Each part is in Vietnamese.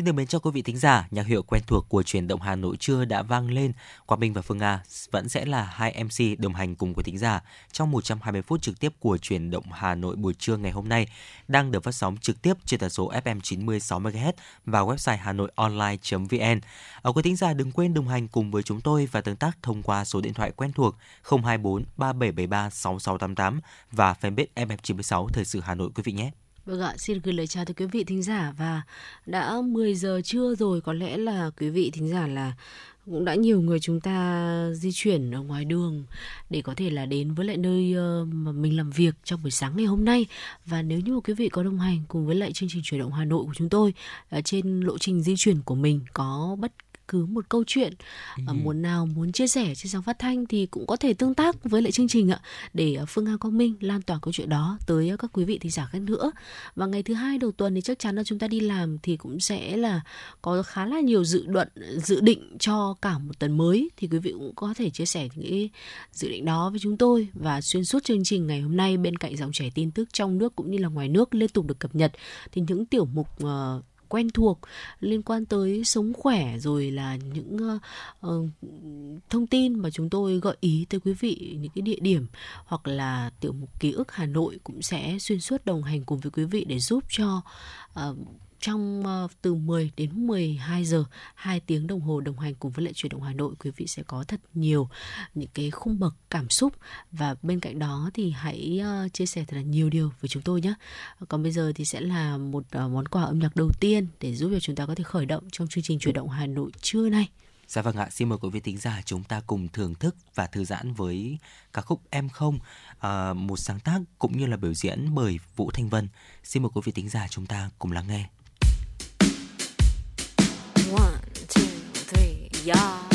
Xin được mến chào quý vị thính giả, nhạc hiệu quen thuộc của truyền động Hà Nội trưa đã vang lên. Quang Minh và Phương Nga vẫn sẽ là hai MC đồng hành cùng quý thính giả trong 120 phút trực tiếp của truyền động Hà Nội buổi trưa ngày hôm nay, đang được phát sóng trực tiếp trên tần số FM 96 MHz và website hanoionline.vn. Ở quý thính giả đừng quên đồng hành cùng với chúng tôi và tương tác thông qua số điện thoại quen thuộc 024 3773 6688 và fanpage FM96 Thời sự Hà Nội quý vị nhé. Vâng ạ, xin gửi lời chào tới quý vị thính giả và đã 10 giờ trưa rồi có lẽ là quý vị thính giả là cũng đã nhiều người chúng ta di chuyển ở ngoài đường để có thể là đến với lại nơi ờ, mà mình làm việc trong buổi sáng ngày hôm nay. Và nếu như mà quý vị có đồng hành cùng với lại chương trình chuyển động Hà Nội của chúng tôi ở trên lộ trình di chuyển của mình có bất cứ một câu chuyện ừ. muốn nào muốn chia sẻ trên sóng phát thanh thì cũng có thể tương tác với lại chương trình ạ để ờ, Phương Nga Quang Minh lan tỏa câu chuyện đó tới các quý vị thính giả khác nữa và ngày thứ hai đầu tuần thì chắc chắn là chúng ta đi làm thì cũng sẽ là có khá là nhiều dự luận dự định cho cả một tuần mới thì quý vị cũng có thể chia sẻ những cái dự định đó với chúng tôi và xuyên suốt chương trình ngày hôm nay bên cạnh dòng chảy tin tức trong nước cũng như là ngoài nước liên tục được cập nhật thì những tiểu mục uh, quen thuộc liên quan tới sống khỏe rồi là những uh, uh, thông tin mà chúng tôi gợi ý tới quý vị những cái địa điểm hoặc là tiểu mục ký ức Hà Nội cũng sẽ xuyên suốt đồng hành cùng với quý vị để giúp cho uh, trong ờ, từ 10 đến 12 giờ 2 tiếng đồng hồ đồng hành cùng với lại chuyển động Hà Nội quý vị sẽ có thật nhiều những cái khung bậc cảm xúc và bên cạnh đó thì hãy ờ, chia sẻ thật là nhiều điều với chúng tôi nhé. Còn bây giờ thì sẽ là một ờ, món quà âm nhạc đầu tiên để giúp cho chúng ta có thể khởi động trong chương trình chuyển động Hà Nội trưa nay. Dạ vâng ạ, xin mời quý vị thính giả chúng ta cùng thưởng thức và thư giãn với ca khúc Em Không, một sáng tác cũng như là biểu diễn bởi Vũ Thanh Vân. Xin mời quý vị thính giả chúng ta cùng lắng nghe. One, two, three, yeah.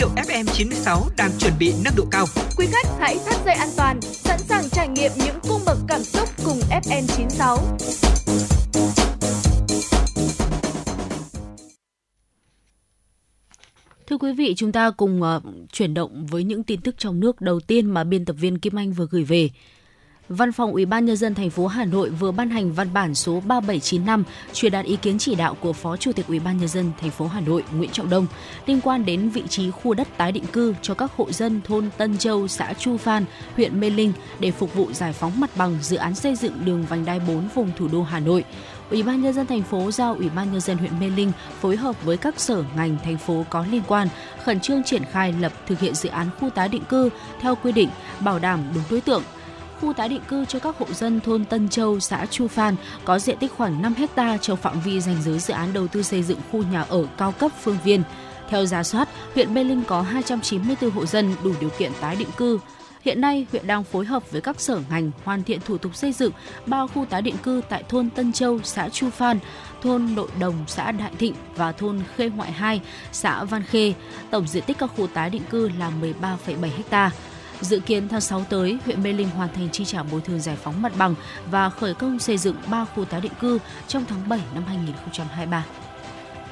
Hiệu FM96 đang chuẩn bị nâng độ cao. Quý khách hãy thắt dây an toàn, sẵn sàng trải nghiệm những cung bậc cảm xúc cùng FN96. Thưa quý vị, chúng ta cùng ờ, chuyển động với những tin tức trong nước đầu tiên mà biên tập viên Kim Anh vừa gửi về. Văn phòng Ủy ban nhân dân thành phố Hà Nội vừa ban hành văn bản số 3795 truyền đạt ý kiến chỉ đạo của Phó Chủ tịch Ủy ban nhân dân thành phố Hà Nội Nguyễn Trọng Đông liên quan đến vị trí khu đất tái định cư cho các hộ dân thôn Tân Châu, xã Chu Phan, huyện Mê Linh để phục vụ giải phóng mặt bằng dự án xây dựng đường vành đai 4 vùng thủ đô Hà Nội. Ủy ban nhân dân thành phố giao Ủy ban nhân dân huyện Mê Linh phối hợp với các sở ngành thành phố có liên quan khẩn trương triển khai lập thực hiện dự án khu tái định cư theo quy định, bảo đảm đúng đối tượng, khu tái định cư cho các hộ dân thôn Tân Châu, xã Chu Phan có diện tích khoảng 5 hecta trong phạm vi ranh giới dự án đầu tư xây dựng khu nhà ở cao cấp Phương Viên. Theo giả soát, huyện Mê Linh có 294 hộ dân đủ điều kiện tái định cư. Hiện nay, huyện đang phối hợp với các sở ngành hoàn thiện thủ tục xây dựng ba khu tái định cư tại thôn Tân Châu, xã Chu Phan, thôn Nội Đồng, xã Đại Thịnh và thôn Khê Ngoại 2, xã Văn Khê. Tổng diện tích các khu tái định cư là 13,7 hectare. Dự kiến tháng 6 tới, huyện Mê Linh hoàn thành chi trả bồi thường giải phóng mặt bằng và khởi công xây dựng 3 khu tái định cư trong tháng 7 năm 2023.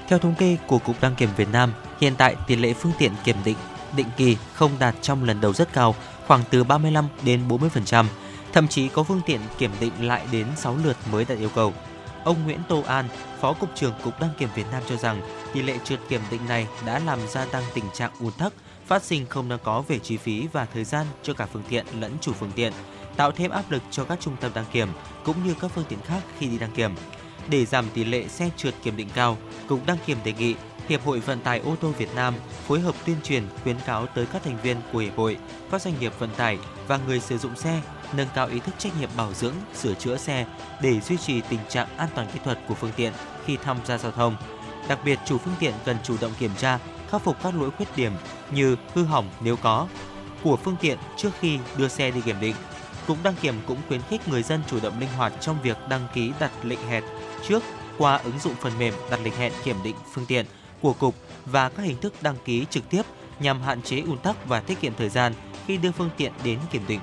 Theo thống kê của Cục Đăng kiểm Việt Nam, hiện tại tỷ lệ phương tiện kiểm định định kỳ không đạt trong lần đầu rất cao, khoảng từ 35 đến 40%, thậm chí có phương tiện kiểm định lại đến 6 lượt mới đạt yêu cầu. Ông Nguyễn Tô An, Phó Cục trưởng Cục Đăng kiểm Việt Nam cho rằng tỷ lệ trượt kiểm định này đã làm gia tăng tình trạng ùn tắc, phát sinh không đáng có về chi phí và thời gian cho cả phương tiện lẫn chủ phương tiện, tạo thêm áp lực cho các trung tâm đăng kiểm cũng như các phương tiện khác khi đi đăng kiểm. Để giảm tỷ lệ xe trượt kiểm định cao, Cục Đăng kiểm đề nghị Hiệp hội Vận tải ô tô Việt Nam phối hợp tuyên truyền khuyến cáo tới các thành viên của hiệp hội, các doanh nghiệp vận tải và người sử dụng xe nâng cao ý thức trách nhiệm bảo dưỡng, sửa chữa xe để duy trì tình trạng an toàn kỹ thuật của phương tiện khi tham gia giao thông. Đặc biệt, chủ phương tiện cần chủ động kiểm tra, khắc phục các lỗi khuyết điểm như hư hỏng nếu có của phương tiện trước khi đưa xe đi kiểm định. Cục đăng kiểm cũng khuyến khích người dân chủ động linh hoạt trong việc đăng ký đặt lịch hẹn trước qua ứng dụng phần mềm đặt lịch hẹn kiểm định phương tiện của cục và các hình thức đăng ký trực tiếp nhằm hạn chế ùn tắc và tiết kiệm thời gian khi đưa phương tiện đến kiểm định.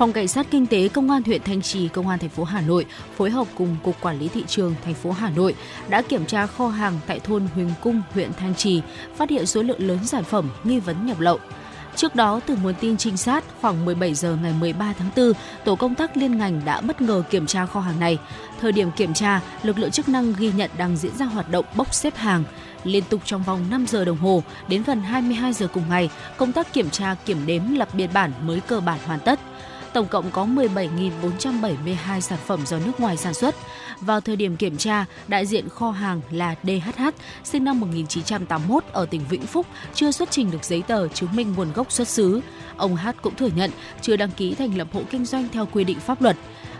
Phòng Cảnh sát Kinh tế Công an huyện Thanh Trì, Công an thành phố Hà Nội phối hợp cùng Cục Quản lý Thị trường thành phố Hà Nội đã kiểm tra kho hàng tại thôn Huỳnh Cung, huyện Thanh Trì, phát hiện số lượng lớn sản phẩm nghi vấn nhập lậu. Trước đó, từ nguồn tin trinh sát, khoảng 17 giờ ngày 13 tháng 4, tổ công tác liên ngành đã bất ngờ kiểm tra kho hàng này. Thời điểm kiểm tra, lực lượng chức năng ghi nhận đang diễn ra hoạt động bốc xếp hàng. Liên tục trong vòng 5 giờ đồng hồ, đến gần 22 giờ cùng ngày, công tác kiểm tra kiểm đếm lập biên bản mới cơ bản hoàn tất. Tổng cộng có 17.472 sản phẩm do nước ngoài sản xuất. Vào thời điểm kiểm tra, đại diện kho hàng là DHH, sinh năm 1981 ở tỉnh Vĩnh Phúc, chưa xuất trình được giấy tờ chứng minh nguồn gốc xuất xứ. Ông H cũng thừa nhận chưa đăng ký thành lập hộ kinh doanh theo quy định pháp luật.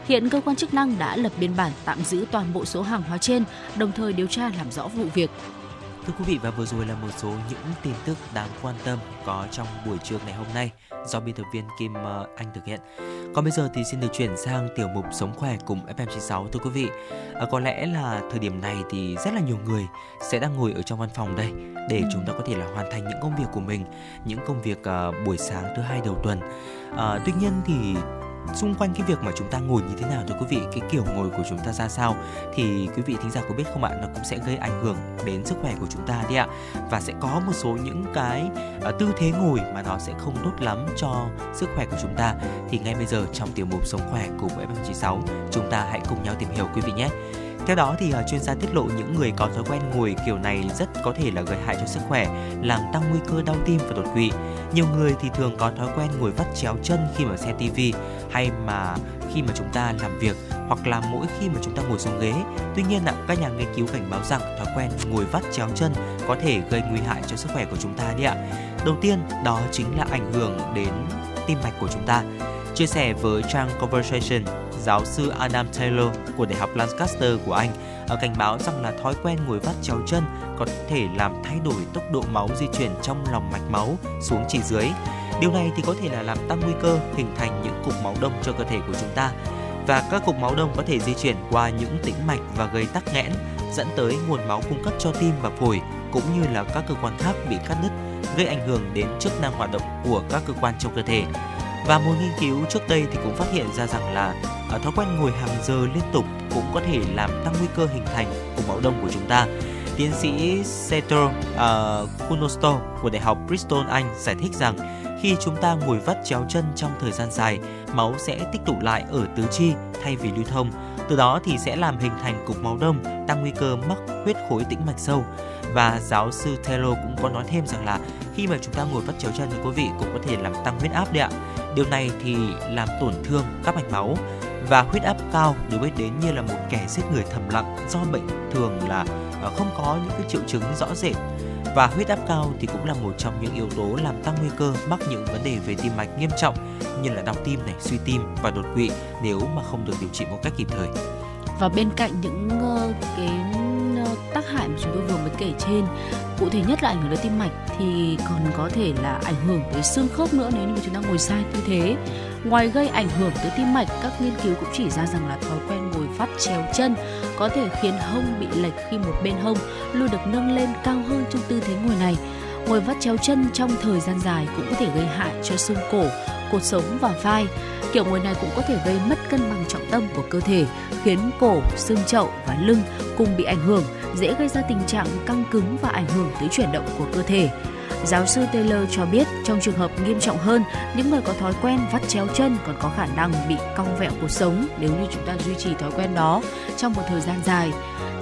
Hiện cơ quan chức năng đã lập biên bản tạm giữ toàn bộ số hàng hóa trên, đồng thời điều tra làm rõ vụ việc. Thưa quý vị và vừa rồi là một số những tin tức đáng quan tâm có trong buổi trưa ngày hôm nay do biên tập viên Kim ờ, Anh thực hiện. Còn bây giờ thì xin được chuyển sang tiểu mục Sống khỏe cùng FM96 thưa quý vị. À, có lẽ là thời điểm này thì rất là nhiều người sẽ đang ngồi ở trong văn phòng đây để chúng ta có thể là hoàn thành những công việc của mình, những công việc uh, buổi sáng thứ hai đầu tuần. À, tuy nhiên thì xung quanh cái việc mà chúng ta ngồi như thế nào thưa quý vị cái kiểu ngồi của chúng ta ra sao thì quý vị thính giả có biết không ạ? Nó cũng sẽ gây ảnh hưởng đến sức khỏe của chúng ta đi ạ. Và sẽ có một số những cái uh, tư thế ngồi mà nó sẽ không tốt lắm cho sức khỏe của chúng ta. Thì ngay bây giờ trong tiểu mục sống khỏe cùng FM96 chúng ta hãy cùng nhau tìm hiểu quý vị nhé theo đó thì ờ, chuyên gia tiết lộ những người có thói quen ngồi kiểu này rất có thể là gây hại cho sức khỏe, làm tăng nguy cơ đau tim và đột quỵ. Nhiều người thì thường có thói quen ngồi vắt chéo chân khi mà xem tivi hay mà khi mà chúng ta làm việc hoặc là mỗi khi mà chúng ta ngồi xuống ghế. Tuy nhiên ạ, các nhà nghiên cứu cảnh báo rằng thói quen ngồi vắt chéo chân có thể gây nguy hại cho sức khỏe của chúng ta đấy ạ. Đầu tiên, đó chính là ảnh hưởng đến tim mạch của chúng ta. Chia sẻ với trang Conversation, giáo sư Adam Taylor của Đại học Lancaster của Anh ở cảnh báo rằng là thói quen ngồi vắt chéo chân có thể làm thay đổi tốc độ máu di chuyển trong lòng mạch máu xuống chỉ dưới. Điều này thì có thể là làm tăng nguy cơ hình thành những cục máu đông cho cơ thể của chúng ta. Và các cục máu đông có thể di chuyển qua những tĩnh mạch và gây tắc nghẽn, dẫn tới nguồn máu cung cấp cho tim và phổi cũng như là các cơ quan khác bị cắt đứt, gây ảnh hưởng đến chức năng hoạt động của các cơ quan trong cơ thể. Và một nghiên cứu trước đây thì cũng phát hiện ra rằng là ở thói quen ngồi hàng giờ liên tục cũng có thể làm tăng nguy cơ hình thành cục máu đông của chúng ta. Tiến sĩ Setro uh, à, Kunosto của Đại học Bristol Anh giải thích rằng khi chúng ta ngồi vắt chéo chân trong thời gian dài, máu sẽ tích tụ lại ở tứ chi thay vì lưu thông. Từ đó thì sẽ làm hình thành cục máu đông, tăng nguy cơ mắc huyết khối tĩnh mạch sâu. Và giáo sư Taylor cũng có nói thêm rằng là khi mà chúng ta ngồi vắt chéo chân thì quý vị cũng có thể làm tăng huyết áp đấy ạ. Điều này thì làm tổn thương các mạch máu và huyết áp cao được biết đến như là một kẻ giết người thầm lặng do bệnh thường là ờ, không có những cái triệu chứng rõ rệt và huyết áp cao thì cũng là một trong những yếu tố làm tăng nguy cơ mắc những vấn đề về tim mạch nghiêm trọng như là đau tim này, suy tim và đột quỵ nếu mà không được điều trị một cách kịp thời. Và bên cạnh những cái tác hại mà chúng tôi vừa mới kể trên, cụ thể nhất là ảnh hưởng đến tim mạch thì còn có thể là ảnh hưởng tới xương khớp nữa nếu như mà chúng ta ngồi sai tư thế. Ngoài gây ảnh hưởng tới tim mạch, các nghiên cứu cũng chỉ ra rằng là thói quen ngồi phát chéo chân có thể khiến hông bị lệch khi một bên hông luôn được nâng lên cao hơn trong tư thế ngồi này. Ngồi vắt chéo chân trong thời gian dài cũng có thể gây hại cho xương cổ, cột sống và vai. Kiểu ngồi này cũng có thể gây mất cân bằng trọng tâm của cơ thể, khiến cổ, xương chậu và lưng cùng bị ảnh hưởng, dễ gây ra tình trạng căng cứng và ảnh hưởng tới chuyển động của cơ thể. Giáo sư Taylor cho biết trong trường hợp nghiêm trọng hơn, những người có thói quen vắt chéo chân còn có khả năng bị cong vẹo cuộc sống nếu như chúng ta duy trì thói quen đó trong một thời gian dài.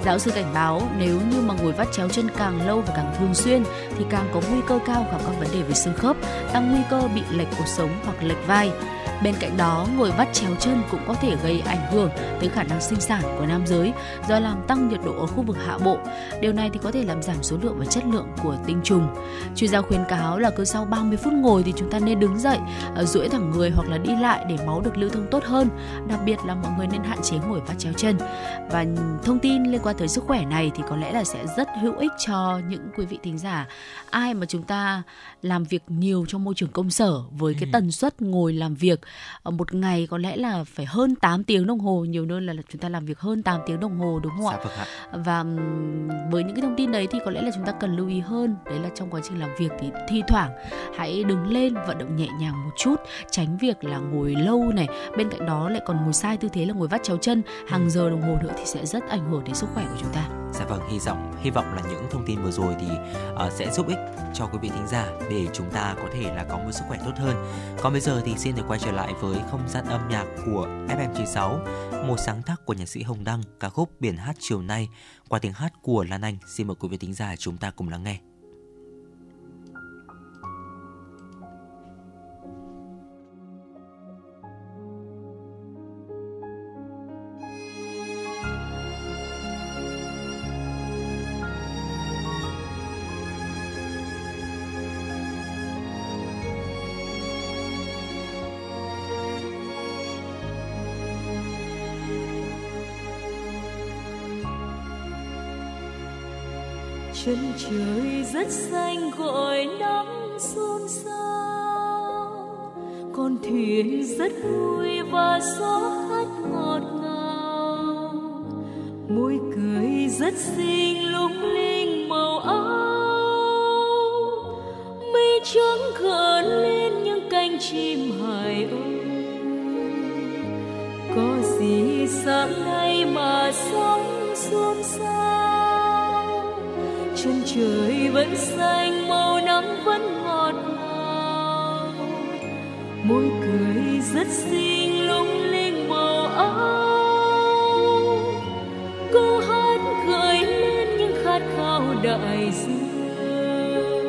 Giáo sư cảnh báo nếu như mà ngồi vắt chéo chân càng lâu và càng thường xuyên thì càng có nguy cơ cao gặp các vấn đề về xương khớp, tăng nguy cơ bị lệch cuộc sống hoặc lệch vai. Bên cạnh đó, ngồi vắt chéo chân cũng có thể gây ảnh hưởng tới khả năng sinh sản của nam giới do làm tăng nhiệt độ ở khu vực hạ bộ. Điều này thì có thể làm giảm số lượng và chất lượng của tinh trùng. Chuyên gia khuyến cáo là cứ sau 30 phút ngồi thì chúng ta nên đứng dậy, ờ, duỗi thẳng người hoặc là đi lại để máu được lưu thông tốt hơn. Đặc biệt là mọi người nên hạn chế ngồi vắt chéo chân. Và thông tin liên quan tới sức khỏe này thì có lẽ là sẽ rất hữu ích cho những quý vị thính giả ai mà chúng ta làm việc nhiều trong môi trường công sở với cái tần suất ngồi làm việc một ngày có lẽ là phải hơn 8 tiếng đồng hồ nhiều nơi là chúng ta làm việc hơn 8 tiếng đồng hồ đúng không ạ? Dạ vâng ạ. Và với những cái thông tin đấy thì có lẽ là chúng ta cần lưu ý hơn đấy là trong quá trình làm việc thì thi thoảng hãy đứng lên vận động nhẹ nhàng một chút tránh việc là ngồi lâu này bên cạnh đó lại còn ngồi sai tư thế là ngồi vắt chéo chân hàng giờ đồng hồ nữa thì sẽ rất ảnh hưởng đến sức khỏe của chúng ta Dạ vâng, hy vọng hy vọng là những thông tin vừa rồi thì uh, sẽ giúp ích cho quý vị thính giả để chúng ta có thể là có một sức khỏe tốt hơn. Còn bây giờ thì xin được quay trở lại với không gian âm nhạc của FM96, một sáng tác của nhạc sĩ Hồng Đăng, ca khúc Biển hát chiều nay qua tiếng hát của Lan Anh. Xin mời quý vị thính giả chúng ta cùng lắng nghe. Trời rất xanh, gọi nắng xôn xao con thuyền rất vui và gió hát ngọt ngào. Môi cười rất xinh, lung linh màu áo. Mây trắng gợn lên những cánh chim hải âu có gì sáng nay mà sóng xôn xao trời vẫn xanh, màu nắng vẫn ngọt ngào. Môi cười rất xinh, lung linh màu áo. Câu hát gợi lên những khát khao đại dương.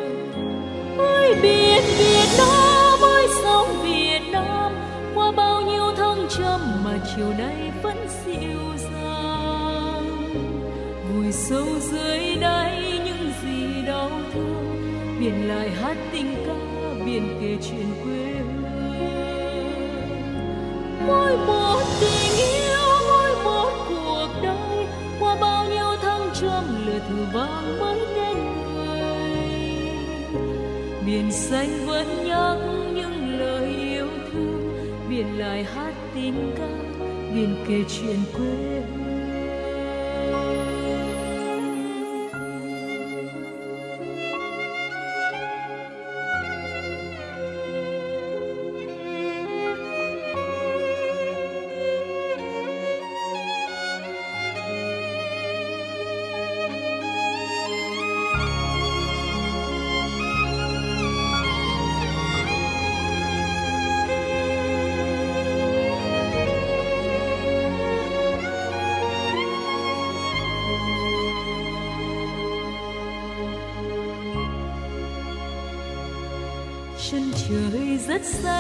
Ôi, biển việt nam ơi sóng việt nam. Qua bao nhiêu thăng trầm mà chiều nay vẫn dịu dàng. Vùi sâu dưới đáy lại hát tình ca biển kể chuyện quê hương. Mỗi một tình yêu, mỗi một cuộc đời, qua bao nhiêu thăng trầm lửa thử vang mới nên người. Biển xanh vẫn nhắc những lời yêu thương, biển lại hát tình ca, biển kể chuyện quê hương. Trời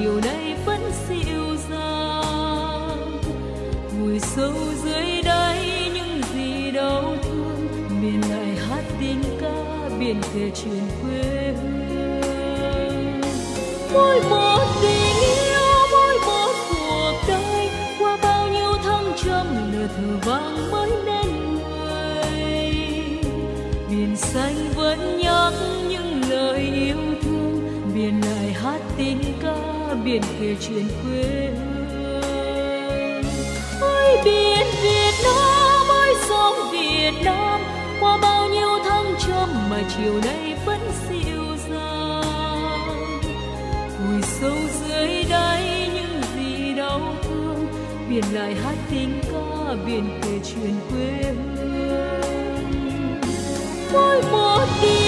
chiều nay vẫn dịu dàng. Vùi sâu dưới đáy những gì đau thương, miền lại hát tình ca, biển kể chuyện quê hương. Mỗi một biển kể chuyện quê hương. Ôi, biển việt nam ơi sông việt nam, qua bao nhiêu thăng trầm mà chiều nay vẫn dịu dàng. Vùi sâu dưới đáy những gì đau thương, biển lại hát tình ca biển kể chuyện quê hương. Mỗi một đi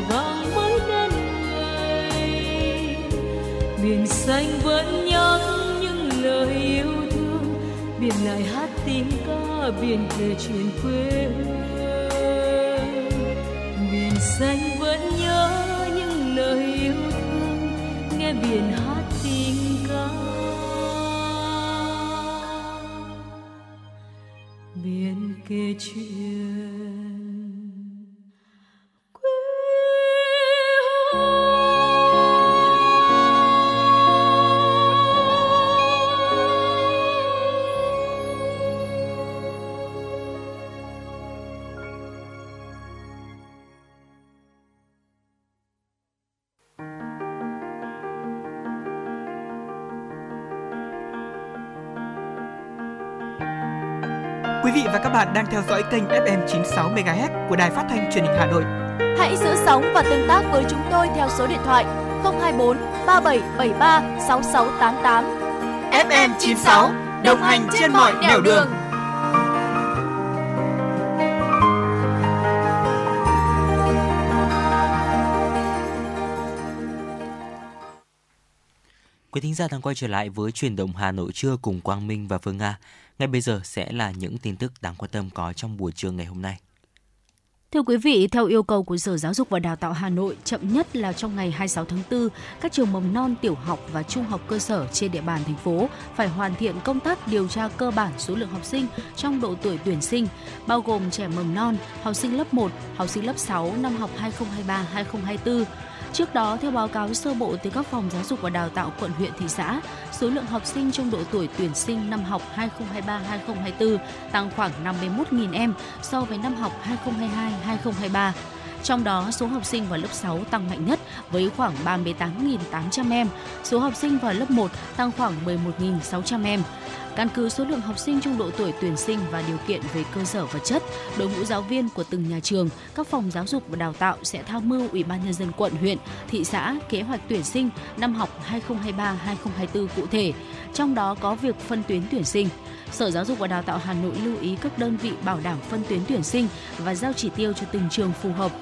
vàng mới đến người biển xanh vẫn nhắc những lời yêu thương. Biển lại hát tình ca, biển kể chuyện quê hương. Biển xanh vẫn nhớ những lời yêu thương. Nghe biển hát tình ca. Biển kể chuyện và các bạn đang theo dõi kênh FM 96 MHz của Đài Phát thanh Truyền hình Hà Nội. Hãy giữ sóng và tương tác với chúng tôi theo số điện thoại 024 3773 6688. FM 96 đồng hành trên mọi nẻo đường. Quý thính giả đang quay trở lại với truyền động Hà Nội trưa cùng Quang Minh và Phương Nga. Ngay bây giờ sẽ là những tin tức đáng quan tâm có trong buổi trưa ngày hôm nay. Thưa quý vị, theo yêu cầu của Sở Giáo dục và Đào tạo Hà Nội, chậm nhất là trong ngày 26 tháng 4, các trường mầm non, tiểu học và trung học cơ sở trên địa bàn thành phố phải hoàn thiện công tác điều tra cơ bản số lượng học sinh trong độ tuổi tuyển sinh, bao gồm trẻ mầm non, học sinh lớp 1, học sinh lớp 6 năm học 2023-2024. Trước đó, theo báo cáo sơ bộ từ các phòng giáo dục và đào tạo quận huyện thị xã, số lượng học sinh trong độ tuổi tuyển sinh năm học 2023-2024 tăng khoảng 51.000 em so với năm học 2022-2023. Trong đó, số học sinh vào lớp 6 tăng mạnh nhất với khoảng 38.800 em, số học sinh vào lớp 1 tăng khoảng 11.600 em. Căn cứ số lượng học sinh trong độ tuổi tuyển sinh và điều kiện về cơ sở vật chất, đội ngũ giáo viên của từng nhà trường, các phòng giáo dục và đào tạo sẽ tham mưu Ủy ban nhân dân quận, huyện, thị xã kế hoạch tuyển sinh năm học 2023-2024 cụ thể, trong đó có việc phân tuyến tuyển sinh. Sở Giáo dục và Đào tạo Hà Nội lưu ý các đơn vị bảo đảm phân tuyến tuyển sinh và giao chỉ tiêu cho từng trường phù hợp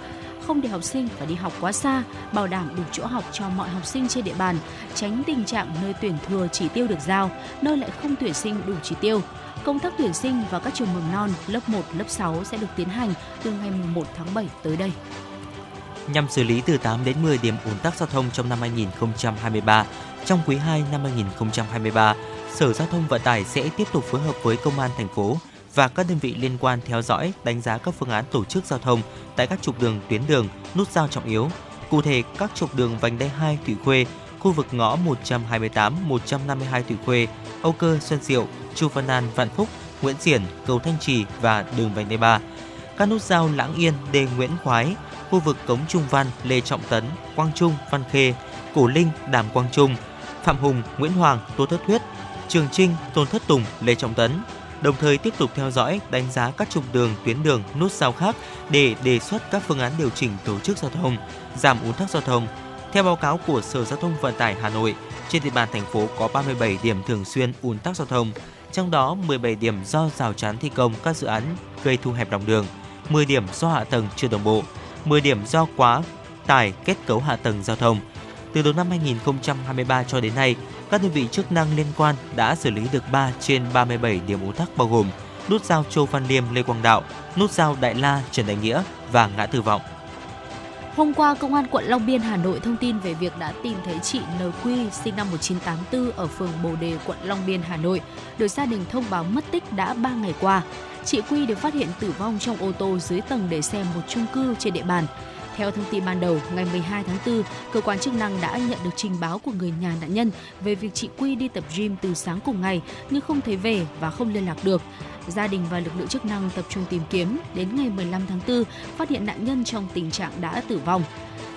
không để học sinh phải đi học quá xa, bảo đảm đủ chỗ học cho mọi học sinh trên địa bàn, tránh tình trạng nơi tuyển thừa chỉ tiêu được giao, nơi lại không tuyển sinh đủ chỉ tiêu. Công tác tuyển sinh vào các trường mầm non lớp 1, lớp 6 sẽ được tiến hành từ ngày 1 tháng 7 tới đây. Nhằm xử lý từ 8 đến 10 điểm ùn tắc giao thông trong năm 2023, trong quý 2 năm 2023, Sở Giao thông Vận tải sẽ tiếp tục phối hợp với Công an thành phố và các đơn vị liên quan theo dõi, đánh giá các phương án tổ chức giao thông tại các trục đường, tuyến đường, nút giao trọng yếu. Cụ thể, các trục đường vành đai 2 Thủy Khuê, khu vực ngõ 128, 152 Thủy Khuê, Âu Cơ, Xuân Diệu, Chu Văn An, Vạn Phúc, Nguyễn Xiển, cầu Thanh Trì và đường vành đai 3. Các nút giao Lãng Yên, Đê Nguyễn Khoái, khu vực Cống Trung Văn, Lê Trọng Tấn, Quang Trung, Văn Khê, Cổ Linh, Đàm Quang Trung, Phạm Hùng, Nguyễn Hoàng, Tô Thất Thuyết, Trường Trinh, Tôn Thất Tùng, Lê Trọng Tấn, đồng thời tiếp tục theo dõi, đánh giá các trục đường, tuyến đường, nút giao khác để đề xuất các phương án điều chỉnh tổ chức giao thông, giảm ùn tắc giao thông. Theo báo cáo của Sở Giao thông Vận tải Hà Nội, trên địa bàn thành phố có 37 điểm thường xuyên ùn tắc giao thông, trong đó 17 điểm do rào chắn thi công các dự án gây thu hẹp lòng đường, 10 điểm do hạ tầng chưa đồng bộ, 10 điểm do quá tải kết cấu hạ tầng giao thông. Từ đầu năm 2023 cho đến nay, các đơn vị chức năng liên quan đã xử lý được 3 trên 37 điểm ùn tắc bao gồm nút giao Châu Văn Liêm Lê Quang Đạo, nút giao Đại La Trần Đại Nghĩa và ngã tư vọng. Hôm qua, Công an quận Long Biên, Hà Nội thông tin về việc đã tìm thấy chị NQ sinh năm 1984 ở phường Bồ Đề, quận Long Biên, Hà Nội, được gia đình thông báo mất tích đã 3 ngày qua. Chị Quy được phát hiện tử vong trong ô tô dưới tầng để xe một chung cư trên địa bàn. Theo thông tin ban đầu, ngày 12 tháng 4, cơ quan chức năng đã nhận được trình báo của người nhà nạn nhân về việc chị Quy đi tập gym từ sáng cùng ngày nhưng không thấy về và không liên lạc được. Gia đình và lực lượng chức năng tập trung tìm kiếm, đến ngày 15 tháng 4 phát hiện nạn nhân trong tình trạng đã tử vong.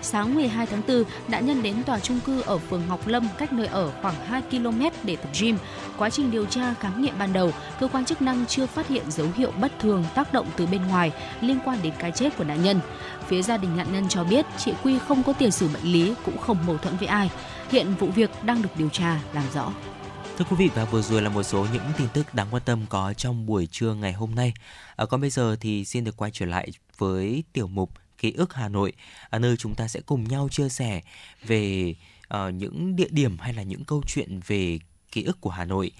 Sáng 12 tháng 4, nạn nhân đến tòa trung cư ở phường Ngọc Lâm cách nơi ở khoảng 2 km để tập gym. Quá trình điều tra khám nghiệm ban đầu, cơ quan chức năng chưa phát hiện dấu hiệu bất thường tác động từ bên ngoài liên quan đến cái chết của nạn nhân. Phía gia đình nạn nhân cho biết chị Quy không có tiền sử bệnh lý cũng không mâu thuẫn với ai. Hiện vụ việc đang được điều tra làm rõ. Thưa quý vị và vừa rồi là một số những tin tức đáng quan tâm có trong buổi trưa ngày hôm nay. À, còn bây giờ thì xin được quay trở lại với tiểu mục ký ức Hà Nội, ở nơi chúng ta sẽ cùng nhau chia sẻ về uh, những địa điểm hay là những câu chuyện về ký ức của Hà Nội.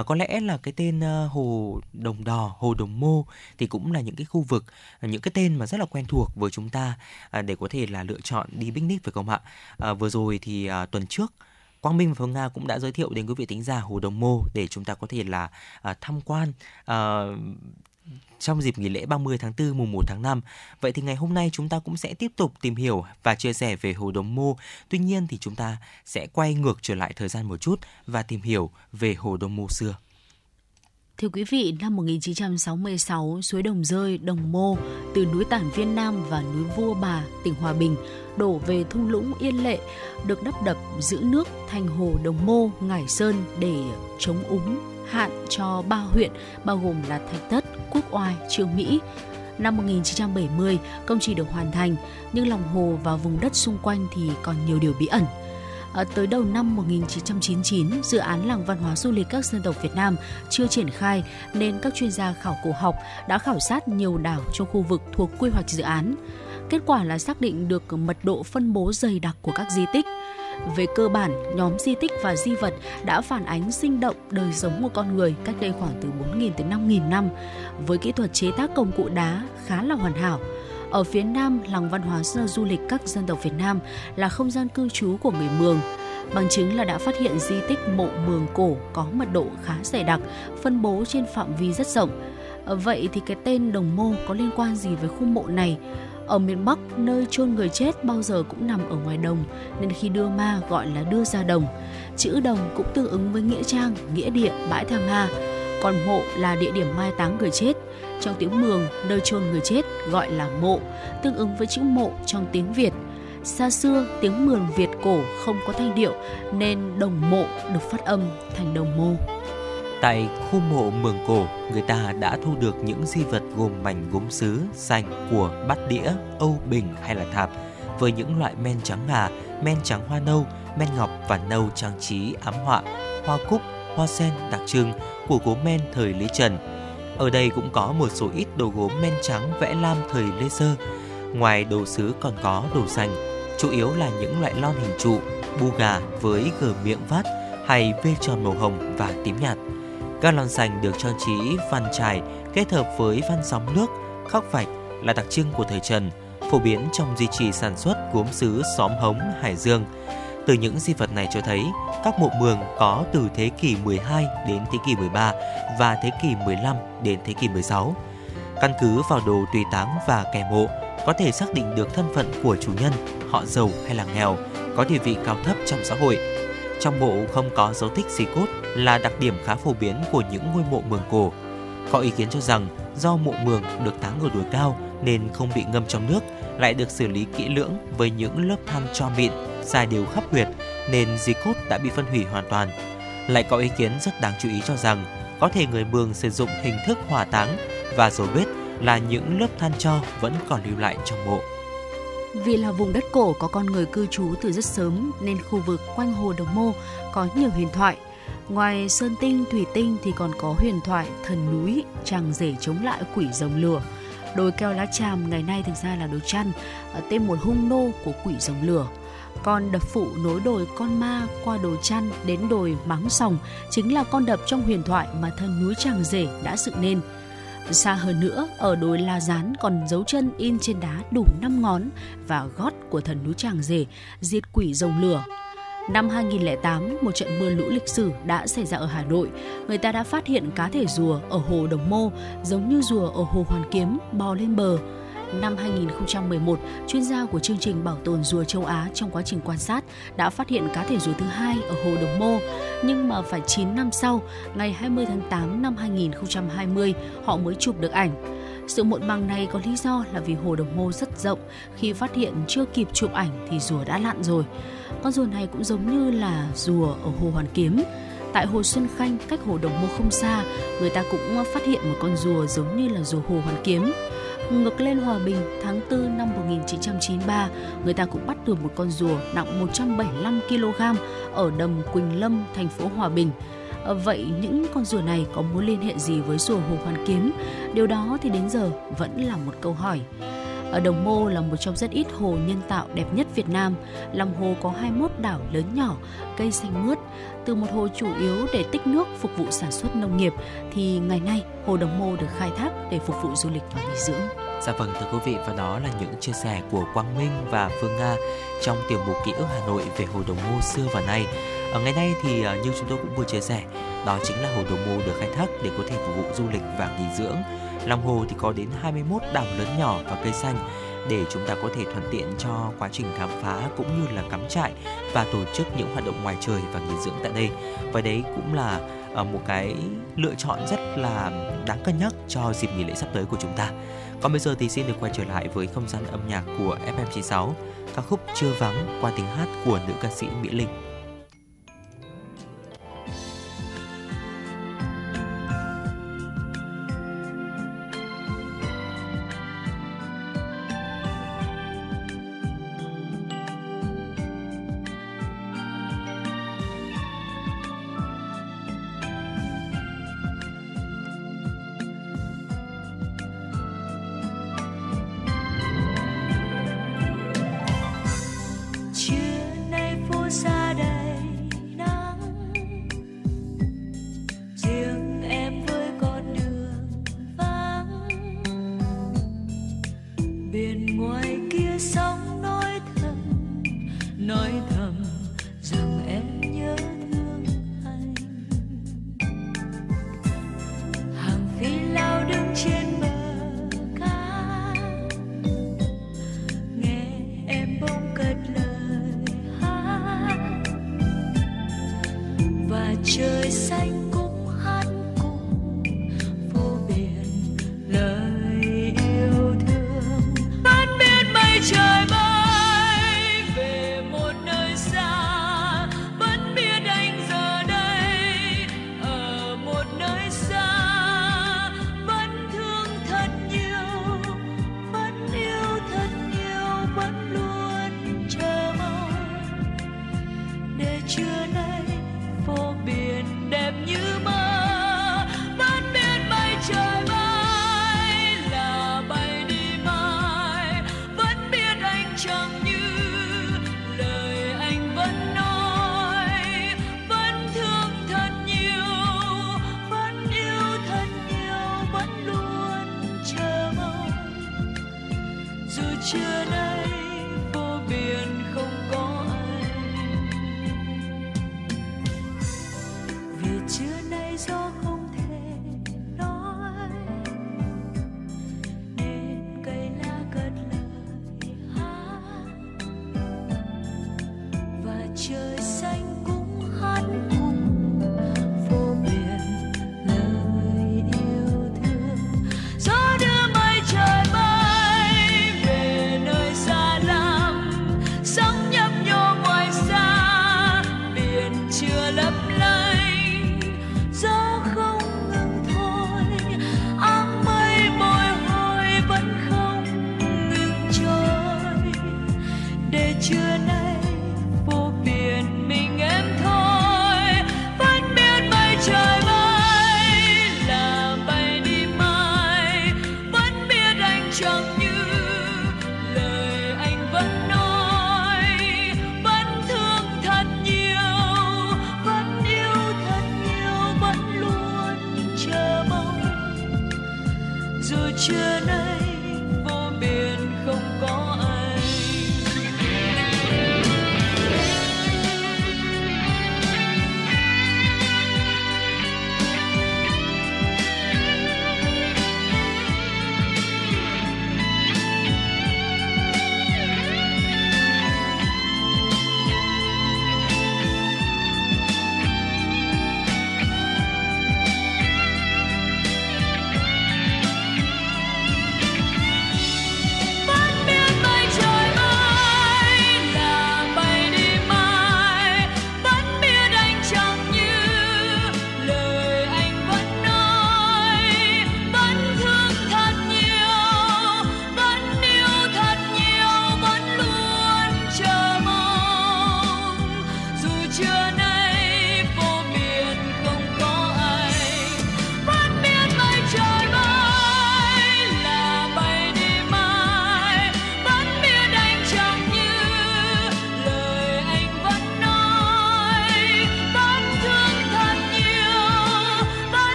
À, có lẽ là cái tên uh, hồ Đồng Đò, hồ Đồng Mô thì cũng là những cái khu vực, à, những cái tên mà rất là quen thuộc với chúng ta à, để có thể là lựa chọn đi picnic phải không ạ? À, vừa rồi thì à, tuần trước Quang Minh và Phương Nga cũng đã giới thiệu đến quý vị tính giả Hồ Đồng Mô để chúng ta có thể là à, tham quan à, trong dịp nghỉ lễ 30 tháng 4 mùng 1 tháng 5. Vậy thì ngày hôm nay chúng ta cũng sẽ tiếp tục tìm hiểu và chia sẻ về Hồ Đồng Mô. Tuy nhiên thì chúng ta sẽ quay ngược trở lại thời gian một chút và tìm hiểu về Hồ Đồng Mô xưa. Thưa quý vị, năm 1966, suối Đồng Rơi, Đồng Mô từ núi Tản Viên Nam và núi Vua Bà, tỉnh Hòa Bình đổ về thung lũng Yên Lệ, được đắp đập giữ nước thành hồ Đồng Mô, Ngải Sơn để chống úng hạn cho ba huyện bao gồm là Thạch Thất, Quốc Oai, Trương Mỹ. Năm 1970, công trình được hoàn thành, nhưng lòng hồ và vùng đất xung quanh thì còn nhiều điều bí ẩn. À, tới đầu năm 1999, dự án làng văn hóa du lịch các dân tộc Việt Nam chưa triển khai nên các chuyên gia khảo cổ học đã khảo sát nhiều đảo trong khu vực thuộc quy hoạch dự án. Kết quả là xác định được mật độ phân bố dày đặc của các di tích. Về cơ bản, nhóm di tích và di vật đã phản ánh sinh động đời sống của con người cách đây khoảng từ 4.000 tới 5.000 năm, với kỹ thuật chế tác công cụ đá khá là hoàn hảo. Ở phía Nam, làng văn hóa du lịch các dân tộc Việt Nam là không gian cư trú của người Mường. Bằng chứng là đã phát hiện di tích mộ Mường cổ có mật độ khá dày đặc, phân bố trên phạm vi rất rộng. Vậy thì cái tên Đồng Mô có liên quan gì với khu mộ này? Ở miền Bắc, nơi chôn người chết bao giờ cũng nằm ở ngoài đồng, nên khi đưa ma gọi là đưa ra đồng. Chữ đồng cũng tương ứng với nghĩa trang, nghĩa địa, bãi tha ma. Còn mộ là địa điểm mai táng người chết. Trong tiếng Mường, nơi chôn người chết gọi là mộ, tương ứng với chữ mộ trong tiếng Việt. Xa xưa, tiếng Mường Việt cổ không có thanh điệu nên đồng mộ được phát âm thành đồng mô. Tại khu mộ Mường Cổ, người ta đã thu được những di vật gồm mảnh gốm sứ, sành của bát đĩa, âu bình hay là thạp, với những loại men trắng ngà, men trắng hoa nâu, men ngọc và nâu trang trí ám họa, hoa cúc, hoa sen đặc trưng của gốm men thời Lý Trần. Ở đây cũng có một số ít đồ gốm men trắng vẽ lam thời Lê Sơ. Ngoài đồ sứ còn có đồ sành, chủ yếu là những loại lon hình trụ, bu gà với gờ miệng vát hay vê tròn màu hồng và tím nhạt. Các lon sành được trang trí văn trải kết hợp với văn sóng nước, khắc vạch là đặc trưng của thời Trần, phổ biến trong duy trì sản xuất gốm sứ xóm hống Hải Dương. Từ những di vật này cho thấy, các mộ mường có từ thế kỷ 12 đến thế kỷ 13 và thế kỷ 15 đến thế kỷ 16. Căn cứ vào đồ tùy táng và kẻ mộ, có thể xác định được thân phận của chủ nhân, họ giàu hay là nghèo, có địa vị cao thấp trong xã hội. Trong mộ không có dấu tích di cốt là đặc điểm khá phổ biến của những ngôi mộ mường cổ. Có ý kiến cho rằng do mộ mường được táng ở đồi cao nên không bị ngâm trong nước, lại được xử lý kỹ lưỡng với những lớp than cho mịn, dài đều khắp huyệt nên di cốt đã bị phân hủy hoàn toàn. Lại có ý kiến rất đáng chú ý cho rằng có thể người Mường sử dụng hình thức hỏa táng và dấu vết là những lớp than cho vẫn còn lưu lại trong mộ. Vì là vùng đất cổ có con người cư trú từ rất sớm nên khu vực quanh hồ Đồng Mô có nhiều huyền thoại. Ngoài sơn tinh, thủy tinh thì còn có huyền thoại thần núi, chàng rể chống lại quỷ rồng lửa. Đồi keo lá tràm ngày nay thực ra là đồi chăn, à, tên một hung nô của quỷ rồng lửa. Con đập phụ nối đồi con ma qua đồi chăn đến đồi mắng sòng chính là con đập trong huyền thoại mà thần núi chàng rể đã dựng nên. Xa hơn nữa, ở đồi La Gián còn dấu chân in trên đá đủ 5 ngón và gót của thần núi Tràng Rể, diệt quỷ rồng lửa. Năm 2008, một trận mưa lũ lịch sử đã xảy ra ở Hà Nội. Người ta đã phát hiện cá thể rùa ở hồ Đồng Mô, giống như rùa ở hồ Hoàn Kiếm, bò lên bờ. Năm 2011, chuyên gia của chương trình bảo tồn rùa châu Á trong quá trình quan sát đã phát hiện cá thể rùa thứ hai ở hồ Đồng Mô. Nhưng mà phải 9 năm sau, ngày 20 tháng 8 năm 2020, họ mới chụp được ảnh. Sự muộn màng này có lý do là vì hồ Đồng Mô rất rộng, khi phát hiện chưa kịp chụp ảnh thì rùa đã lặn rồi. Con rùa này cũng giống như là rùa ở hồ Hoàn Kiếm. Tại hồ Xuân Khanh, cách hồ Đồng Mô không xa, người ta cũng phát hiện một con rùa giống như là rùa hồ Hoàn Kiếm. Ngược lên Hòa Bình, tháng 4 năm 1993, người ta cũng bắt được một con rùa nặng 175 kg ở đầm Quỳnh Lâm, thành phố Hòa Bình. Ờ, vậy những con rùa này có mối liên hệ gì với rùa Hồ Hoàn Kiếm? Điều đó thì đến giờ vẫn là một câu hỏi. Ở Đồng Mô là một trong rất ít hồ nhân tạo đẹp nhất Việt Nam. Lòng hồ có 21 đảo lớn nhỏ, cây xanh mướt. Từ một hồ chủ yếu để tích nước phục vụ sản xuất nông nghiệp thì ngày nay hồ Đồng Mô được khai thác để phục vụ du lịch và nghỉ dưỡng. Dạ vâng thưa quý vị và đó là những chia sẻ của Quang Minh và Phương Nga trong tiểu mục ký ức Hà Nội về hồ Đồng Mô xưa và nay. Ở ngày nay thì à, như chúng tôi cũng vừa chia sẻ, đó chính là hồ Đồng Mô được khai thác để có thể phục vụ du lịch và nghỉ dưỡng. Lòng hồ thì có đến 21 đảo lớn nhỏ và cây xanh để chúng ta có thể thuận tiện cho quá trình khám phá cũng như là cắm trại và tổ chức những hoạt động ngoài trời và nghỉ dưỡng tại đây. Và đấy cũng là ờ, một cái lựa chọn rất là đáng cân nhắc cho dịp nghỉ lễ sắp tới của chúng ta. Còn bây giờ thì xin được quay trở lại với không gian âm nhạc của FM96, ca khúc Chưa vắng qua tiếng hát của nữ ca sĩ Mỹ Linh.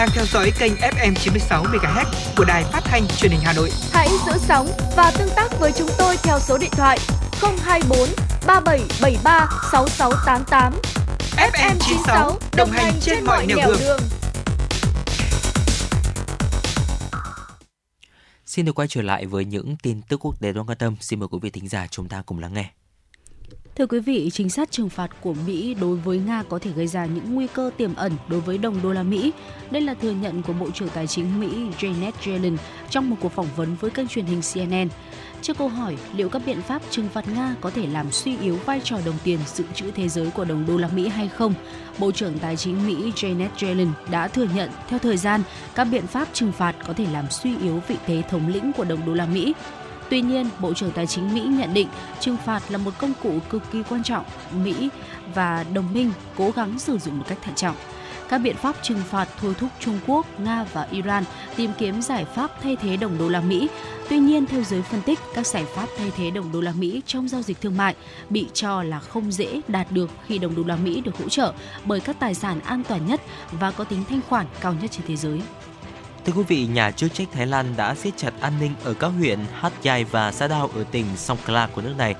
đang theo dõi kênh FM 96 MHz của đài phát thanh truyền hình Hà Nội. Hãy giữ sóng và tương tác với chúng tôi theo số điện thoại 024 3773 6688. FM 96 đồng hành trên, trên mọi nẻo đường. đường. Xin được quay trở lại với những tin tức quốc tế đáng quan tâm. Xin mời quý vị thính giả chúng ta cùng lắng nghe. Thưa quý vị, chính sách trừng phạt của Mỹ đối với Nga có thể gây ra những nguy cơ tiềm ẩn đối với đồng đô la Mỹ. Đây là thừa nhận của Bộ trưởng Tài chính Mỹ Janet Yellen trong một cuộc phỏng vấn với kênh truyền hình CNN. Trước câu hỏi liệu các biện pháp trừng phạt Nga có thể làm suy yếu vai trò đồng tiền dự trữ thế giới của đồng đô la Mỹ hay không, Bộ trưởng Tài chính Mỹ Janet Yellen đã thừa nhận theo thời gian các biện pháp trừng phạt có thể làm suy yếu vị thế thống lĩnh của đồng đô la Mỹ Tuy nhiên, Bộ trưởng Tài chính Mỹ nhận định trừng phạt là một công cụ cực kỳ quan trọng Mỹ và đồng minh cố gắng sử dụng một cách thận trọng. Các biện pháp trừng phạt thôi thúc Trung Quốc, Nga và Iran tìm kiếm giải pháp thay thế đồng đô la Mỹ. Tuy nhiên, theo giới phân tích, các giải pháp thay thế đồng đô la Mỹ trong giao dịch thương mại bị cho là không dễ đạt được khi đồng đô la Mỹ được hỗ trợ bởi các tài sản an toàn nhất và có tính thanh khoản cao nhất trên thế giới. Thưa quý vị, nhà chức trách Thái Lan đã siết chặt an ninh ở các huyện Hat Yai và Sa Đao ở tỉnh Songkhla của nước này.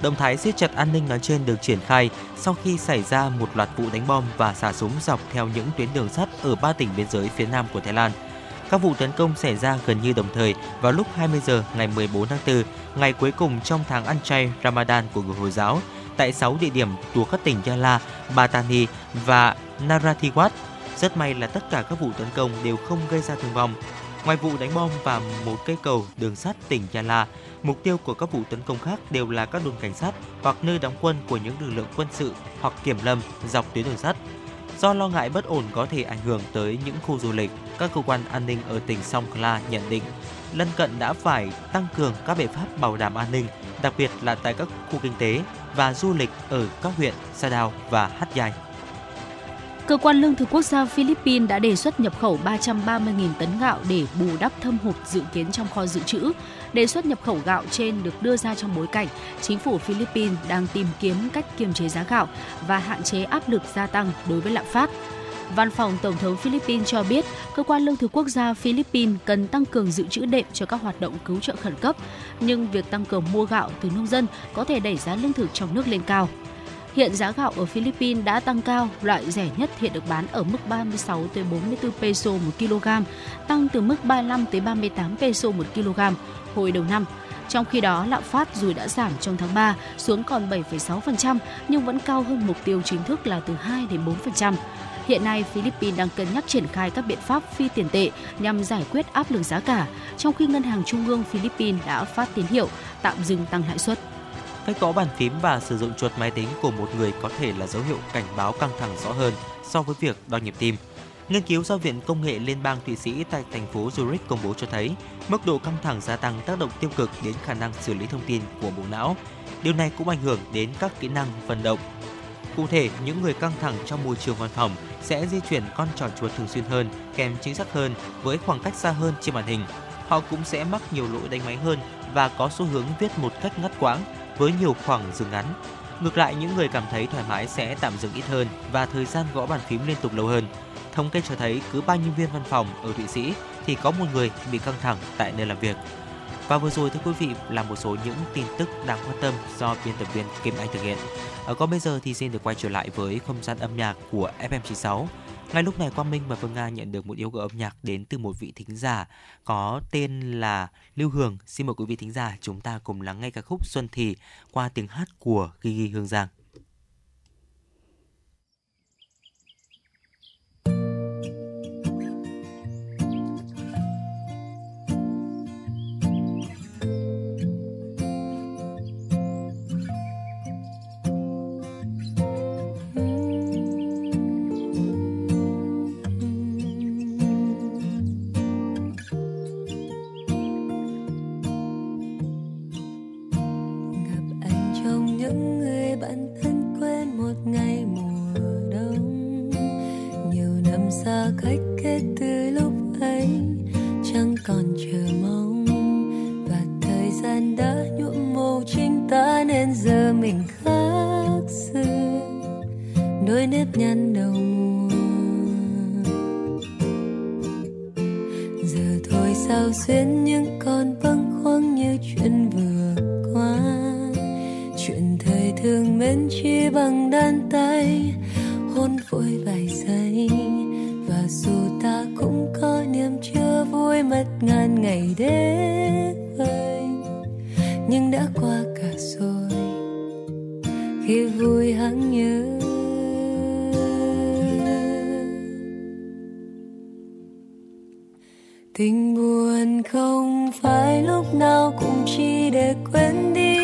Động thái siết chặt an ninh nói trên được triển khai sau khi xảy ra một loạt vụ đánh bom và xả súng dọc theo những tuyến đường sắt ở ba tỉnh biên giới phía nam của Thái Lan. Các vụ tấn công xảy ra gần như đồng thời vào lúc 20 giờ ngày 14 tháng 4, ngày cuối cùng trong tháng ăn chay Ramadan của người Hồi giáo, tại 6 địa điểm thuộc các tỉnh Yala, Batani và Narathiwat. Rất may là tất cả các vụ tấn công đều không gây ra thương vong. Ngoài vụ đánh bom và một cây cầu đường sắt tỉnh Yala, mục tiêu của các vụ tấn công khác đều là các đồn cảnh sát hoặc nơi đóng quân của những lực lượng quân sự hoặc kiểm lâm dọc tuyến đường sắt. Do lo ngại bất ổn có thể ảnh hưởng tới những khu du lịch, các cơ quan an ninh ở tỉnh Songkla nhận định lân cận đã phải tăng cường các biện pháp bảo đảm an ninh, đặc biệt là tại các khu kinh tế và du lịch ở các huyện Sa Đào và Hát Dài. Cơ quan Lương thực Quốc gia Philippines đã đề xuất nhập khẩu 330.000 tấn gạo để bù đắp thâm hụt dự kiến trong kho dự trữ. Đề xuất nhập khẩu gạo trên được đưa ra trong bối cảnh chính phủ Philippines đang tìm kiếm cách kiềm chế giá gạo và hạn chế áp lực gia tăng đối với lạm phát. Văn phòng Tổng thống Philippines cho biết, cơ quan lương thực quốc gia Philippines cần tăng cường dự trữ đệm cho các hoạt động cứu trợ khẩn cấp, nhưng việc tăng cường mua gạo từ nông dân có thể đẩy giá lương thực trong nước lên cao. Hiện giá gạo ở Philippines đã tăng cao, loại rẻ nhất hiện được bán ở mức 36 tới 44 peso một kg, tăng từ mức 35 tới 38 peso một kg hồi đầu năm. Trong khi đó, lạm phát dù đã giảm trong tháng 3 xuống còn 7,6% nhưng vẫn cao hơn mục tiêu chính thức là từ 2 đến 4%. Hiện nay, Philippines đang cân nhắc triển khai các biện pháp phi tiền tệ nhằm giải quyết áp lực giá cả, trong khi Ngân hàng Trung ương Philippines đã phát tín hiệu tạm dừng tăng lãi suất. Cách gõ bàn phím và sử dụng chuột máy tính của một người có thể là dấu hiệu cảnh báo căng thẳng rõ hơn so với việc đo nhịp tim. Nghiên cứu do Viện Công nghệ Liên bang Thụy Sĩ tại thành phố Zurich công bố cho thấy mức độ căng thẳng gia tăng tác động tiêu cực đến khả năng xử lý thông tin của bộ não. Điều này cũng ảnh hưởng đến các kỹ năng vận động. Cụ thể, những người căng thẳng trong môi trường văn phòng sẽ di chuyển con trỏ chuột thường xuyên hơn, kèm chính xác hơn với khoảng cách xa hơn trên màn hình. Họ cũng sẽ mắc nhiều lỗi đánh máy hơn và có xu hướng viết một cách ngắt quãng với nhiều khoảng dừng ngắn. Ngược lại, những người cảm thấy thoải mái sẽ tạm dừng ít hơn và thời gian gõ bàn phím liên tục lâu hơn. Thống kê cho thấy cứ ba nhân viên văn phòng ở Thụy Sĩ thì có một người bị căng thẳng tại nơi làm việc. Và vừa rồi thưa quý vị là một số những tin tức đáng quan tâm do biên tập viên Kim Anh thực hiện. Ở còn bây giờ thì xin được quay trở lại với không gian âm nhạc của FM96. Ngay lúc này Quang Minh và Phương Nga nhận được một yêu cầu âm nhạc đến từ một vị thính giả có tên là Lưu Hường. Xin mời quý vị thính giả chúng ta cùng lắng nghe ca khúc Xuân Thì qua tiếng hát của Gigi Hương Giang. Nếp nhăn đầu mùa. Giờ thôi sao xuyên những con bâng khuâng như chuyện vừa qua. Chuyện thời thường mến chi bằng đan tay, hôn vội vài giây. Và dù ta cũng có niềm chưa vui mất ngàn ngày đến vơi nhưng đã qua cả rồi. Khi vui hằng nhớ tình buồn không phải lúc nào cũng chỉ để quên đi.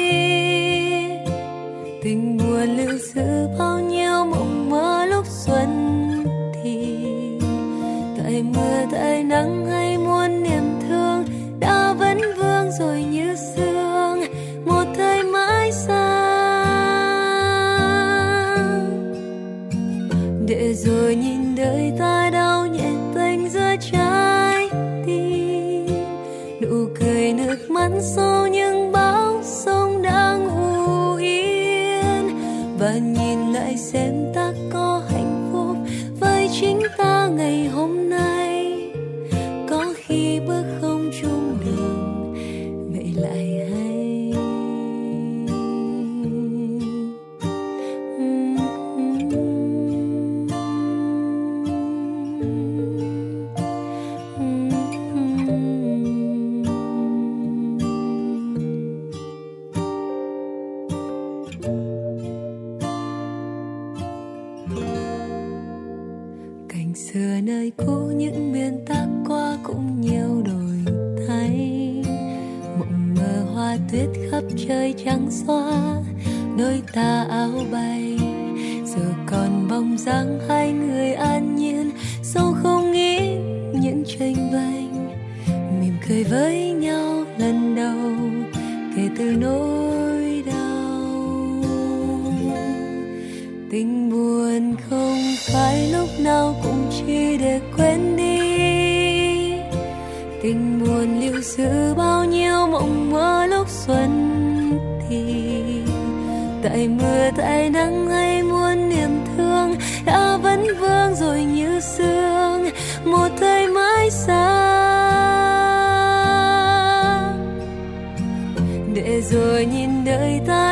Tình buồn lưu giữ bao nhiêu mộng mơ lúc xuân thì, tại mưa, tại nắng hay sau những bão sông đang u yên và nhìn lại xem tuyết trời trắng xóa đôi ta áo bay. Giờ còn bóng dáng hai người an nhiên, sâu không nghĩ những tranh vanh. Mỉm cười với nhau lần đầu, kể từ nỗi đau. Tình buồn không phải lúc nào cũng chỉ để quên đi. Tình buồn lưu giữ bao nhiêu mộng mơ lúc xuân tại mưa, tại nắng hay muôn niềm thương? Đã vẫn vương rồi như sương, một thời mãi xa để rồi nhìn đời ta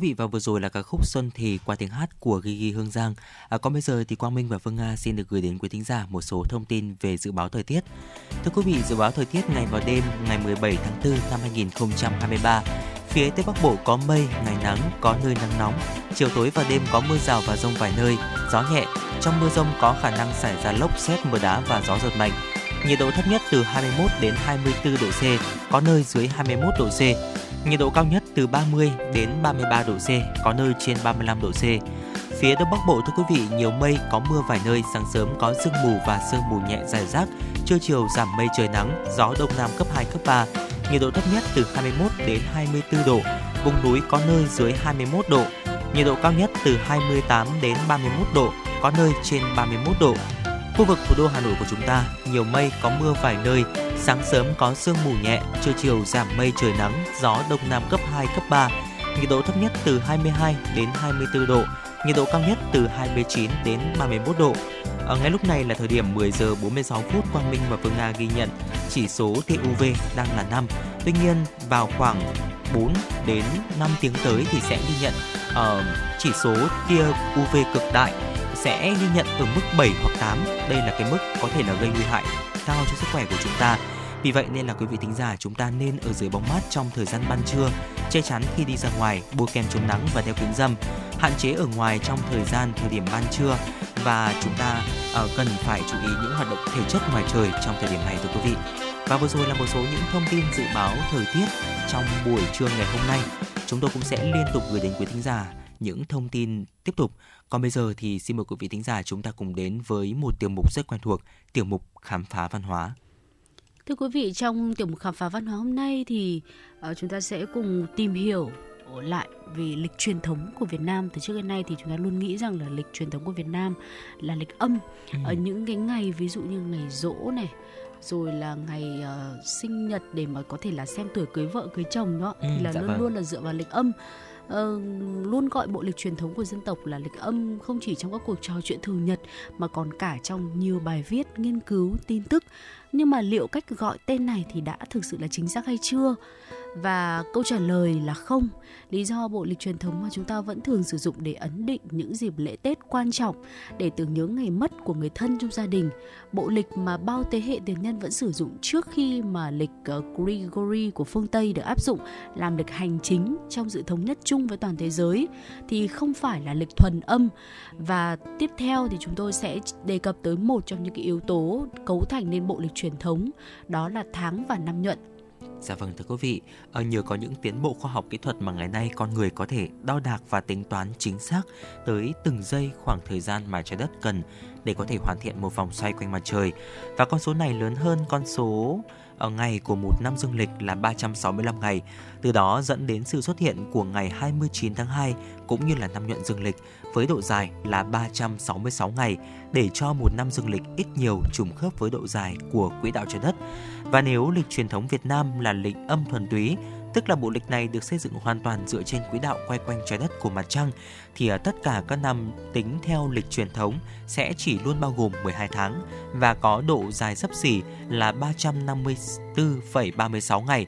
Quý vị và vừa rồi là ca khúc Xuân thì qua tiếng hát của Gigi Hương Giang. À, còn bây giờ thì Quang Minh và Phương Nga xin được gửi đến quý thính giả một số thông tin về dự báo thời tiết. Thưa quý vị, dự báo thời tiết ngày và đêm ngày 17 tháng 4 năm 2023. Phía Tây Bắc Bộ có mây, ngày nắng, có nơi nắng nóng. Chiều tối và đêm có mưa rào và rông vài nơi, gió nhẹ. Trong mưa rông có khả năng xảy ra lốc xét, mưa đá và gió giật mạnh. Nhiệt độ thấp nhất từ 21 đến 24 độ C, có nơi dưới 21 độ C. Nhiệt độ cao nhất từ 30 đến 33 độ C, có nơi trên 35 độ C. Phía Đông Bắc Bộ thưa quý vị, nhiều mây, có mưa vài nơi, sáng sớm có sương mù và sương mù nhẹ rải rác, trưa chiều giảm mây trời nắng, gió đông nam cấp 2 cấp 3. Nhiệt độ thấp nhất từ 21 đến 24 độ, vùng núi có nơi dưới 21 độ. Nhiệt độ cao nhất từ 28 đến 31 độ, có nơi trên 31 độ. Khu vực thủ đô Hà Nội của chúng ta nhiều mây có mưa vài nơi, sáng sớm có sương mù nhẹ, trưa chiều giảm mây trời nắng, gió đông nam cấp 2 cấp 3. Nhiệt độ thấp nhất từ 22 đến 24 độ, nhiệt độ cao nhất từ 29 đến 31 độ. Ở ngay lúc này là thời điểm 10 giờ 46 phút Quang Minh và Phương Nga ghi nhận chỉ số tia UV đang là 5. Tuy nhiên vào khoảng 4 đến 5 tiếng tới thì sẽ ghi nhận uh, chỉ số tia UV cực đại sẽ ghi nhận ở mức 7 hoặc 8. Đây là cái mức có thể là gây nguy hại cao cho sức khỏe của chúng ta. Vì vậy nên là quý vị thính giả chúng ta nên ở dưới bóng mát trong thời gian ban trưa, che chắn khi đi ra ngoài, bôi kem chống nắng và đeo kính râm, hạn chế ở ngoài trong thời gian thời điểm ban trưa và chúng ta uh, cần phải chú ý những hoạt động thể chất ngoài trời trong thời điểm này thưa quý vị. Và vừa rồi là một số những thông tin dự báo thời tiết trong buổi trưa ngày hôm nay. Chúng tôi cũng sẽ liên tục gửi đến quý thính giả những thông tin tiếp tục. Còn bây giờ thì xin mời quý vị thính giả chúng ta cùng đến với một tiểu mục rất quen thuộc, tiểu mục khám phá văn hóa. Thưa quý vị, trong tiểu mục khám phá văn hóa hôm nay thì uh, chúng ta sẽ cùng tìm hiểu lại về lịch truyền thống của Việt Nam từ trước đến nay thì chúng ta luôn nghĩ rằng là lịch truyền thống của Việt Nam là lịch âm ừ. ở những cái ngày ví dụ như ngày rỗ này rồi là ngày uh, sinh nhật để mà có thể là xem tuổi cưới vợ cưới chồng đó ừ, thì là dạ luôn vâng. luôn là dựa vào lịch âm uh, luôn gọi bộ lịch truyền thống của dân tộc là lịch âm không chỉ trong các cuộc trò chuyện thường nhật mà còn cả trong nhiều bài viết nghiên cứu tin tức. Nhưng mà liệu cách gọi tên này thì đã thực sự là chính xác hay chưa? Và câu trả lời là không. Lý do bộ lịch truyền thống mà chúng ta vẫn thường sử dụng để ấn định những dịp lễ Tết quan trọng để tưởng nhớ ngày mất của người thân trong gia đình. Bộ lịch mà bao thế hệ tiền nhân vẫn sử dụng trước khi mà lịch ờ, Gregory của phương Tây được áp dụng làm lịch hành chính trong sự thống nhất chung với toàn thế giới thì không phải là lịch thuần âm. Và tiếp theo thì chúng tôi sẽ đề cập tới một trong những cái yếu tố cấu thành nên bộ lịch truyền thống, đó là tháng và năm nhuận Dạ vâng thưa quý vị, ở nhờ có những tiến bộ khoa học kỹ thuật mà ngày nay con người có thể đo đạc và tính toán chính xác tới từng giây khoảng thời gian mà trái đất cần để có thể hoàn thiện một vòng xoay quanh mặt trời. Và con số này lớn hơn con số ở ngày của một năm dương lịch là 365 ngày, từ đó dẫn đến sự xuất hiện của ngày 29 tháng 2 cũng như là năm nhuận dương lịch với độ dài là 366 ngày để cho một năm dương lịch ít nhiều trùng khớp với độ dài của quỹ đạo trái đất. Và nếu lịch truyền thống Việt Nam là lịch âm thuần túy, tức là bộ lịch này được xây dựng hoàn toàn dựa trên quỹ đạo quay quanh trái đất của mặt trăng, thì à, tất cả các năm tính theo lịch truyền thống sẽ chỉ luôn bao gồm 12 tháng và có độ dài sấp xỉ là 354,36 ngày.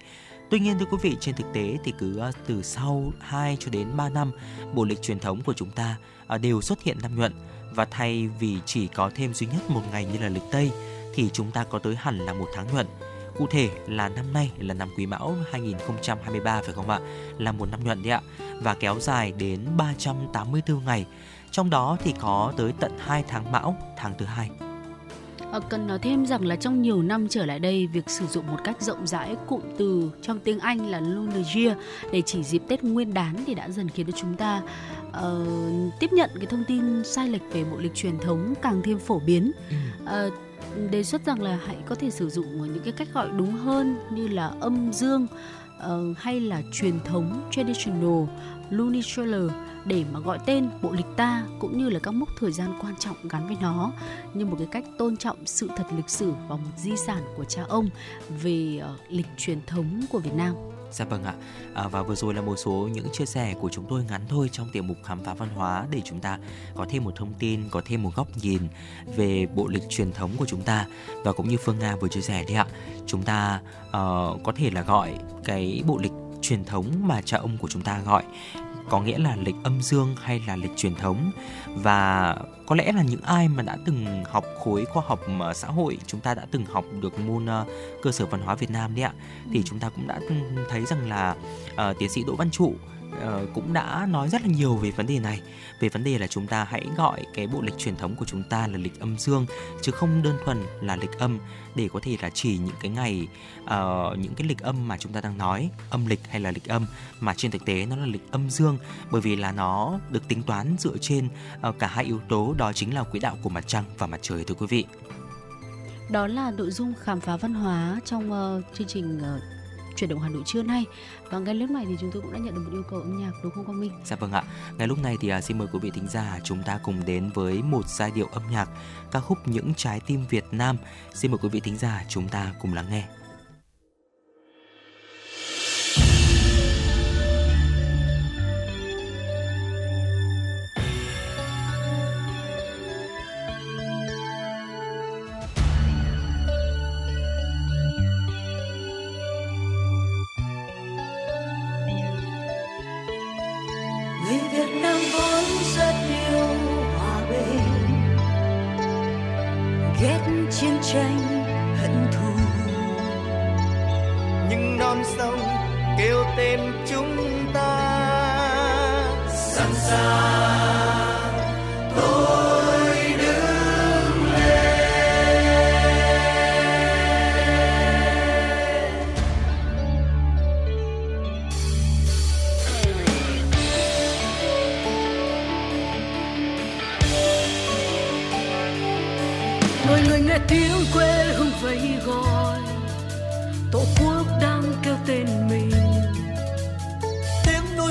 Tuy nhiên thưa quý vị, trên thực tế thì cứ à, từ sau 2 cho đến 3 năm, bộ lịch truyền thống của chúng ta à, đều xuất hiện năm nhuận và thay vì chỉ có thêm duy nhất một ngày như là lịch Tây thì chúng ta có tới hẳn là một tháng nhuận. Cụ thể là năm nay là năm Quý Mão 2023 phải không ạ? Là một năm nhuận đấy ạ và kéo dài đến 384 ngày. Trong đó thì có tới tận 2 tháng Mão, tháng thứ hai. À, cần nói thêm rằng là trong nhiều năm trở lại đây, việc sử dụng một cách rộng rãi cụm từ trong tiếng Anh là Lunar Year để chỉ dịp Tết Nguyên đán thì đã dần khiến cho chúng ta uh, tiếp nhận cái thông tin sai lệch về bộ lịch truyền thống càng thêm phổ biến. Ừ. Uh, đề xuất rằng là hãy có thể sử dụng những cái cách gọi đúng hơn như là âm dương uh, hay là truyền thống traditional lunisolar để mà gọi tên bộ lịch ta cũng như là các mốc thời gian quan trọng gắn với nó như một cái cách tôn trọng sự thật lịch sử và một di sản của cha ông về uh, lịch truyền thống của Việt Nam. Dạ vâng ạ. À, và vừa rồi là một số những chia sẻ của chúng tôi ngắn thôi trong tiểu mục khám phá văn hóa để chúng ta có thêm một thông tin, có thêm một góc nhìn về bộ lịch truyền thống của chúng ta và cũng như Phương Nga vừa chia sẻ đấy ạ. Chúng ta uh, có thể là gọi cái bộ lịch truyền thống mà cha ông của chúng ta gọi có nghĩa là lịch âm dương hay là lịch truyền thống và có lẽ là những ai mà đã từng học khối khoa học ờ, xã hội chúng ta đã từng học được môn uh, cơ sở văn hóa Việt Nam đấy ạ thì ừ. chúng ta cũng đã thấy rằng là uh, tiến sĩ Đỗ Văn Trụ uh, cũng đã nói rất là nhiều về vấn đề này về vấn đề là chúng ta hãy gọi cái bộ lịch truyền thống của chúng ta là lịch âm dương chứ không đơn thuần là lịch âm để có thể là chỉ những cái ngày uh, những cái lịch âm mà chúng ta đang nói âm lịch hay là lịch âm mà trên thực tế nó là lịch âm dương bởi vì là nó được tính toán dựa trên uh, cả hai yếu tố đó chính là quỹ đạo của mặt trăng và mặt trời thưa quý vị đó là nội dung khám phá văn hóa trong uh, chương trình uh, chuyển động Hà Nội trưa nay. Và ngay lúc này thì chúng tôi cũng đã nhận được một yêu cầu âm nhạc đúng không Quang Minh? Dạ vâng ạ. Ngay lúc này thì à, xin mời quý vị thính giả chúng ta cùng đến với một giai điệu âm nhạc ca khúc Những trái tim Việt Nam. Xin mời quý vị thính giả chúng ta cùng lắng nghe.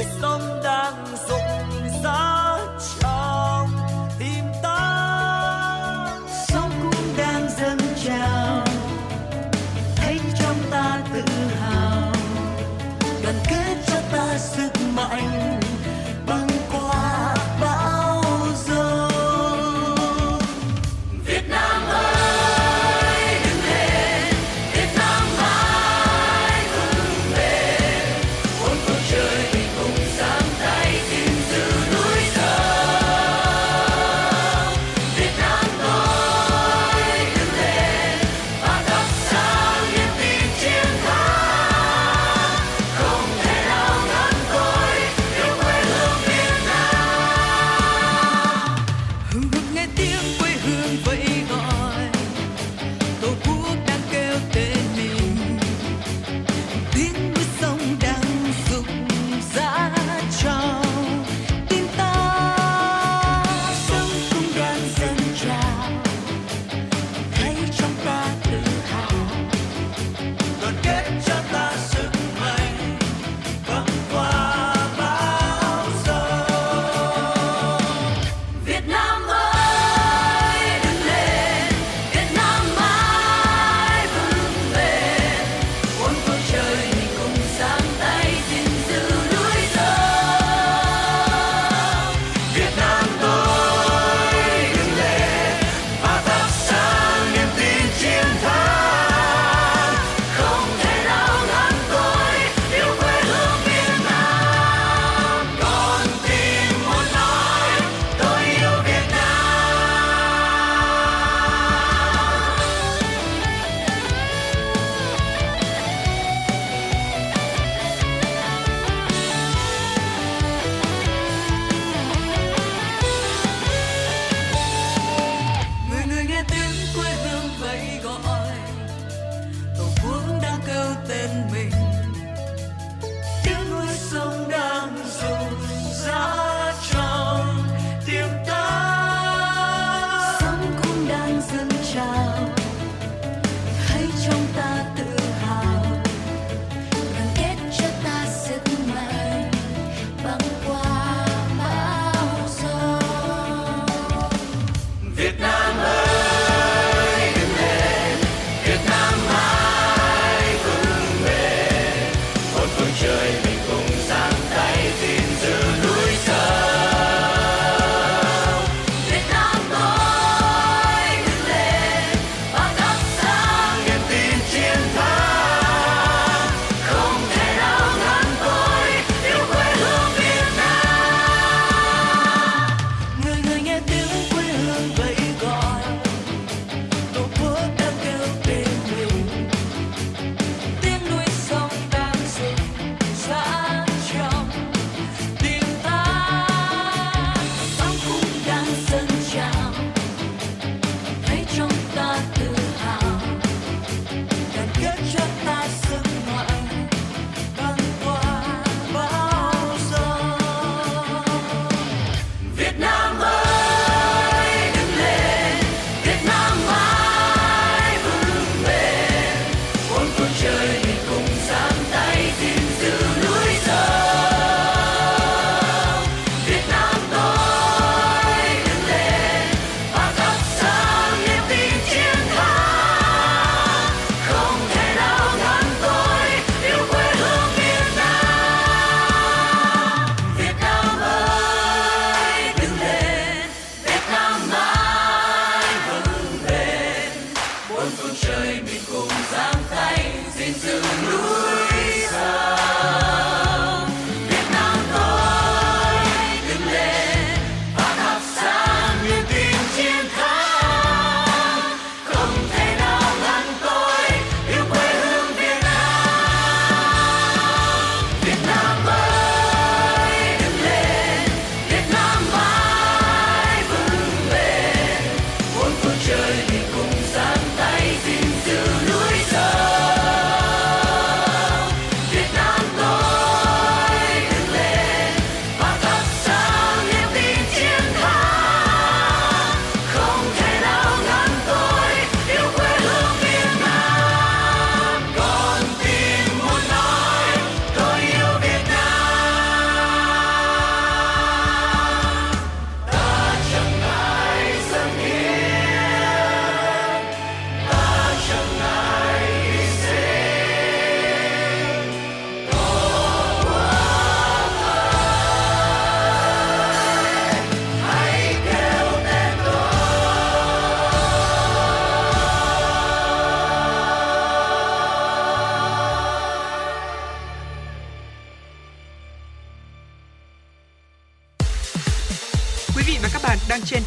Núi sông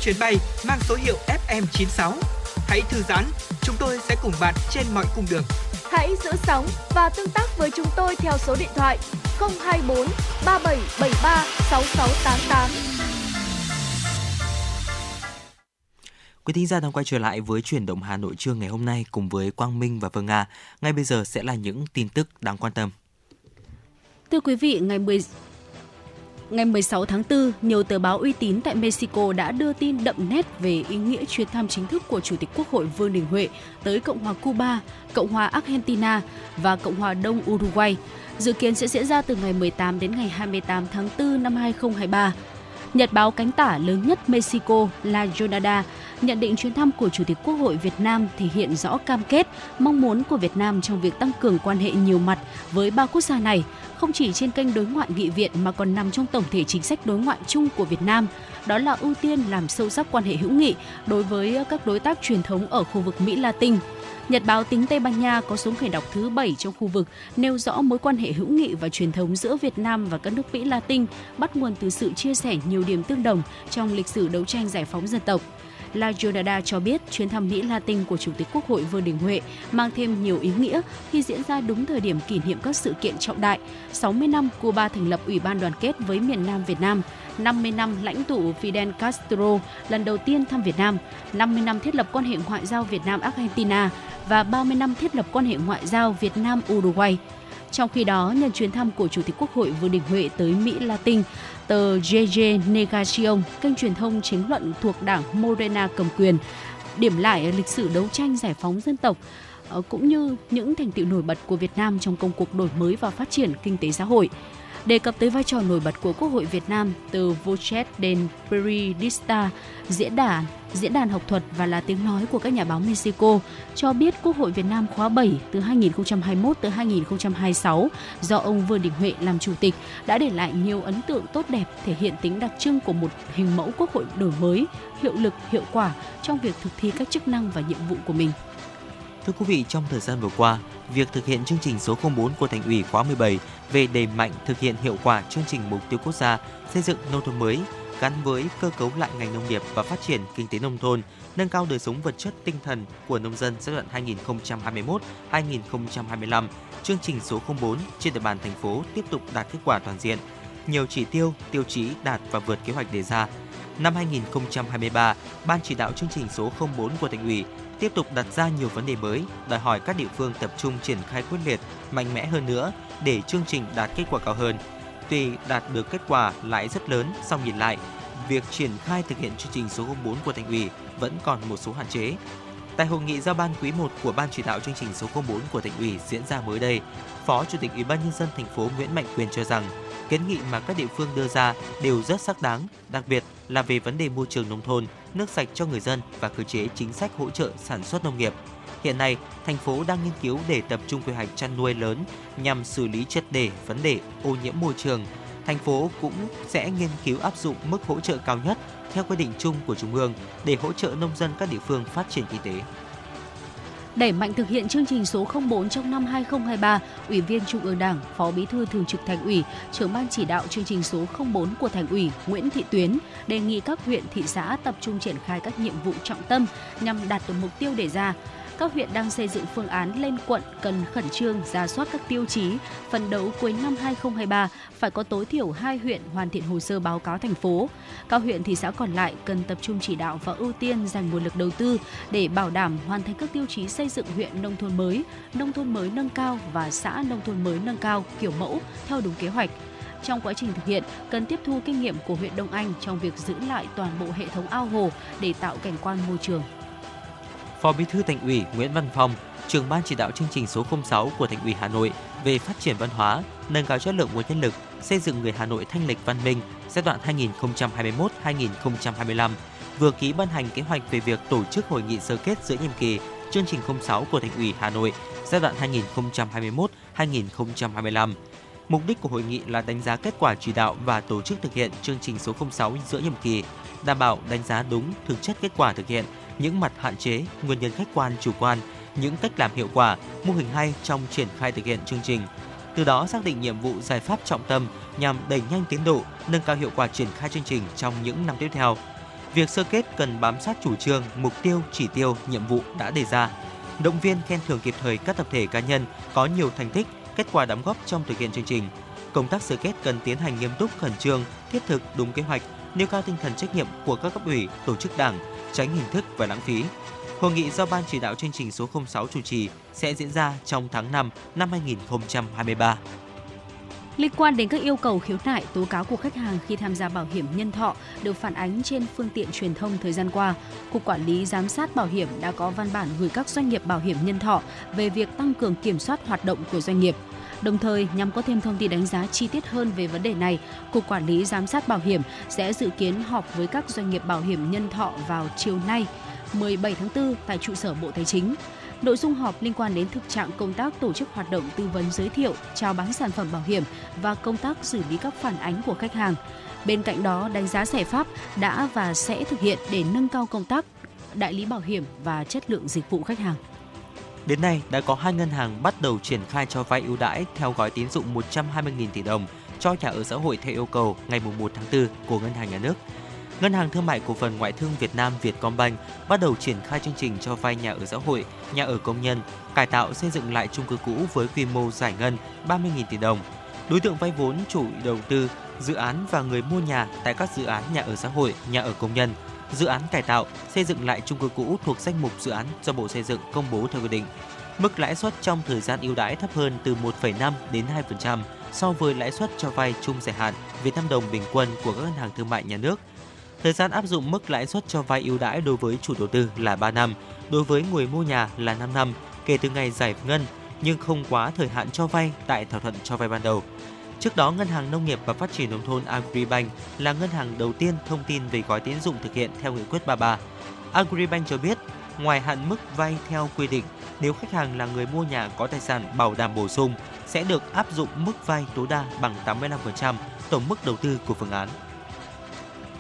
chuyến bay mang số hiệu FM96. Hãy thư giãn, chúng tôi sẽ cùng bạn trên mọi cung đường. Hãy giữ sóng và tương tác với chúng tôi theo số điện thoại 024 3773 6688. Quý thính giả đang quay trở lại với chuyển động Hà Nội trưa ngày hôm nay cùng với Quang Minh và Phương Nga. Ngay bây giờ sẽ là những tin tức đáng quan tâm. Thưa quý vị, ngày 10 Ngày 16 tháng 4, nhiều tờ báo uy tín tại Mexico đã đưa tin đậm nét về ý nghĩa chuyến thăm chính thức của Chủ tịch Quốc hội Vương Đình Huệ tới Cộng hòa Cuba, Cộng hòa Argentina và Cộng hòa Đông Uruguay. Dự kiến sẽ diễn ra từ ngày 18 đến ngày 28 tháng 4 năm 2023. Nhật báo cánh tả lớn nhất Mexico La Jornada nhận định chuyến thăm của Chủ tịch Quốc hội Việt Nam thể hiện rõ cam kết, mong muốn của Việt Nam trong việc tăng cường quan hệ nhiều mặt với ba quốc gia này, không chỉ trên kênh đối ngoại nghị viện mà còn nằm trong tổng thể chính sách đối ngoại chung của Việt Nam. Đó là ưu tiên làm sâu sắc quan hệ hữu nghị đối với các đối tác truyền thống ở khu vực Mỹ Latin. Nhật báo Tính Tây Ban Nha có số người đọc thứ 7 trong khu vực, nêu rõ mối quan hệ hữu nghị và truyền thống giữa Việt Nam và các nước Mỹ Latin, bắt nguồn từ sự chia sẻ nhiều điểm tương đồng trong lịch sử đấu tranh giải phóng dân tộc. La Jornada cho biết chuyến thăm Mỹ Latin của Chủ tịch Quốc hội Vương Đình Huệ mang thêm nhiều ý nghĩa khi diễn ra đúng thời điểm kỷ niệm các sự kiện trọng đại. 60 năm Cuba thành lập Ủy ban đoàn kết với miền Nam Việt Nam, 50 năm lãnh tụ Fidel Castro lần đầu tiên thăm Việt Nam, 50 năm thiết lập quan hệ ngoại giao Việt Nam Argentina và 30 năm thiết lập quan hệ ngoại giao Việt Nam Uruguay. Trong khi đó, nhân chuyến thăm của Chủ tịch Quốc hội Vương Đình Huệ tới Mỹ Latin, tờ JJ Negation, kênh truyền thông chính luận thuộc đảng Morena cầm quyền, điểm lại lịch sử đấu tranh giải phóng dân tộc ờ, cũng như những thành tựu nổi bật của Việt Nam trong công cuộc đổi mới và phát triển kinh tế xã hội. Đề cập tới vai trò nổi bật của Quốc hội Việt Nam từ Vochet đến Periodista, diễn đàn, diễn đàn học thuật và là tiếng nói của các nhà báo Mexico, cho biết Quốc hội Việt Nam khóa 7 từ 2021 tới 2026 do ông Vương Đình Huệ làm chủ tịch đã để lại nhiều ấn tượng tốt đẹp thể hiện tính đặc trưng của một hình mẫu Quốc hội đổi mới, hiệu lực, hiệu quả trong việc thực thi các chức năng và nhiệm vụ của mình. Thưa quý vị, trong thời gian vừa qua, việc thực hiện chương trình số 04 của Thành ủy khóa 17 về đẩy mạnh thực hiện hiệu quả chương trình mục tiêu quốc gia xây dựng nông thôn mới gắn với cơ cấu lại ngành nông nghiệp và phát triển kinh tế nông thôn, nâng cao đời sống vật chất tinh thần của nông dân giai đoạn 2021-2025. Chương trình số 04 trên địa bàn thành phố tiếp tục đạt kết quả toàn diện. Nhiều chỉ tiêu, tiêu chí đạt và vượt kế hoạch đề ra. Năm 2023, Ban chỉ đạo chương trình số 04 của Thành ủy tiếp tục đặt ra nhiều vấn đề mới, đòi hỏi các địa phương tập trung triển khai quyết liệt, mạnh mẽ hơn nữa để chương trình đạt kết quả cao hơn. Tuy đạt được kết quả lại rất lớn, song nhìn lại, việc triển khai thực hiện chương trình số 04 của Thành ủy vẫn còn một số hạn chế. Tại hội nghị giao ban quý 1 của Ban chỉ đạo chương trình số 04 của Thành ủy diễn ra mới đây, Phó Chủ tịch Ủy ban nhân dân thành phố Nguyễn Mạnh Quyền cho rằng kiến nghị mà các địa phương đưa ra đều rất xác đáng, đặc biệt là về vấn đề môi trường nông thôn, nước sạch cho người dân và cơ chế chính sách hỗ trợ sản xuất nông nghiệp. Hiện nay, thành phố đang nghiên cứu để tập trung quy hoạch chăn nuôi lớn nhằm xử lý triệt đề vấn đề ô nhiễm môi trường. Thành phố cũng sẽ nghiên cứu áp dụng mức hỗ trợ cao nhất theo quy định chung của Trung ương để hỗ trợ nông dân các địa phương phát triển kinh tế. Đẩy mạnh thực hiện chương trình số 04 trong năm 2023, Ủy viên Trung ương Đảng, Phó Bí thư Thường trực Thành ủy, trưởng ban chỉ đạo chương trình số 04 của Thành ủy Nguyễn Thị Tuyến đề nghị các huyện, thị xã tập trung triển khai các nhiệm vụ trọng tâm nhằm đạt được mục tiêu đề ra. Các huyện đang xây dựng phương án lên quận cần khẩn trương ra soát các tiêu chí, phần đấu cuối năm 2023 phải có tối thiểu hai huyện hoàn thiện hồ sơ báo cáo thành phố. Các huyện thị xã còn lại cần tập trung chỉ đạo và ưu tiên dành nguồn lực đầu tư để bảo đảm hoàn thành các tiêu chí xây dựng huyện nông thôn mới, nông thôn mới nâng cao và xã nông thôn mới nâng cao kiểu mẫu theo đúng kế hoạch. Trong quá trình thực hiện, cần tiếp thu kinh nghiệm của huyện Đông Anh trong việc giữ lại toàn bộ hệ thống ao hồ để tạo cảnh quan môi trường. Phó Bí thư Thành ủy Nguyễn Văn Phong, trưởng ban chỉ đạo chương trình số 06 của Thành ủy Hà Nội về phát triển văn hóa, nâng cao chất lượng nguồn nhân lực, xây dựng người Hà Nội thanh lịch văn minh giai đoạn 2021-2025 vừa ký ban hành kế hoạch về việc tổ chức hội nghị sơ kết giữa nhiệm kỳ chương trình 06 của Thành ủy Hà Nội giai đoạn 2021-2025. Mục đích của hội nghị là đánh giá kết quả chỉ đạo và tổ chức thực hiện chương trình số 06 giữa nhiệm kỳ, đảm bảo đánh giá đúng thực chất kết quả thực hiện, những mặt hạn chế, nguyên nhân khách quan chủ quan, những cách làm hiệu quả, mô hình hay trong triển khai thực hiện chương trình. Từ đó xác định nhiệm vụ giải pháp trọng tâm nhằm đẩy nhanh tiến độ, nâng cao hiệu quả triển khai chương trình trong những năm tiếp theo. Việc sơ kết cần bám sát chủ trương, mục tiêu, chỉ tiêu, nhiệm vụ đã đề ra. Động viên khen thưởng kịp thời các tập thể cá nhân có nhiều thành tích, kết quả đóng góp trong thực hiện chương trình. Công tác sơ kết cần tiến hành nghiêm túc, khẩn trương, thiết thực, đúng kế hoạch, nêu cao tinh thần trách nhiệm của các cấp ủy, tổ chức đảng, tránh hình thức và lãng phí. Hội nghị do Ban chỉ đạo chương trình số 06 chủ trì sẽ diễn ra trong tháng 5 năm 2023. Liên quan đến các yêu cầu khiếu nại tố cáo của khách hàng khi tham gia bảo hiểm nhân thọ được phản ánh trên phương tiện truyền thông thời gian qua, Cục Quản lý Giám sát Bảo hiểm đã có văn bản gửi các doanh nghiệp bảo hiểm nhân thọ về việc tăng cường kiểm soát hoạt động của doanh nghiệp. Đồng thời, nhằm có thêm thông tin đánh giá chi tiết hơn về vấn đề này, Cục Quản lý Giám sát Bảo hiểm sẽ dự kiến họp với các doanh nghiệp bảo hiểm nhân thọ vào chiều nay, 17 tháng 4 tại trụ sở Bộ Tài chính. Nội dung họp liên quan đến thực trạng công tác tổ chức hoạt động tư vấn giới thiệu, chào bán sản phẩm bảo hiểm và công tác xử lý các phản ánh của khách hàng. Bên cạnh đó, đánh giá giải pháp đã và sẽ thực hiện để nâng cao công tác đại lý bảo hiểm và chất lượng dịch vụ khách hàng. Đến nay, đã có hai ngân hàng bắt đầu triển khai cho vay ưu đãi theo gói tín dụng 120.000 tỷ đồng cho nhà ở xã hội theo yêu cầu ngày 1 tháng 4 của Ngân hàng Nhà nước. Ngân hàng Thương mại Cổ phần Ngoại thương Việt Nam Vietcombank bắt đầu triển khai chương trình cho vay nhà ở xã hội, nhà ở công nhân, cải tạo xây dựng lại chung cư cũ với quy mô giải ngân 30.000 tỷ đồng. Đối tượng vay vốn chủ đầu tư, dự án và người mua nhà tại các dự án nhà ở xã hội, nhà ở công nhân, dự án cải tạo, xây dựng lại chung cư cũ thuộc danh mục dự án do Bộ Xây dựng công bố theo quy định. Mức lãi suất trong thời gian ưu đãi thấp hơn từ 1,5 đến 2% so với lãi suất cho vay chung dài hạn Việt Nam đồng bình quân của các ngân hàng thương mại nhà nước. Thời gian áp dụng mức lãi suất cho vay ưu đãi đối với chủ đầu tư là 3 năm, đối với người mua nhà là 5 năm kể từ ngày giải ngân nhưng không quá thời hạn cho vay tại thỏa thuận cho vay ban đầu. Trước đó, Ngân hàng Nông nghiệp và Phát triển Nông thôn Agribank là ngân hàng đầu tiên thông tin về gói tín dụng thực hiện theo nghị quyết 33. Agribank cho biết, ngoài hạn mức vay theo quy định, nếu khách hàng là người mua nhà có tài sản bảo đảm bổ sung, sẽ được áp dụng mức vay tối đa bằng 85% tổng mức đầu tư của phương án.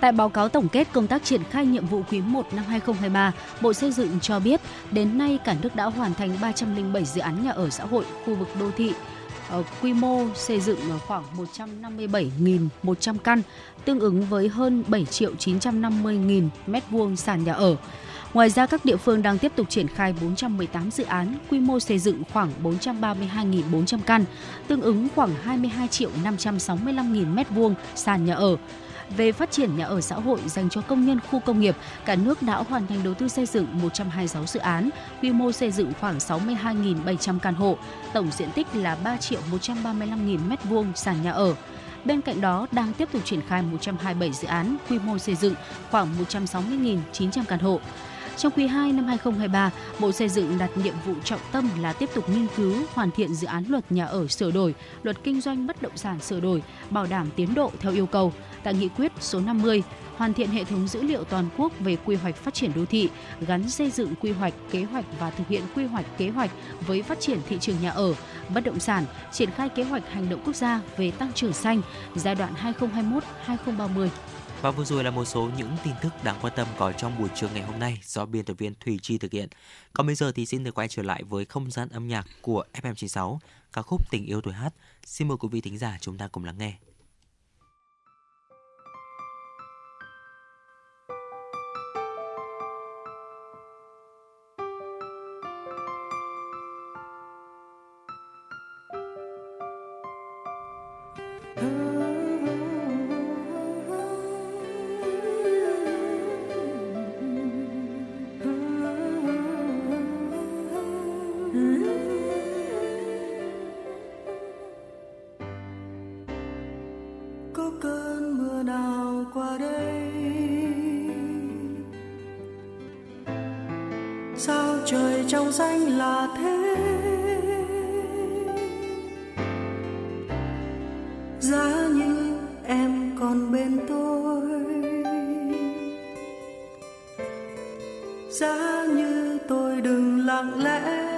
Tại báo cáo tổng kết công tác triển khai nhiệm vụ quý 1 năm 2023, Bộ Xây dựng cho biết đến nay cả nước đã hoàn thành 307 dự án nhà ở xã hội, khu vực đô thị, Ờ, quy mô xây dựng ờ, khoảng 157.100 căn, tương ứng với hơn 7 triệu 950.000 m2 sàn nhà ở. Ngoài ra, các địa phương đang tiếp tục triển khai 418 dự án, quy mô xây dựng khoảng 432.400 căn, tương ứng khoảng 22 triệu 565.000 m2 sàn nhà ở về phát triển nhà ở xã hội dành cho công nhân khu công nghiệp, cả nước đã hoàn thành đầu tư xây dựng 126 dự án, quy mô xây dựng khoảng 62.700 căn hộ, tổng diện tích là 3 triệu 135.000 m2 sàn nhà ở. Bên cạnh đó, đang tiếp tục triển khai 127 dự án, quy mô xây dựng khoảng 160.900 căn hộ. Trong quý 2 năm 2023, Bộ Xây dựng đặt nhiệm vụ trọng tâm là tiếp tục nghiên cứu, hoàn thiện dự án luật nhà ở sửa đổi, luật kinh doanh bất động sản sửa đổi, bảo đảm tiến độ theo yêu cầu. Tại nghị quyết số 50, hoàn thiện hệ thống dữ liệu toàn quốc về quy hoạch phát triển đô thị, gắn xây dựng quy hoạch, kế hoạch và thực hiện quy hoạch kế hoạch với phát triển thị trường nhà ở, bất động sản, triển khai kế hoạch hành động quốc gia về tăng trưởng xanh giai đoạn 2021-2030. Và vừa rồi là một số những tin tức đáng quan tâm có trong buổi trưa ngày hôm nay do biên tập viên Thủy Chi thực hiện. Còn bây giờ thì xin được quay trở lại với không gian âm nhạc của FM96, ca khúc Tình yêu tuổi hát. Xin mời quý vị thính giả chúng ta cùng lắng nghe. Em còn bên tôi. Giá như tôi đừng lặng lẽ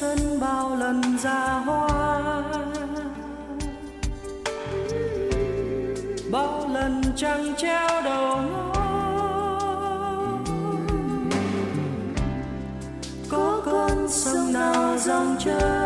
sân bao lần ra hoa. Bao lần trăng treo đầu ngõ có con sông nào dòng chơi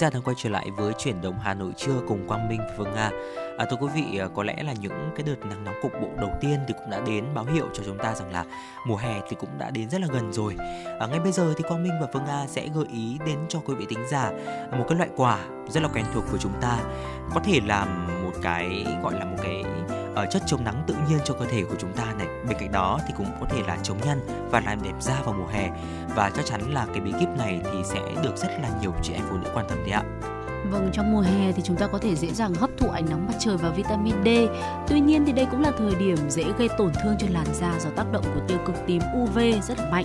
giả đang quay trở lại với chuyển động Hà Nội trưa cùng Quang Minh và Phương Nga. À, thưa quý vị, à, có lẽ là những cái đợt nắng nóng cục bộ đầu tiên thì cũng đã đến báo hiệu cho chúng ta rằng là mùa hè thì cũng đã đến rất là gần rồi. À, ngay bây giờ thì Quang Minh và Phương Nga sẽ gợi ý đến cho quý vị tính giả một cái loại quả rất là quen thuộc của chúng ta, có thể là một cái gọi là một cái ở chất chống nắng tự nhiên cho cơ thể của chúng ta này. Bên cạnh đó thì cũng có thể là chống nhăn và làm đẹp da vào mùa hè. Và chắc chắn là cái bí kíp này thì sẽ được rất là nhiều chị em phụ nữ quan tâm đấy ạ. Vâng, trong mùa hè thì chúng ta có thể dễ dàng hấp thụ ánh nắng mặt trời và vitamin D. Tuy nhiên thì đây cũng là thời điểm dễ gây tổn thương cho làn da do tác động của tia cực tím UV rất là mạnh.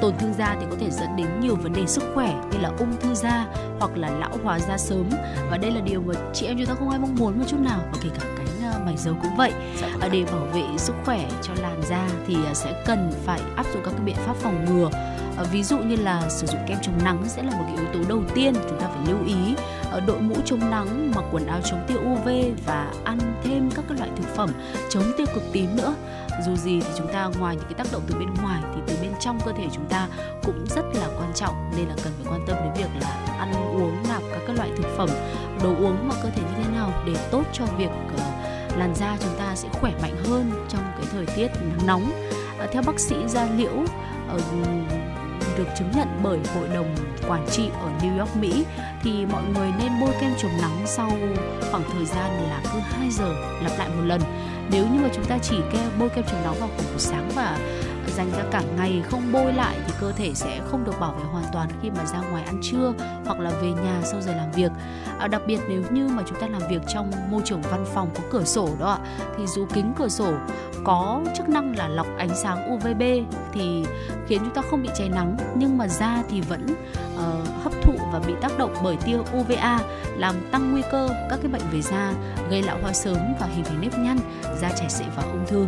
Tổn thương da thì có thể dẫn đến nhiều vấn đề sức khỏe như là ung thư da hoặc là lão hóa da sớm. Và đây là điều mà chị em chúng ta không ai mong muốn một chút nào và kể cả cánh mày dâu cũng vậy. Dạ vâng À, để bảo vệ sức khỏe cho làn da thì à, sẽ cần phải áp dụng các cái biện pháp phòng ngừa. À, ví dụ như là sử dụng kem chống nắng sẽ là một cái yếu tố đầu tiên chúng ta phải lưu ý. Đội mũ chống nắng mặc quần áo chống tia UV và ăn thêm các cái loại thực phẩm chống tia cực tím nữa. Dù gì thì chúng ta ngoài những cái tác động từ bên ngoài thì từ bên trong cơ thể chúng ta cũng rất là quan trọng. Nên là cần phải quan tâm đến việc là ăn uống nạp các cái loại thực phẩm đồ uống mà cơ thể như thế nào để tốt cho việc ờ, làn da chúng ta sẽ khỏe mạnh hơn trong cái thời tiết nắng nóng. À, theo bác sĩ da liễu ở được chứng nhận bởi hội đồng quản trị ở New York Mỹ thì mọi người nên bôi kem chống nắng sau khoảng thời gian là cứ 2 giờ lặp lại một lần. Nếu như mà chúng ta chỉ ke bôi kem chống nắng vào khoảng buổi sáng và dành ra cả ngày không bôi lại thì cơ thể sẽ không được bảo vệ hoàn toàn khi mà ra ngoài ăn trưa hoặc là về nhà sau giờ làm việc. À, đặc biệt nếu như mà chúng ta làm việc trong môi trường văn phòng có cửa sổ đó ạ thì dù kính cửa sổ có chức năng là lọc ánh sáng UVB thì khiến chúng ta không bị cháy nắng nhưng mà da thì vẫn uh, hấp thụ và bị tác động bởi tia UVA làm tăng nguy cơ các cái bệnh về da gây lão hóa sớm và hình thành nếp nhăn da chảy xệ và ung thư.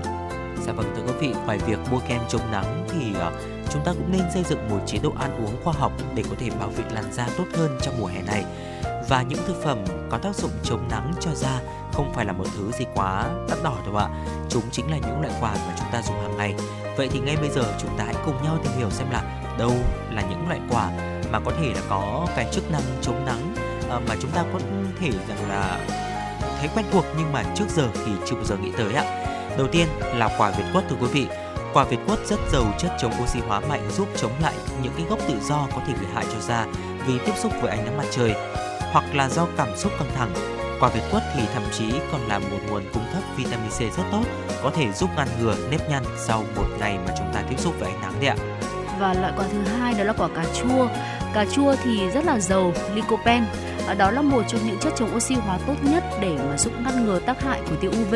Dạ vâng thưa quý vị, ngoài việc mua kem chống nắng thì ờ, chúng ta cũng nên xây dựng một chế độ ăn uống khoa học để có thể bảo vệ làn da tốt hơn trong mùa hè này. Và những thực phẩm có tác dụng chống nắng cho da không phải là một thứ gì quá đắt đỏ đâu ạ. Chúng chính là những loại quả mà chúng ta dùng hàng ngày. Vậy thì ngay bây giờ chúng ta hãy cùng nhau tìm hiểu xem là đâu là những loại quả mà có thể là có cái chức năng chống nắng ờ, mà chúng ta có thể rằng là thấy quen thuộc nhưng mà trước giờ thì chưa bao giờ nghĩ tới ạ. Đầu tiên là quả Việt quất thưa quý vị. Quả Việt quất rất giàu chất chống oxy hóa mạnh giúp chống lại những cái gốc tự do có thể gây hại cho da vì tiếp xúc với ánh nắng mặt trời hoặc là do cảm xúc căng thẳng. Quả Việt quất thì thậm chí còn là một nguồn cung cấp vitamin C rất tốt, có thể giúp ngăn ngừa nếp nhăn sau một ngày mà chúng ta tiếp xúc với ánh nắng đấy ạ. và loại quả thứ hai đó là quả cà chua cà chua thì rất là giàu lycopene Ờ, đó là một trong những chất chống oxy hóa tốt nhất để mà giúp ngăn ngừa tác hại của tia UV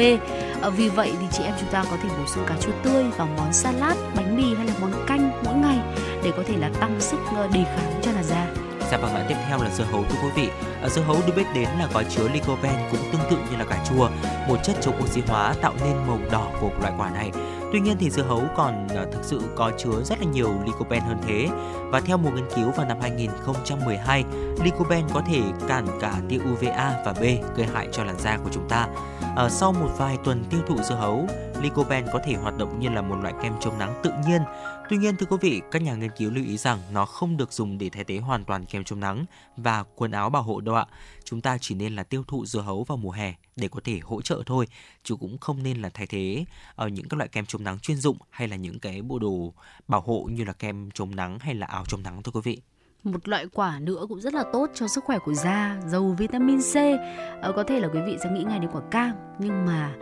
ờ, vì vậy thì chị em chúng ta có thể bổ sung cà chua tươi vào món salad bánh mì hay là món canh mỗi ngày để có thể là tăng sức ờ, đề kháng cho làn da Dạ vâng ạ, tiếp theo là dưa hấu thưa quý vị. Dưa hấu được biết đến là có chứa lycopene cũng tương tự như là cà chua, một chất chống oxy hóa tạo nên màu đỏ của loại quả này. Tuy nhiên thì dưa hấu còn à, thực sự có chứa rất là nhiều lycopene hơn thế. Và theo một nghiên cứu vào năm 2012, lycopene có thể cản cả tia UVA và B gây hại cho làn da của chúng ta. Ở sau một vài tuần tiêu thụ dưa hấu, lycopene có thể hoạt động như là một loại kem chống nắng tự nhiên. Tuy nhiên thưa quý vị, các nhà nghiên cứu lưu ý rằng nó không được dùng để thay thế hoàn toàn kem chống nắng và quần áo bảo hộ đâu ạ. Chúng ta chỉ nên là tiêu thụ dưa hấu vào mùa hè để có thể hỗ trợ thôi, chứ cũng không nên là thay thế ở những các loại kem chống nắng chuyên dụng hay là những cái bộ đồ bảo hộ như là kem chống nắng hay là áo chống nắng thưa quý vị một loại quả nữa cũng rất là tốt cho sức khỏe của da giàu vitamin C. À, có thể là quý vị sẽ nghĩ ngay đến quả cam nhưng mà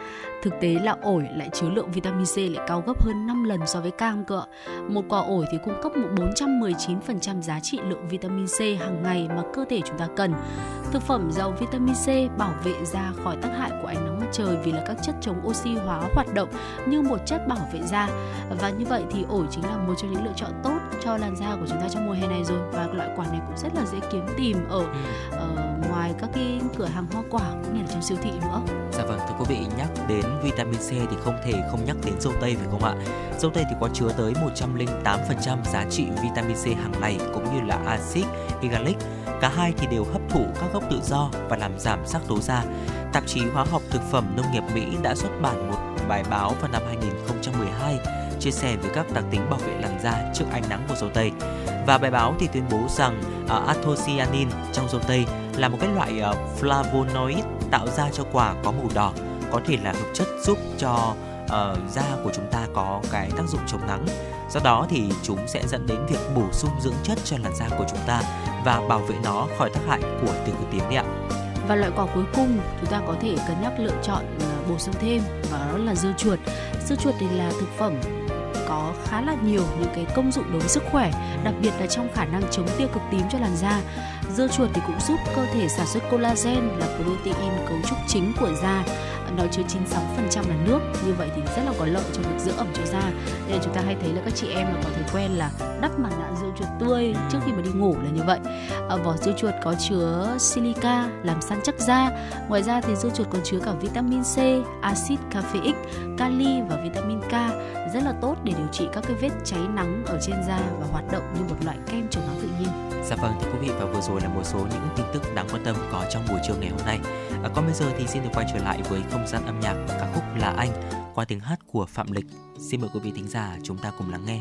thực tế là ổi lại chứa lượng vitamin C lại cao gấp hơn 5 lần so với cam cơ một quả ổi thì cung cấp một 419% giá trị lượng vitamin C hàng ngày mà cơ thể chúng ta cần. Thực phẩm giàu vitamin C bảo vệ da khỏi tác hại của ánh nắng mặt trời vì là các chất chống oxy hóa hoạt động như một chất bảo vệ da. Và như vậy thì ổi chính là một trong những lựa chọn tốt cho làn da của chúng ta trong mùa hè này rồi và loại quả này cũng rất là dễ kiếm tìm ở ờ, ngoài các cái cửa hàng hoa quả cũng như là trong siêu thị nữa Dạ vâng, thưa quý vị, nhắc đến vitamin C thì không thể không nhắc đến dâu tây phải không ạ? Dâu tây thì có chứa tới 108% giá trị vitamin C hàng ngày cũng như là axit hyaluric. Cả hai thì đều hấp thụ các gốc tự do và làm giảm sắc tố da. Tạp chí Hóa học Thực phẩm Nông nghiệp Mỹ đã xuất bản một bài báo vào năm 2012 chia sẻ về các đặc tính bảo vệ làn da trước ánh nắng của dầu tây. Và bài báo thì tuyên bố rằng à, uh, anthocyanin trong dầu tây là một cái loại uh, flavonoid tạo ra cho quả có màu đỏ, có thể là hợp chất giúp cho uh, da của chúng ta có cái tác dụng chống nắng. Do đó thì chúng sẽ dẫn đến việc bổ sung dưỡng chất cho làn da của chúng ta và bảo vệ nó khỏi tác hại của tia cực tím đấy ạ. Và loại quả cuối cùng chúng ta có thể cân nhắc lựa chọn à, bổ sung thêm và đó là dưa chuột. Dưa chuột thì là thực phẩm có khá là nhiều những cái công dụng đối với sức khỏe, đặc biệt là trong khả năng chống tia cực tím cho làn da. Dưa chuột thì cũng giúp cơ thể sản xuất collagen là protein cấu trúc chính của da. Nó chứa 96% là nước. Như vậy thì rất là có lợi cho việc giữ ẩm cho da. Nên chúng ta hay thấy là các chị em là có thói quen là đắp mặt nạ dưa chuột tươi trước khi mà đi ngủ là như vậy. À, vỏ dưa chuột có chứa silica làm săn chắc da. Ngoài ra thì dưa chuột còn chứa cả vitamin C axit caffeic kali và vitamin K. Rất là tốt để điều trị các cái vết cháy nắng ở trên da và hoạt động như một loại kem chống nắng tự nhiên. Dạ vâng thưa quý vị và vừa rồi là một số những tin tức đáng quan tâm có trong buổi trưa ngày hôm nay. À, còn bây giờ thì xin được quay trở lại với không gian âm nhạc và ca khúc là anh qua tiếng hát của Phạm Lịch. Xin mời quý vị thính giả chúng ta cùng lắng nghe.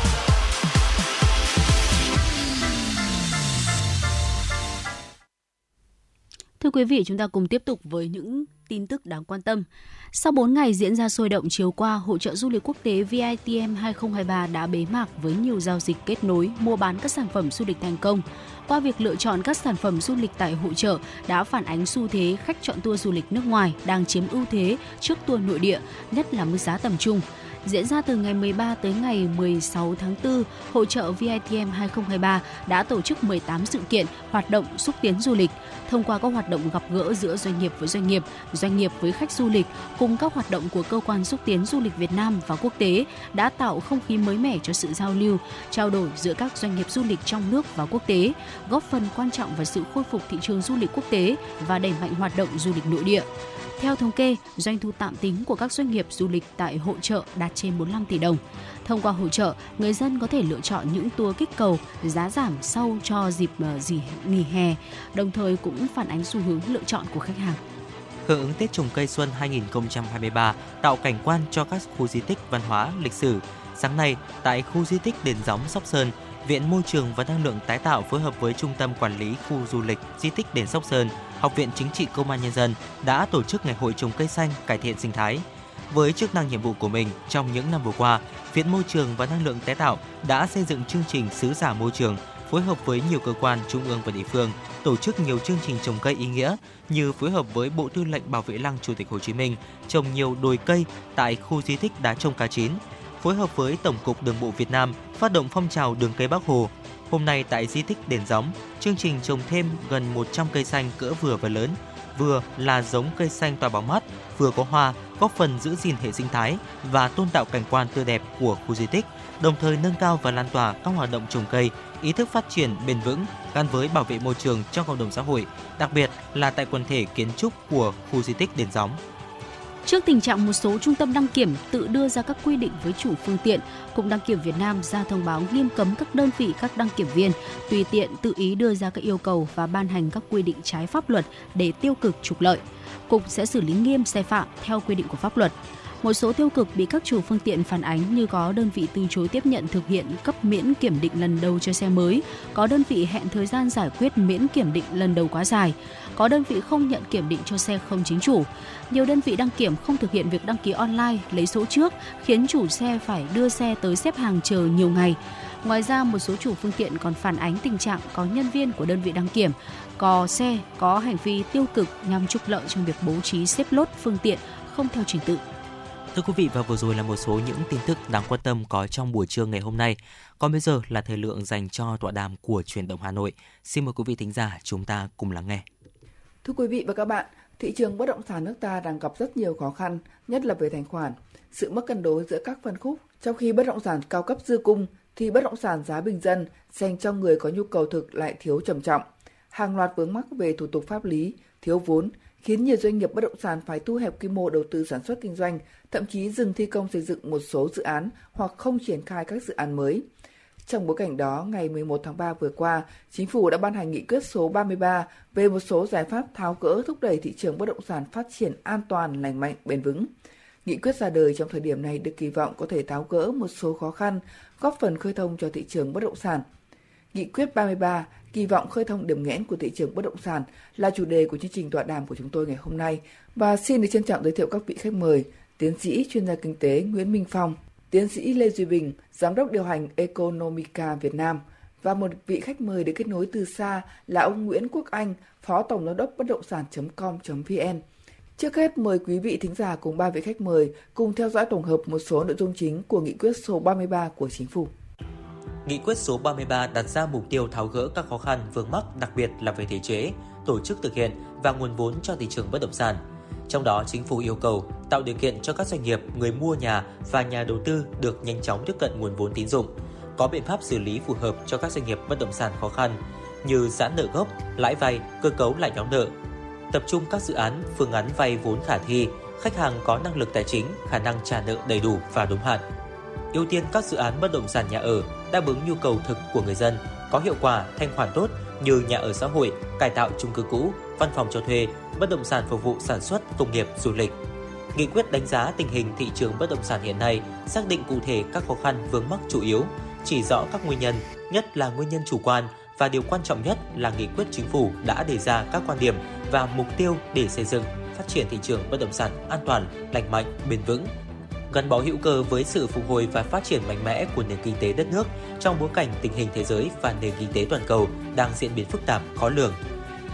Thưa quý vị, chúng ta cùng tiếp tục với những tin tức đáng quan tâm. Sau 4 ngày diễn ra sôi động chiều qua, Hội trợ du lịch quốc tế VITM 2023 đã bế mạc với nhiều giao dịch kết nối mua bán các sản phẩm du lịch thành công. Qua việc lựa chọn các sản phẩm du lịch tại hội trợ đã phản ánh xu thế khách chọn tour du lịch nước ngoài đang chiếm ưu thế trước tour nội địa, nhất là mức giá tầm trung. Diễn ra từ ngày 13 tới ngày 16 tháng 4, hội trợ VITM 2023 đã tổ chức 18 sự kiện hoạt động xúc tiến du lịch. Thông qua các hoạt động gặp gỡ giữa doanh nghiệp với doanh nghiệp, doanh nghiệp với khách du lịch cùng các hoạt động của cơ quan xúc tiến du lịch Việt Nam và quốc tế đã tạo không khí mới mẻ cho sự giao lưu, trao đổi giữa các doanh nghiệp du lịch trong nước và quốc tế, góp phần quan trọng vào sự khôi phục thị trường du lịch quốc tế và đẩy mạnh hoạt động du lịch nội địa. Theo thống kê, doanh thu tạm tính của các doanh nghiệp du lịch tại hội trợ đạt trên 45 tỷ đồng. Thông qua hội trợ, người dân có thể lựa chọn những tour kích cầu, giá giảm sâu cho dịp ờ, gì nghỉ hè, đồng thời cũng phản ánh xu hướng lựa chọn của khách hàng. Hưởng ứng Tết trồng cây xuân 2023 tạo cảnh quan cho các khu di tích văn hóa, lịch sử. Sáng nay, tại khu di tích Đền Gióng Sóc Sơn, Viện Môi trường và Năng lượng tái tạo phối hợp với Trung tâm Quản lý Khu Du lịch Di tích Đền Sóc Sơn, Học viện Chính trị Công an Nhân dân đã tổ chức Ngày hội trồng cây xanh cải thiện sinh thái. Với chức năng nhiệm vụ của mình trong những năm vừa qua, Viện Môi trường và Năng lượng tái tạo đã xây dựng chương trình sứ giả môi trường, phối hợp với nhiều cơ quan trung ương và địa phương, tổ chức nhiều chương trình trồng cây ý nghĩa như phối hợp với Bộ Tư lệnh Bảo vệ Lăng Chủ tịch Hồ Chí Minh trồng nhiều đồi cây tại khu di tích đá trông cá chín, phối hợp với Tổng cục Đường bộ Việt Nam phát động phong trào đường cây Bắc Hồ. Hôm nay tại di tích Đền Gióng, chương trình trồng thêm gần 100 cây xanh cỡ vừa và lớn, vừa là giống cây xanh tỏa bóng mát, vừa có hoa, góp phần giữ gìn hệ sinh thái và tôn tạo cảnh quan tươi đẹp của khu di tích, đồng thời nâng cao và lan tỏa các hoạt động trồng cây, ý thức phát triển bền vững gắn với bảo vệ môi trường trong cộng đồng xã hội, đặc biệt là tại quần thể kiến trúc của khu di tích Đền Gióng. Trước tình trạng một số trung tâm đăng kiểm tự đưa ra các quy định với chủ phương tiện, Cục Đăng kiểm Việt Nam ra thông báo nghiêm cấm các đơn vị các đăng kiểm viên tùy tiện tự ý đưa ra các yêu cầu và ban hành các quy định trái pháp luật để tiêu cực trục lợi. Cục sẽ xử lý nghiêm sai phạm theo quy định của pháp luật. Một số tiêu cực bị các chủ phương tiện phản ánh như có đơn vị từ chối tiếp nhận thực hiện cấp miễn kiểm định lần đầu cho xe mới, có đơn vị hẹn thời gian giải quyết miễn kiểm định lần đầu quá dài, có đơn vị không nhận kiểm định cho xe không chính chủ. Nhiều đơn vị đăng kiểm không thực hiện việc đăng ký online, lấy số trước, khiến chủ xe phải đưa xe tới xếp hàng chờ nhiều ngày. Ngoài ra, một số chủ phương tiện còn phản ánh tình trạng có nhân viên của đơn vị đăng kiểm cò xe có hành vi tiêu cực nhằm trục lợi trong việc bố trí xếp lốt phương tiện không theo trình tự. Thưa quý vị và vừa rồi là một số những tin tức đáng quan tâm có trong buổi trưa ngày hôm nay. Còn bây giờ là thời lượng dành cho tọa đàm của truyền động Hà Nội. Xin mời quý vị thính giả chúng ta cùng lắng nghe. Thưa quý vị và các bạn, thị trường bất động sản nước ta đang gặp rất nhiều khó khăn, nhất là về thanh khoản, sự mất cân đối giữa các phân khúc. Trong khi bất động sản cao cấp dư cung, thì bất động sản giá bình dân dành cho người có nhu cầu thực lại thiếu trầm trọng. Hàng loạt vướng mắc về thủ tục pháp lý, thiếu vốn khiến nhiều doanh nghiệp bất động sản phải thu hẹp quy mô đầu tư sản xuất kinh doanh, thậm chí dừng thi công xây dựng một số dự án hoặc không triển khai các dự án mới. Trong bối cảnh đó, ngày 11 tháng 3 vừa qua, Chính phủ đã ban hành nghị quyết số 33 về một số giải pháp tháo gỡ thúc đẩy thị trường bất động sản phát triển an toàn, lành mạnh, bền vững. Nghị quyết ra đời trong thời điểm này được kỳ vọng có thể tháo gỡ một số khó khăn, góp phần khơi thông cho thị trường bất động sản. Nghị quyết 33 kỳ vọng khơi thông điểm nghẽn của thị trường bất động sản là chủ đề của chương trình tọa đàm của chúng tôi ngày hôm nay và xin được trân trọng giới thiệu các vị khách mời tiến sĩ chuyên gia kinh tế Nguyễn Minh Phong, tiến sĩ Lê Duy Bình, giám đốc điều hành Economica Việt Nam và một vị khách mời được kết nối từ xa là ông Nguyễn Quốc Anh, phó tổng giám đốc bất động sản.com.vn. Trước hết mời quý vị thính giả cùng ba vị khách mời cùng theo dõi tổng hợp một số nội dung chính của nghị quyết số 33 của chính phủ. Nghị quyết số 33 đặt ra mục tiêu tháo gỡ các khó khăn vướng mắc đặc biệt là về thể chế, tổ chức thực hiện và nguồn vốn cho thị trường bất động sản. Trong đó, chính phủ yêu cầu tạo điều kiện cho các doanh nghiệp, người mua nhà và nhà đầu tư được nhanh chóng tiếp cận nguồn vốn tín dụng, có biện pháp xử lý phù hợp cho các doanh nghiệp bất động sản khó khăn như giãn nợ gốc, lãi vay, cơ cấu lại nhóm nợ. Tập trung các dự án, phương án vay vốn khả thi, khách hàng có năng lực tài chính, khả năng trả nợ đầy đủ và đúng hạn. Ưu tiên các dự án bất động sản nhà ở đáp ứng nhu cầu thực của người dân, có hiệu quả, thanh khoản tốt như nhà ở xã hội, cải tạo chung cư cũ, văn phòng cho thuê, bất động sản phục vụ sản xuất, công nghiệp, du lịch. Nghị quyết đánh giá tình hình thị trường bất động sản hiện nay, xác định cụ thể các khó khăn vướng mắc chủ yếu, chỉ rõ các nguyên nhân, nhất là nguyên nhân chủ quan và điều quan trọng nhất là nghị quyết chính phủ đã đề ra các quan điểm và mục tiêu để xây dựng, phát triển thị trường bất động sản an toàn, lành mạnh, bền vững. Gắn bó hữu cơ với sự phục hồi và phát triển mạnh mẽ của nền kinh tế đất nước trong bối cảnh tình hình thế giới và nền kinh tế toàn cầu đang diễn biến phức tạp, khó lường.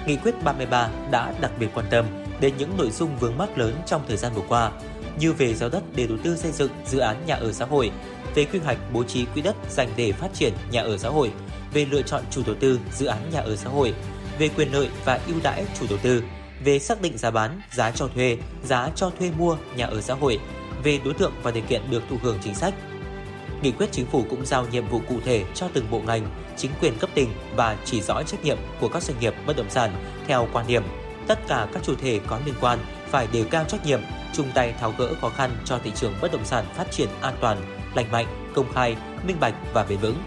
Nghị quyết 33 đã đặc biệt quan tâm đến những nội dung vướng mắc lớn trong thời gian vừa qua, như về giao đất để đầu tư xây dựng dự án nhà ở xã hội, về quy hoạch bố trí quỹ đất dành để phát triển nhà ở xã hội, về lựa chọn chủ đầu tư dự án nhà ở xã hội, về quyền lợi và ưu đãi chủ đầu tư, về xác định giá bán, giá cho thuê, giá cho thuê mua nhà ở xã hội, về đối tượng và điều kiện được thụ hưởng chính sách. Nghị quyết chính phủ cũng giao nhiệm vụ cụ thể cho từng bộ ngành, chính quyền cấp tỉnh và chỉ rõ trách nhiệm của các doanh nghiệp bất động sản theo quan điểm tất cả các chủ thể có liên quan phải đề cao trách nhiệm, chung tay tháo gỡ khó khăn cho thị trường bất động sản phát triển an toàn, lành mạnh, công khai, minh bạch và bền vững.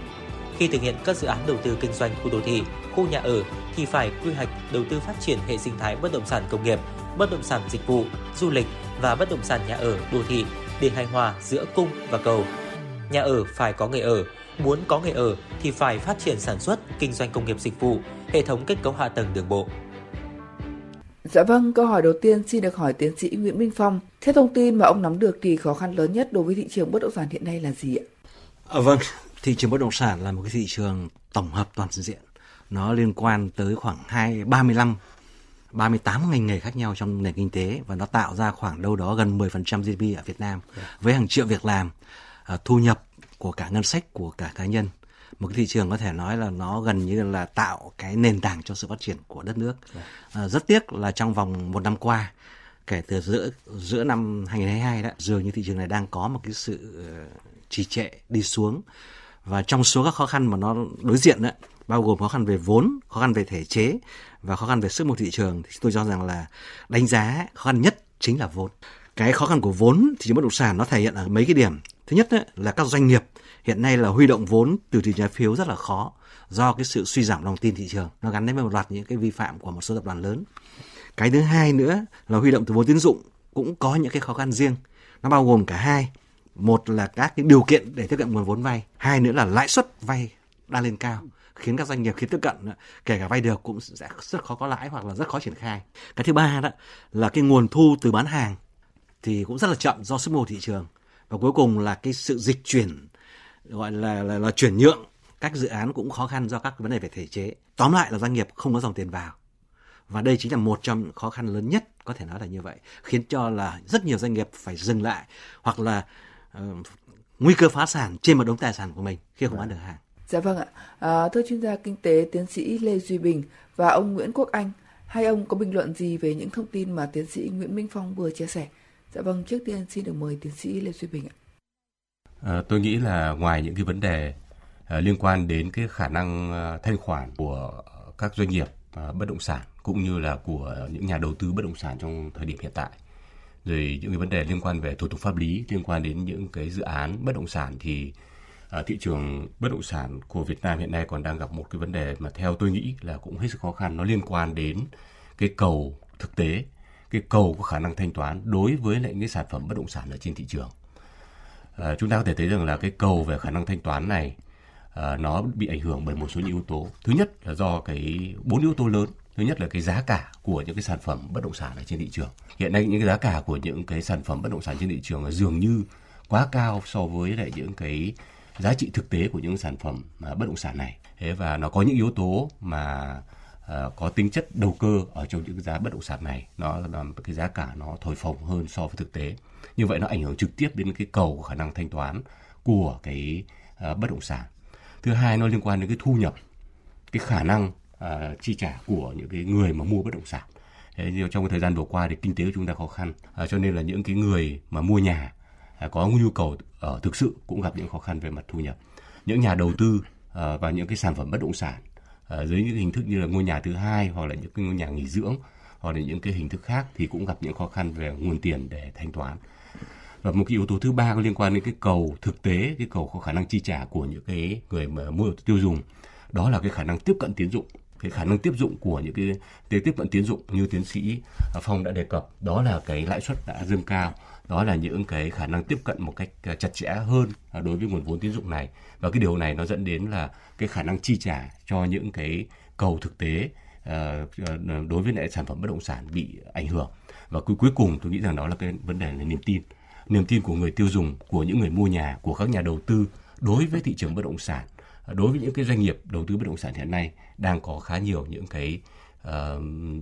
Khi thực hiện các dự án đầu tư kinh doanh khu đô thị, khu nhà ở thì phải quy hoạch đầu tư phát triển hệ sinh thái bất động sản công nghiệp, bất động sản dịch vụ, du lịch và bất động sản nhà ở đô thị để hài hòa giữa cung và cầu. Nhà ở phải có người ở, muốn có người ở thì phải phát triển sản xuất, kinh doanh công nghiệp dịch vụ, hệ thống kết cấu hạ tầng đường bộ. Dạ vâng, câu hỏi đầu tiên xin được hỏi tiến sĩ Nguyễn Minh Phong. Theo thông tin mà ông nắm được thì khó khăn lớn nhất đối với thị trường bất động sản hiện nay là gì ạ? À, vâng, thị trường bất động sản là một cái thị trường tổng hợp toàn diện. Nó liên quan tới khoảng 2 35 38 ngành nghề khác nhau trong nền kinh tế và nó tạo ra khoảng đâu đó gần 10% GDP ở Việt Nam với hàng triệu việc làm, thu nhập của cả ngân sách của cả cá nhân. Một cái thị trường có thể nói là nó gần như là tạo cái nền tảng cho sự phát triển của đất nước. À, rất tiếc là trong vòng một năm qua kể từ giữa giữa năm 2022 đó dường như thị trường này đang có một cái sự ờ, trì trệ đi xuống và trong số các khó khăn mà nó đối diện đó, bao gồm khó khăn về vốn, khó khăn về thể chế và khó khăn về sức mua thị trường thì tôi cho rằng là đánh giá khó khăn nhất chính là vốn. Cái khó khăn của vốn thị trường bất động sản nó thể hiện ở mấy cái điểm. Thứ nhất ấy, là các doanh nghiệp hiện nay là huy động vốn từ thị trái phiếu rất là khó do cái sự suy giảm lòng tin thị trường nó gắn với một loạt những cái vi phạm của một số tập đoàn lớn. Cái thứ hai nữa là huy động từ vốn tín dụng cũng có những cái khó khăn riêng. Nó bao gồm cả hai. Một là các cái điều kiện để tiếp cận nguồn vốn vay, hai nữa là lãi suất vay đang lên cao khiến các doanh nghiệp khi tiếp cận kể cả vay được cũng sẽ rất khó có lãi hoặc là rất khó triển khai. Cái thứ ba đó là cái nguồn thu từ bán hàng thì cũng rất là chậm do sức mua thị trường và cuối cùng là cái sự dịch chuyển gọi là là, là chuyển nhượng các dự án cũng khó khăn do các vấn đề về thể chế. Tóm lại là doanh nghiệp không có dòng tiền vào. Và đây chính là một trong những khó khăn lớn nhất có thể nói là như vậy, khiến cho là rất nhiều doanh nghiệp phải dừng lại hoặc là uh, nguy cơ phá sản trên một đống tài sản của mình khi không bán được hàng. Dạ vâng ạ. À, thưa chuyên gia kinh tế tiến sĩ Lê Duy Bình và ông Nguyễn Quốc Anh, hai ông có bình luận gì về những thông tin mà tiến sĩ Nguyễn Minh Phong vừa chia sẻ? Dạ vâng, trước tiên xin được mời tiến sĩ Lê Duy Bình ạ. À, tôi nghĩ là ngoài những cái vấn đề à, liên quan đến cái khả năng à, thanh khoản của các doanh nghiệp à, bất động sản cũng như là của những nhà đầu tư bất động sản trong thời điểm hiện tại rồi những cái vấn đề liên quan về thủ tục pháp lý liên quan đến những cái dự án bất động sản thì à, thị trường bất động sản của Việt Nam hiện nay còn đang gặp một cái vấn đề mà theo tôi nghĩ là cũng hết sức khó khăn nó liên quan đến cái cầu thực tế cái cầu có khả năng thanh toán đối với lại những cái sản phẩm bất động sản ở trên thị trường. À, chúng ta có thể thấy rằng là cái cầu về khả năng thanh toán này à, nó bị ảnh hưởng bởi một số những yếu tố. Thứ nhất là do cái bốn yếu tố lớn. Thứ nhất là cái giá cả của những cái sản phẩm bất động sản ở trên thị trường. Hiện nay những cái giá cả của những cái sản phẩm bất động sản trên thị trường là dường như quá cao so với lại những cái giá trị thực tế của những sản phẩm à, bất động sản này. Thế và nó có những yếu tố mà Ờ, có tính chất đầu cơ ở trong những cái giá bất động sản này nó làm cái giá cả nó thổi phồng hơn so với thực tế. Như vậy nó ảnh hưởng trực tiếp đến cái cầu của khả năng thanh toán của cái uh, bất động sản. Thứ hai nó liên quan đến cái thu nhập cái khả năng uh, chi trả của những cái người mà mua bất động sản. Thế nhưng trong cái thời gian vừa qua thì kinh tế của chúng ta khó khăn à, cho nên là những cái người mà mua nhà à, có nhu cầu ở thực sự cũng gặp những khó khăn về mặt thu nhập. Những nhà đầu tư à, vào những cái sản phẩm bất động sản Ờ, dưới những hình thức như là ngôi nhà thứ hai hoặc là những cái ngôi nhà nghỉ dưỡng hoặc là những cái hình thức khác thì cũng gặp những khó khăn về nguồn tiền để thanh toán. Và một cái yếu tố thứ ba có liên quan đến cái cầu thực tế, cái cầu có khả năng chi trả của những cái người mà mua tiêu dùng, đó là cái khả năng tiếp cận tiến dụng. Cái khả năng tiếp dụng của những cái tiếp tiếp cận tiến dụng như tiến sĩ Phong đã đề cập, đó là cái lãi suất đã dâng cao đó là những cái khả năng tiếp cận một cách ờ, chặt chẽ hơn à, đối với nguồn vốn tín dụng này. Và cái điều này nó dẫn đến là cái khả năng chi trả cho những cái cầu thực tế ờ, ờ, đối với lại sản phẩm bất động sản bị ảnh hưởng. Và cuối cuối cùng tôi nghĩ rằng đó là cái vấn đề là niềm tin. Niềm tin của người tiêu dùng, của những người mua nhà, của các nhà đầu tư đối với thị trường bất động sản. Đối với những cái doanh nghiệp đầu tư bất động sản hiện nay đang có khá nhiều những cái uh,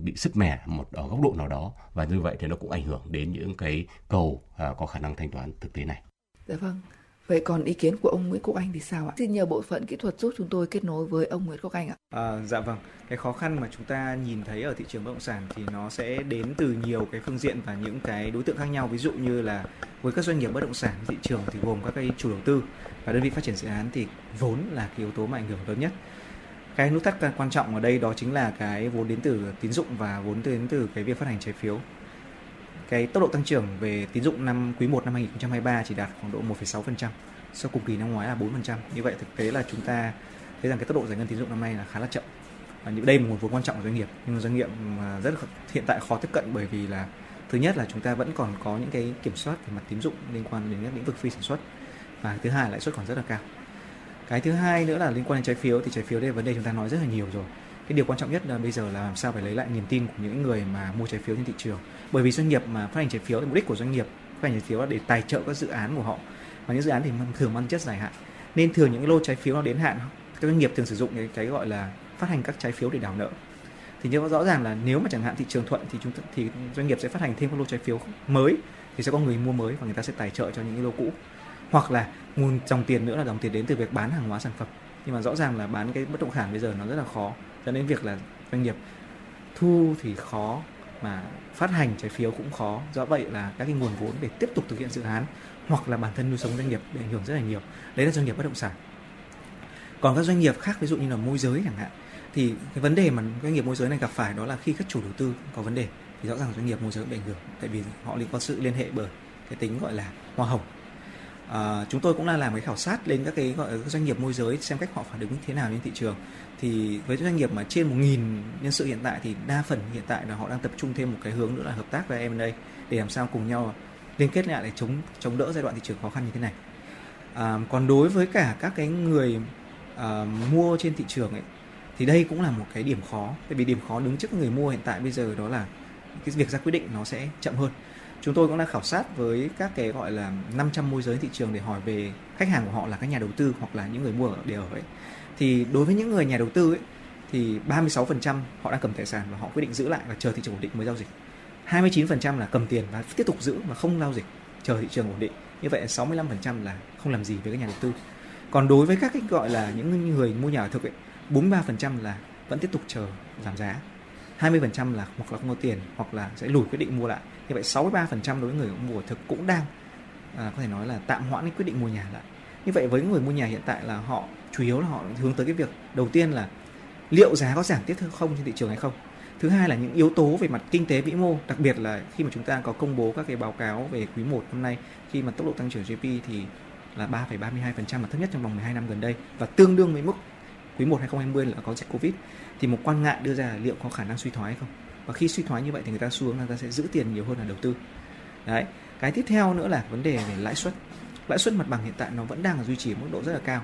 bị sứt mẻ một ở góc độ nào đó và như vậy thì nó cũng ảnh hưởng đến những cái cầu uh, có khả năng thanh toán thực tế này. Dạ vâng. Vậy còn ý kiến của ông Nguyễn Quốc Anh thì sao ạ? Xin nhờ bộ phận kỹ thuật giúp chúng tôi kết nối với ông Nguyễn Quốc Anh ạ. À, dạ vâng, cái khó khăn mà chúng ta nhìn thấy ở thị trường bất động sản thì nó sẽ đến từ nhiều cái phương diện và những cái đối tượng khác nhau. Ví dụ như là với các doanh nghiệp bất động sản thị trường thì gồm các cái chủ đầu tư và đơn vị phát triển dự án thì vốn là cái yếu tố mà ảnh hưởng lớn nhất. Cái nút thắt quan trọng ở đây đó chính là cái vốn đến từ tín dụng và vốn đến từ cái việc phát hành trái phiếu cái tốc độ tăng trưởng về tín dụng năm quý 1 năm 2023 chỉ đạt khoảng độ 1,6%, sau cùng kỳ năm ngoái là 4%. Như vậy thực tế là chúng ta thấy rằng cái tốc độ giải ngân tín dụng năm nay là khá là chậm. Và đây là một nguồn vốn quan trọng của doanh nghiệp, nhưng doanh nghiệp rất hiện tại khó tiếp cận bởi vì là thứ nhất là chúng ta vẫn còn có những cái kiểm soát về mặt tín dụng liên quan đến các lĩnh vực phi sản xuất và thứ hai lãi suất còn rất là cao. Cái thứ hai nữa là liên quan đến trái phiếu thì trái phiếu đây là vấn đề chúng ta nói rất là nhiều rồi. Cái điều quan trọng nhất là bây giờ là làm sao phải lấy lại niềm tin của những người mà mua trái phiếu trên thị trường. Bởi vì doanh nghiệp mà phát hành trái phiếu thì mục đích của doanh nghiệp phát hành trái phiếu là để tài trợ các dự án của họ. Và những dự án thì thường mang chất dài hạn. Nên thường những cái lô trái phiếu nó đến hạn các doanh nghiệp thường sử dụng cái, cái gọi là phát hành các trái phiếu để đảo nợ. Thì như rõ ràng là nếu mà chẳng hạn thị trường thuận thì chúng thì doanh nghiệp sẽ phát hành thêm các lô trái phiếu mới thì sẽ có người mua mới và người ta sẽ tài trợ cho những cái lô cũ hoặc là nguồn dòng tiền nữa là dòng tiền đến từ việc bán hàng hóa sản phẩm. Nhưng mà rõ ràng là bán cái bất động sản bây giờ nó rất là khó, dẫn đến việc là doanh nghiệp thu thì khó mà phát hành trái phiếu cũng khó. Do vậy là các cái nguồn vốn để tiếp tục thực hiện dự án hoặc là bản thân nuôi sống doanh nghiệp bị ảnh hưởng rất là nhiều. Đấy là doanh nghiệp bất động sản. Còn các doanh nghiệp khác, ví dụ như là môi giới chẳng hạn, thì cái vấn đề mà doanh nghiệp môi giới này gặp phải đó là khi các chủ đầu tư có vấn đề, thì rõ ràng doanh nghiệp môi giới bị ảnh hưởng. Tại vì họ liên có sự liên hệ bởi cái tính gọi là hoa hồng à, chúng tôi cũng đang làm cái khảo sát lên các cái gọi là doanh nghiệp môi giới xem cách họ phản ứng thế nào trên thị trường. Thì với doanh nghiệp mà trên 1.000 nhân sự hiện tại thì đa phần hiện tại là họ đang tập trung thêm một cái hướng nữa là hợp tác với em đây để làm sao cùng nhau liên kết lại để chống chống đỡ giai đoạn thị trường khó khăn như thế này. À, còn đối với cả các cái người à, mua trên thị trường ấy thì đây cũng là một cái điểm khó. Tại vì điểm khó đứng trước người mua hiện tại bây giờ đó là cái việc ra quyết định nó sẽ chậm hơn chúng tôi cũng đã khảo sát với các cái gọi là 500 môi giới thị trường để hỏi về khách hàng của họ là các nhà đầu tư hoặc là những người mua để ở ấy. Thì đối với những người nhà đầu tư ấy, thì 36% họ đang cầm tài sản và họ quyết định giữ lại và chờ thị trường ổn định mới giao dịch. 29% là cầm tiền và tiếp tục giữ mà không giao dịch, chờ thị trường ổn định. Như vậy 65% là không làm gì với các nhà đầu tư. Còn đối với các cái gọi là những người mua nhà ở thực ấy 43% là vẫn tiếp tục chờ giảm giá. 20% là hoặc là không có tiền hoặc là sẽ lùi quyết định mua lại như vậy 63% đối với người mua thực cũng đang à, có thể nói là tạm hoãn cái quyết định mua nhà lại. Như vậy với người mua nhà hiện tại là họ chủ yếu là họ hướng tới cái việc đầu tiên là liệu giá có giảm tiếp không trên thị trường hay không? Thứ hai là những yếu tố về mặt kinh tế vĩ mô đặc biệt là khi mà chúng ta có công bố các cái báo cáo về quý 1 năm nay khi mà tốc độ tăng trưởng GDP thì là 3,32% là thấp nhất trong vòng 12 năm gần đây và tương đương với mức quý 1 2020 là có dịch Covid. Thì một quan ngại đưa ra là liệu có khả năng suy thoái hay không? Và khi suy thoái như vậy thì người ta xuống người ta sẽ giữ tiền nhiều hơn là đầu tư. Đấy, cái tiếp theo nữa là vấn đề về lãi suất. Lãi suất mặt bằng hiện tại nó vẫn đang duy trì mức độ rất là cao.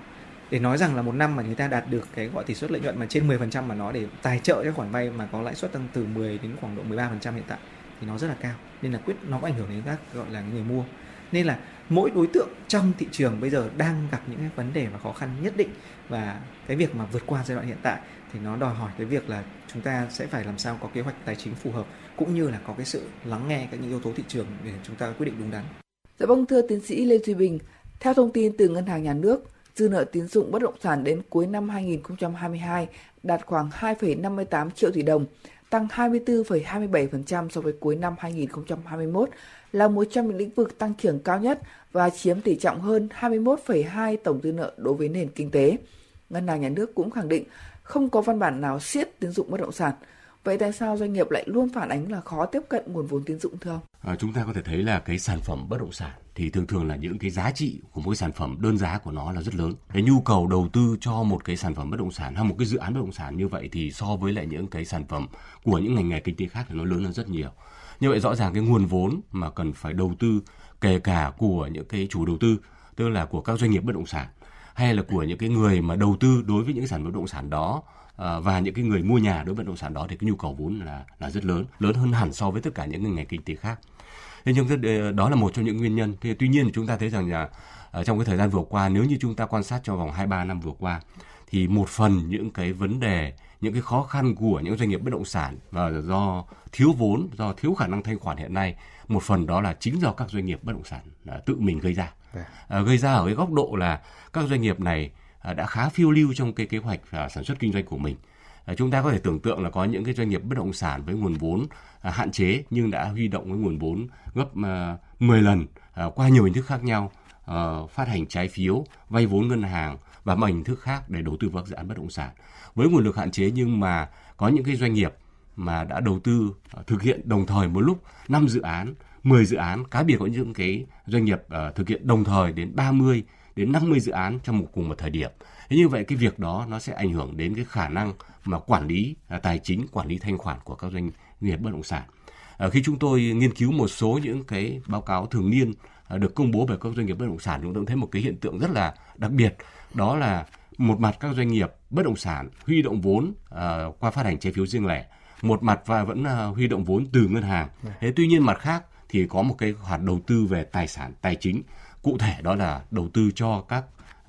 Để nói rằng là một năm mà người ta đạt được cái gọi tỷ suất lợi nhuận mà trên 10% mà nó để tài trợ cho khoản vay mà có lãi suất tăng từ 10 đến khoảng độ 13% hiện tại thì nó rất là cao. Nên là quyết, nó có ảnh hưởng đến các gọi là người mua. Nên là mỗi đối tượng trong thị trường bây giờ đang gặp những cái vấn đề và khó khăn nhất định. Và cái việc mà vượt qua giai đoạn hiện tại thì nó đòi hỏi cái việc là chúng ta sẽ phải làm sao có kế hoạch tài chính phù hợp cũng như là có cái sự lắng nghe các những yếu tố thị trường để chúng ta quyết định đúng đắn. Dạ vâng thưa tiến sĩ Lê Duy Bình, theo thông tin từ Ngân hàng Nhà nước, dư nợ tín dụng bất động sản đến cuối năm 2022 đạt khoảng 2,58 triệu tỷ đồng, tăng 24,27% so với cuối năm 2021, là một trong những lĩnh vực tăng trưởng cao nhất và chiếm tỷ trọng hơn 21,2 tổng dư nợ đối với nền kinh tế. Ngân hàng Nhà nước cũng khẳng định không có văn bản nào siết tín dụng bất động sản. Vậy tại sao doanh nghiệp lại luôn phản ánh là khó tiếp cận nguồn vốn tín dụng thưa ông? À, chúng ta có thể thấy là cái sản phẩm bất động sản thì thường thường là những cái giá trị của mỗi sản phẩm đơn giá của nó là rất lớn. Cái nhu cầu đầu tư cho một cái sản phẩm bất động sản hay một cái dự án bất động sản như vậy thì so với lại những cái sản phẩm của những ngành nghề kinh tế khác thì nó lớn hơn rất nhiều. Như vậy rõ ràng cái nguồn vốn mà cần phải đầu tư kể cả của những cái chủ đầu tư tức là của các doanh nghiệp bất động sản hay là của những cái người mà đầu tư đối với những cái sản phẩm bất động sản đó à, và những cái người mua nhà đối với bất động sản đó thì cái nhu cầu vốn là là rất lớn, lớn hơn hẳn so với tất cả những cái ngành kinh tế khác. Thế nhưng ờ, đó là một trong những nguyên nhân. Thế tuy nhiên chúng ta thấy rằng là ờ, trong cái thời gian vừa qua nếu như chúng ta quan sát trong vòng 2 3 năm vừa qua thì một phần những cái vấn đề những cái khó khăn của những doanh nghiệp bất động sản và do thiếu vốn, do thiếu khả năng thanh khoản hiện nay, một phần đó là chính do các doanh nghiệp bất động sản ờ, tự mình gây ra. Vâng. À, gây ra ở cái góc độ là các doanh nghiệp này à, đã khá phiêu lưu trong cái kế hoạch à, sản xuất kinh doanh của mình. À, chúng ta có thể tưởng tượng là có những cái doanh nghiệp bất động sản với nguồn vốn à, hạn chế nhưng đã huy động cái nguồn vốn gấp à, 10 lần à, qua nhiều hình thức khác nhau, ờ, phát hành trái phiếu, vay vốn ngân hàng và mọi hình thức khác để đầu tư vào các dự án bất động sản. Với nguồn lực hạn chế nhưng mà có những cái doanh nghiệp mà đã đầu tư à, thực hiện đồng thời một lúc 5 dự án, 10 dự án, cá biệt có những cái doanh nghiệp ờ, thực hiện đồng thời đến 30 đến 50 dự án trong một cùng một thời điểm. Thế như vậy cái việc đó nó sẽ ảnh hưởng đến cái khả năng mà quản lý à, tài chính, quản lý thanh khoản của các doanh nghiệp bất động sản. À, khi chúng tôi nghiên cứu một số những cái báo cáo thường niên à, được công bố về các doanh nghiệp bất động sản, chúng tôi thấy một cái hiện tượng rất là đặc biệt, đó là một mặt các doanh nghiệp bất động sản huy động vốn à, qua phát hành trái phiếu riêng lẻ, một mặt và vẫn à, huy động vốn từ ngân hàng. Thế tuy nhiên mặt khác thì có một cái khoản đầu tư về tài sản tài chính. Cụ thể đó là đầu tư cho các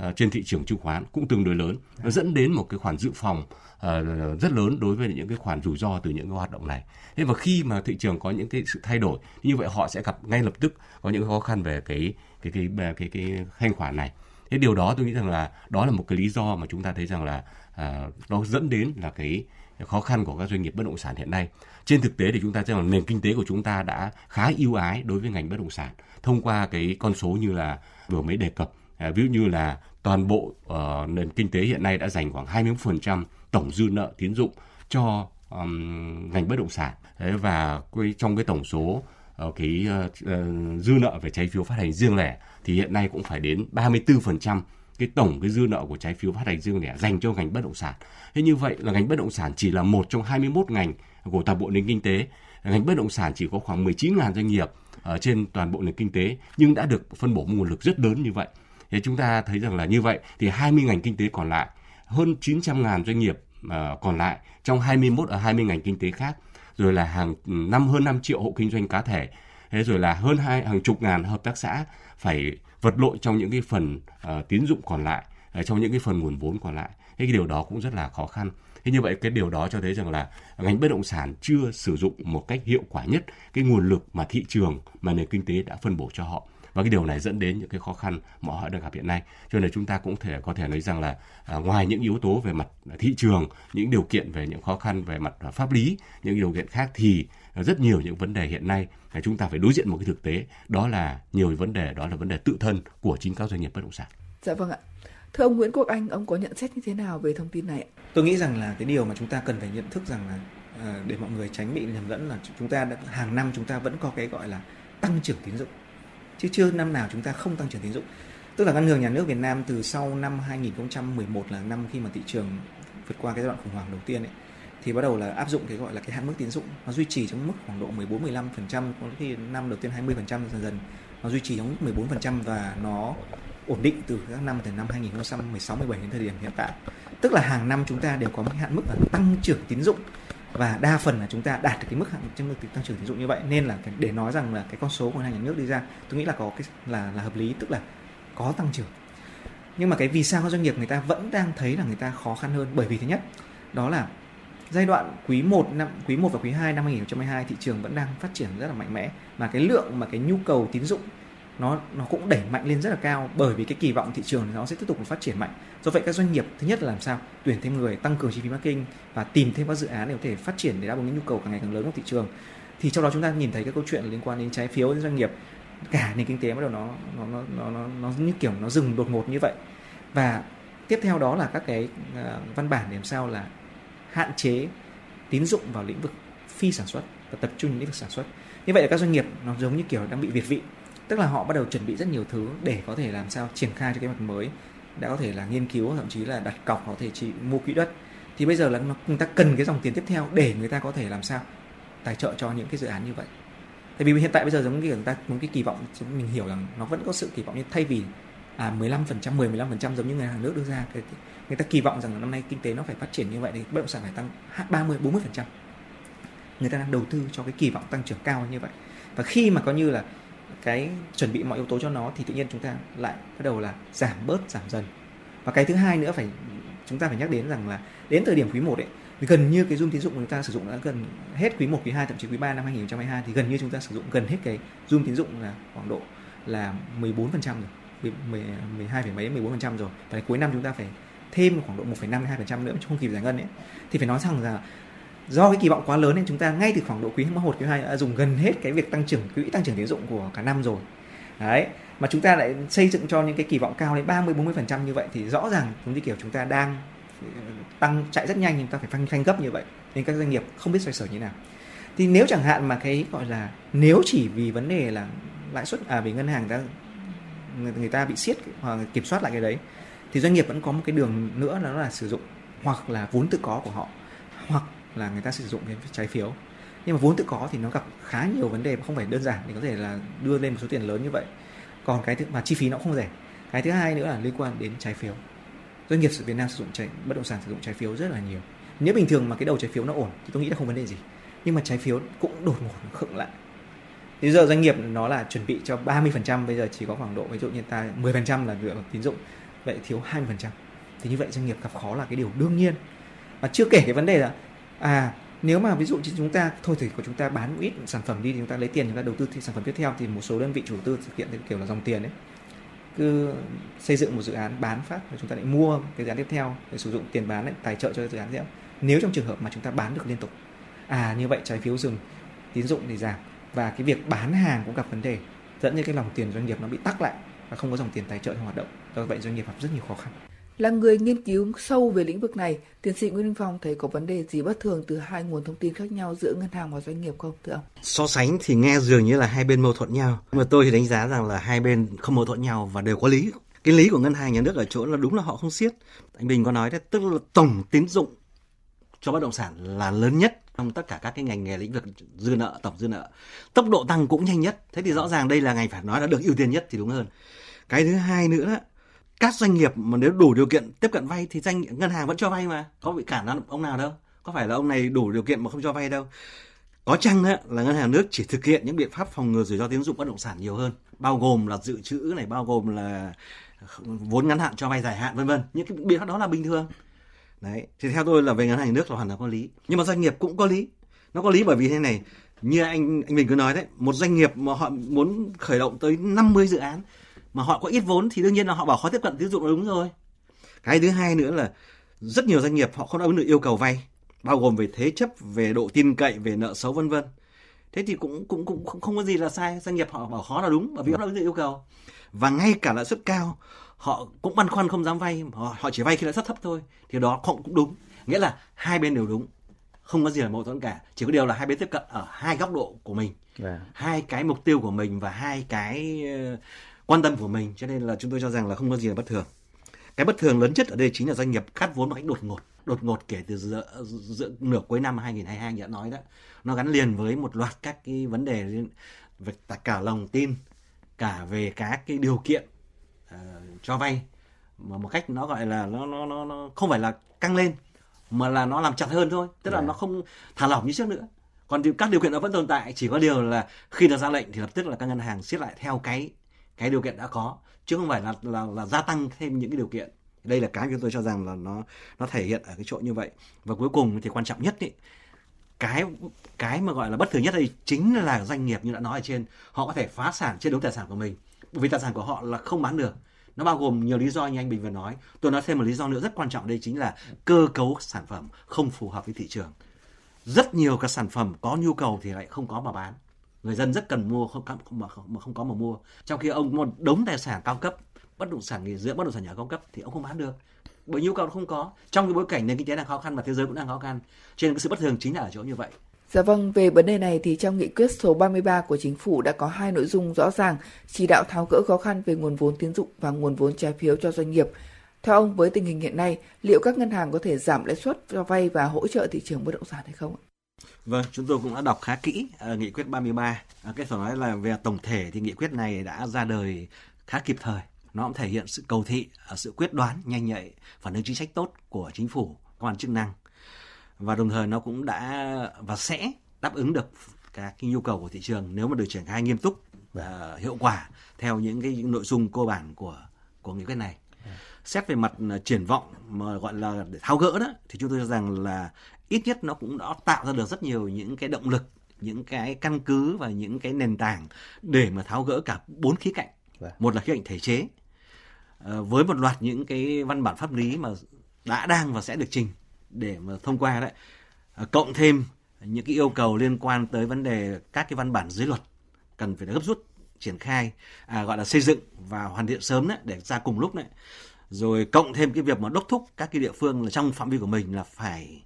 uh, trên thị trường chứng khoán cũng tương đối lớn. Nó dẫn đến một cái khoản dự phòng uh, rất lớn đối với những cái khoản rủi ro từ những cái hoạt động này. Thế và khi mà thị trường có những cái sự thay đổi như vậy họ sẽ gặp ngay lập tức có những khó khăn về cái cái cái cái cái, cái thanh khoản này. Thế điều đó tôi nghĩ rằng là đó là một cái lý do mà chúng ta thấy rằng là uh, nó dẫn đến là cái khó khăn của các doanh nghiệp bất động sản hiện nay trên thực tế thì chúng ta thấy rằng nền kinh tế của chúng ta đã khá ưu ái đối với ngành bất động sản thông qua cái con số như là vừa mới đề cập à, ví dụ như là toàn bộ uh, nền kinh tế hiện nay đã dành khoảng 21% tổng dư nợ tín dụng cho um, ngành bất động sản Thế và cái, trong cái tổng số uh, cái uh, dư nợ về trái phiếu phát hành riêng lẻ thì hiện nay cũng phải đến 34% cái tổng cái dư nợ của trái phiếu phát hành riêng lẻ dành cho ngành bất động sản. Thế như vậy là ngành bất động sản chỉ là một trong 21 ngành của toàn bộ nền kinh tế. Ngành bất động sản chỉ có khoảng 19.000 doanh nghiệp ở trên toàn bộ nền kinh tế nhưng đã được phân bổ nguồn lực rất lớn như vậy. Thế chúng ta thấy rằng là như vậy thì 20 ngành kinh tế còn lại hơn 900.000 doanh nghiệp ờ, còn lại trong 21 ở 20 ngành kinh tế khác rồi là hàng năm hơn 5 triệu hộ kinh doanh cá thể thế rồi là hơn hai hàng chục ngàn hợp tác xã phải vật lộn trong những cái phần uh, tín dụng còn lại ờ, trong những cái phần nguồn vốn còn lại thế cái điều đó cũng rất là khó khăn thế như vậy cái điều đó cho thấy rằng là ngành bất động sản chưa sử dụng một cách hiệu quả nhất cái nguồn lực mà thị trường mà nền kinh tế đã phân bổ cho họ. Và cái điều này dẫn đến những cái khó khăn mà họ đang gặp hiện nay. Cho nên chúng ta cũng thể có thể nói rằng là à, ngoài những yếu tố về mặt thị trường những điều kiện về những khó khăn về mặt pháp lý những điều kiện khác thì rất nhiều những vấn đề hiện nay là chúng ta phải đối diện một cái thực tế. Đó là nhiều vấn đề đó là vấn đề tự thân của chính các doanh nghiệp bất động sản. Dạ vâng ạ. Thưa ông Nguyễn Quốc Anh, ông có nhận xét như thế nào về thông tin này ạ? Tôi nghĩ rằng là cái điều mà chúng ta cần phải nhận thức rằng là ờ, để mọi người tránh bị nhầm lẫn là chúng ta đã, hàng năm chúng ta vẫn có cái gọi là tăng trưởng tín dụng. Chứ chưa năm nào chúng ta không tăng trưởng tín dụng. Tức là ngân hàng nhà nước Việt Nam từ sau năm 2011 là năm khi mà thị trường vượt qua cái giai đoạn khủng hoảng đầu tiên ấy thì bắt đầu là áp dụng cái gọi là cái hạn mức tín dụng. Nó duy trì trong mức khoảng độ 14 15% có khi năm đầu tiên 20% dần dần. Nó duy trì trong mức 14% và nó ổn định từ các năm, từ năm 2016 17 đến thời điểm hiện tại. Tức là hàng năm chúng ta đều có một hạn mức là tăng trưởng tín dụng và đa phần là chúng ta đạt được cái mức hạn trong mức tăng trưởng tín dụng như vậy. Nên là cái- để nói rằng là cái con số của ngân hàng nhà nước đi ra, tôi nghĩ là có cái là là hợp lý, tức là có tăng trưởng. Nhưng mà cái vì sao các doanh nghiệp người ta vẫn đang thấy là người ta khó khăn hơn? Bởi vì thứ nhất, đó là giai đoạn quý 1 năm, quý 1 và quý 2 năm 2022 thị trường vẫn đang phát triển rất là mạnh mẽ. Mà cái lượng, mà cái nhu cầu tín dụng nó nó cũng đẩy mạnh lên rất là cao bởi vì cái kỳ vọng thị trường nó sẽ tiếp tục phát triển mạnh. Do vậy các doanh nghiệp thứ nhất là làm sao tuyển thêm người tăng cường chi phí marketing và tìm thêm các dự án để có thể phát triển để đáp ứng những nhu cầu càng ngày càng lớn của thị trường. Thì trong đó chúng ta nhìn thấy cái câu chuyện liên quan đến trái phiếu đến doanh nghiệp cả nền kinh tế bắt đầu nó nó nó nó nó, nó như kiểu nó dừng đột ngột như vậy. Và tiếp theo đó là các cái à, văn bản để làm sao là hạn chế tín dụng vào lĩnh vực phi sản xuất và tập trung những lĩnh vực sản xuất. Như vậy là các doanh nghiệp nó giống như kiểu đang bị việt vị tức là họ bắt đầu chuẩn bị rất nhiều thứ để có thể làm sao triển khai cho cái mặt mới đã có thể là nghiên cứu thậm chí là đặt cọc có thể chỉ mua quỹ đất thì bây giờ là người ta cần cái dòng tiền tiếp theo để người ta có thể làm sao tài trợ cho những cái dự án như vậy tại vì hiện tại bây giờ giống như người ta muốn cái kỳ vọng chúng mình hiểu rằng nó vẫn có sự kỳ vọng như thay vì à 15%, 10 15% giống như ngân hàng nước đưa ra cái người ta kỳ vọng rằng là năm nay kinh tế nó phải phát triển như vậy thì bất động sản phải tăng 30 40%. Người ta đang đầu tư cho cái kỳ vọng tăng trưởng cao như vậy. Và khi mà có như là cái chuẩn bị mọi yếu tố cho nó thì tự nhiên chúng ta lại bắt đầu là giảm bớt giảm dần. Và cái thứ hai nữa phải chúng ta phải nhắc đến rằng là đến thời điểm quý 1 ấy gần như cái zoom tín dụng của chúng ta sử dụng đã gần hết quý 1, quý 2 thậm chí quý 3 năm 2022 thì gần như chúng ta sử dụng gần hết cái zoom tín dụng là khoảng độ là 14% rồi. 12 mấy 14% rồi. Và cuối năm chúng ta phải thêm khoảng độ 1,5 đến 2% nữa không kịp giải ngân ấy. Thì phải nói rằng là do cái kỳ vọng quá lớn nên chúng ta ngay từ khoảng độ quý 1, quý 2 đã dùng gần hết cái việc tăng trưởng quỹ tăng trưởng tín dụng của cả năm rồi. Đấy, mà chúng ta lại xây dựng cho những cái kỳ vọng cao đến 30 40% như vậy thì rõ ràng giống như kiểu chúng ta đang ờ, tăng chạy rất nhanh nhưng ta phải phanh phanh gấp như vậy nên các doanh nghiệp không biết xoay sở như nào thì nếu chẳng hạn mà cái gọi là nếu chỉ vì vấn đề là lãi suất à vì ngân hàng ta người, người ta bị siết hoặc kiểm soát lại cái đấy thì doanh nghiệp vẫn có một cái đường nữa đó là sử dụng hoặc là vốn tự có của họ hoặc là người ta sử dụng cái trái phiếu. Nhưng mà vốn tự có thì nó gặp khá nhiều vấn đề mà không phải đơn giản để có thể là đưa lên một số tiền lớn như vậy. Còn cái thứ, mà chi phí nó không rẻ. Cái thứ hai nữa là liên quan đến trái phiếu. Doanh nghiệp Việt Nam sử dụng trái, bất động sản sử dụng trái phiếu rất là nhiều. Nếu bình thường mà cái đầu trái phiếu nó ổn thì tôi nghĩ là không vấn đề gì. Nhưng mà trái phiếu cũng đột ngột khựng lại. Thì giờ doanh nghiệp nó là chuẩn bị cho 30% bây giờ chỉ có khoảng độ, ví dụ như ta 10% là dựa vào tín dụng. Vậy thiếu 20% thì như vậy doanh nghiệp gặp khó là cái điều đương nhiên. Và chưa kể cái vấn đề là à nếu mà ví dụ chúng ta, thôi thì của chúng ta bán một ít sản phẩm đi, thì chúng ta lấy tiền, chúng ta đầu tư thì sản phẩm tiếp theo, thì một số đơn vị chủ tư thực hiện theo kiểu là dòng tiền đấy cứ xây dựng một dự án bán phát và chúng ta lại mua cái dự án tiếp theo để sử dụng tiền bán lại tài trợ cho dự án tiếp. Nếu trong trường hợp mà chúng ta bán được liên tục. À như vậy trái phiếu dừng, tín dụng thì giảm. Và cái việc bán hàng cũng gặp vấn đề, dẫn đến cái lòng tiền doanh nghiệp nó bị tắc lại và không có dòng tiền tài trợ trong hoạt động. Do vậy doanh nghiệp gặp rất nhiều khó khăn. Là người nghiên cứu sâu về lĩnh vực này, tiến sĩ Nguyễn Minh Phong thấy có vấn đề gì bất thường từ hai nguồn thông tin khác nhau giữa ngân hàng và doanh nghiệp không thưa ông? So sánh thì nghe dường như là hai bên mâu thuẫn nhau. Nhưng mà tôi thì đánh giá rằng là hai bên không mâu thuẫn nhau và đều có lý. Cái lý của ngân hàng nhà nước ở chỗ là đúng là họ không siết. Anh Bình có nói đấy, tức là tổng tín dụng cho bất động sản là lớn nhất trong tất cả các cái ngành nghề lĩnh vực dư nợ tổng dư nợ tốc độ tăng cũng nhanh nhất thế thì rõ ràng đây là ngành phải nói là được ưu tiên nhất thì đúng hơn cái thứ hai nữa các doanh nghiệp mà nếu đủ điều kiện tiếp cận vay thì doanh ngân hàng vẫn cho vay mà. Có bị cản ông nào đâu. Có phải là ông này đủ điều kiện mà không cho vay đâu. Có chăng đó, là ngân hàng nước chỉ thực hiện những biện pháp phòng ngừa rủi ro tín dụng bất động sản nhiều hơn. Bao gồm là dự trữ này bao gồm là vốn ngắn hạn cho vay dài hạn vân vân. Những cái biện pháp đó là bình thường. Đấy thì theo tôi là về ngân hàng nước là hoàn toàn có lý. Nhưng mà doanh nghiệp cũng có lý. Nó có lý bởi vì thế này như anh anh mình cứ nói đấy một doanh nghiệp mà họ muốn khởi động tới 50 dự án mà họ có ít vốn thì đương nhiên là họ bảo khó tiếp cận tín dụng là đúng rồi. Cái thứ hai nữa là rất nhiều doanh nghiệp họ không đáp ứng được yêu cầu vay bao gồm về thế chấp về độ tin cậy về nợ xấu vân vân. Thế thì cũng cũng cũng không, không có gì là sai doanh nghiệp họ bảo khó là đúng bởi vì họ đáp ứng được yêu cầu. Và ngay cả lãi suất cao họ cũng băn khoăn không dám vay họ, họ chỉ vay khi lãi suất thấp thôi thì đó cũng cũng đúng. Nghĩa là hai bên đều đúng không có gì là mâu thuẫn cả chỉ có điều là hai bên tiếp cận ở hai góc độ của mình. Vâng. hai cái mục tiêu của mình và hai cái quan tâm của mình cho nên là chúng tôi cho rằng là không có gì là bất thường. Cái bất thường lớn nhất ở đây chính là doanh nghiệp cắt vốn một cách đột ngột. Đột ngột kể từ giữa, giữa nửa cuối năm 2022 như đã nói đó. Nó gắn liền với một loạt các cái vấn đề về cả- cả lòng tin cả về các cái điều kiện ờ, cho vay. Mà một cách nó gọi là nó nó nó, nó không phải là căng lên mà là nó làm chặt hơn thôi. Tức là Dạ. nó không thả lỏng như trước nữa. Còn các điều kiện đó vẫn tồn tại chỉ có điều là khi được ra lệnh thì lập tức là các ngân hàng siết lại theo cái cái điều kiện đã có chứ không phải là là, là gia tăng thêm những cái điều kiện. Đây là cái chúng tôi cho rằng là nó nó thể hiện ở cái chỗ như vậy. Và cuối cùng thì quan trọng nhất ý, cái cái mà gọi là bất thường nhất đây chính là doanh nghiệp như đã nói ở trên. Họ có thể phá sản trên đống tài sản của mình bởi vì tài sản của họ là không bán được. Nó bao gồm nhiều lý do như anh Bình vừa nói. Tôi nói thêm một lý do nữa rất quan trọng đây chính là cơ cấu sản phẩm không phù hợp với thị trường. Rất nhiều các sản phẩm có nhu cầu thì lại không có mà bán người dân rất cần mua không mà không, mà không có mà mua trong khi ông mua một đống tài sản cao cấp bất động sản nghỉ dưỡng bất động sản nhà cao cấp thì ông không bán được bởi nhu cầu không có trong cái bối cảnh nền kinh tế đang khó khăn và thế giới cũng đang khó khăn cho nên cái sự bất thường chính là ở chỗ như vậy Dạ vâng, về vấn đề này thì trong nghị quyết số 33 của chính phủ đã có hai nội dung rõ ràng chỉ đạo tháo gỡ khó khăn về nguồn vốn tín dụng và nguồn vốn trái phiếu cho doanh nghiệp. Theo ông, với tình hình hiện nay, liệu các ngân hàng có thể giảm lãi suất cho vay và hỗ trợ thị trường bất động sản hay không? ạ? Vâng, chúng tôi cũng đã đọc khá kỹ ờ, nghị quyết 33. À, cái phải nói là về tổng thể thì nghị quyết này đã ra đời khá kịp thời. nó cũng thể hiện sự cầu thị à, sự quyết đoán nhanh nhạy phản ứng chính sách tốt của chính phủ cơ quan chức năng và đồng thời nó cũng đã và sẽ đáp ứng được các cái nhu cầu của thị trường nếu mà được triển khai nghiêm túc và hiệu quả theo những cái nội dung cơ bản của của nghị quyết này xét về mặt à, triển vọng mà gọi là để tháo gỡ đó thì chúng tôi cho rằng là ít nhất nó cũng đã tạo ra được rất nhiều những cái động lực những cái căn cứ và những cái nền tảng để mà tháo gỡ cả bốn khía cạnh. Một là khía cạnh thể chế. Ờ, với một loạt những cái văn bản pháp lý mà đã đang và sẽ được trình để mà thông qua đấy Ờ, cộng thêm những cái yêu cầu liên quan tới vấn đề các cái văn bản dưới luật cần phải gấp rút triển khai à, gọi là xây dựng và hoàn thiện sớm đấy để ra cùng lúc đấy. Rồi cộng thêm cái việc mà đốc thúc các cái địa phương là trong phạm vi của mình là phải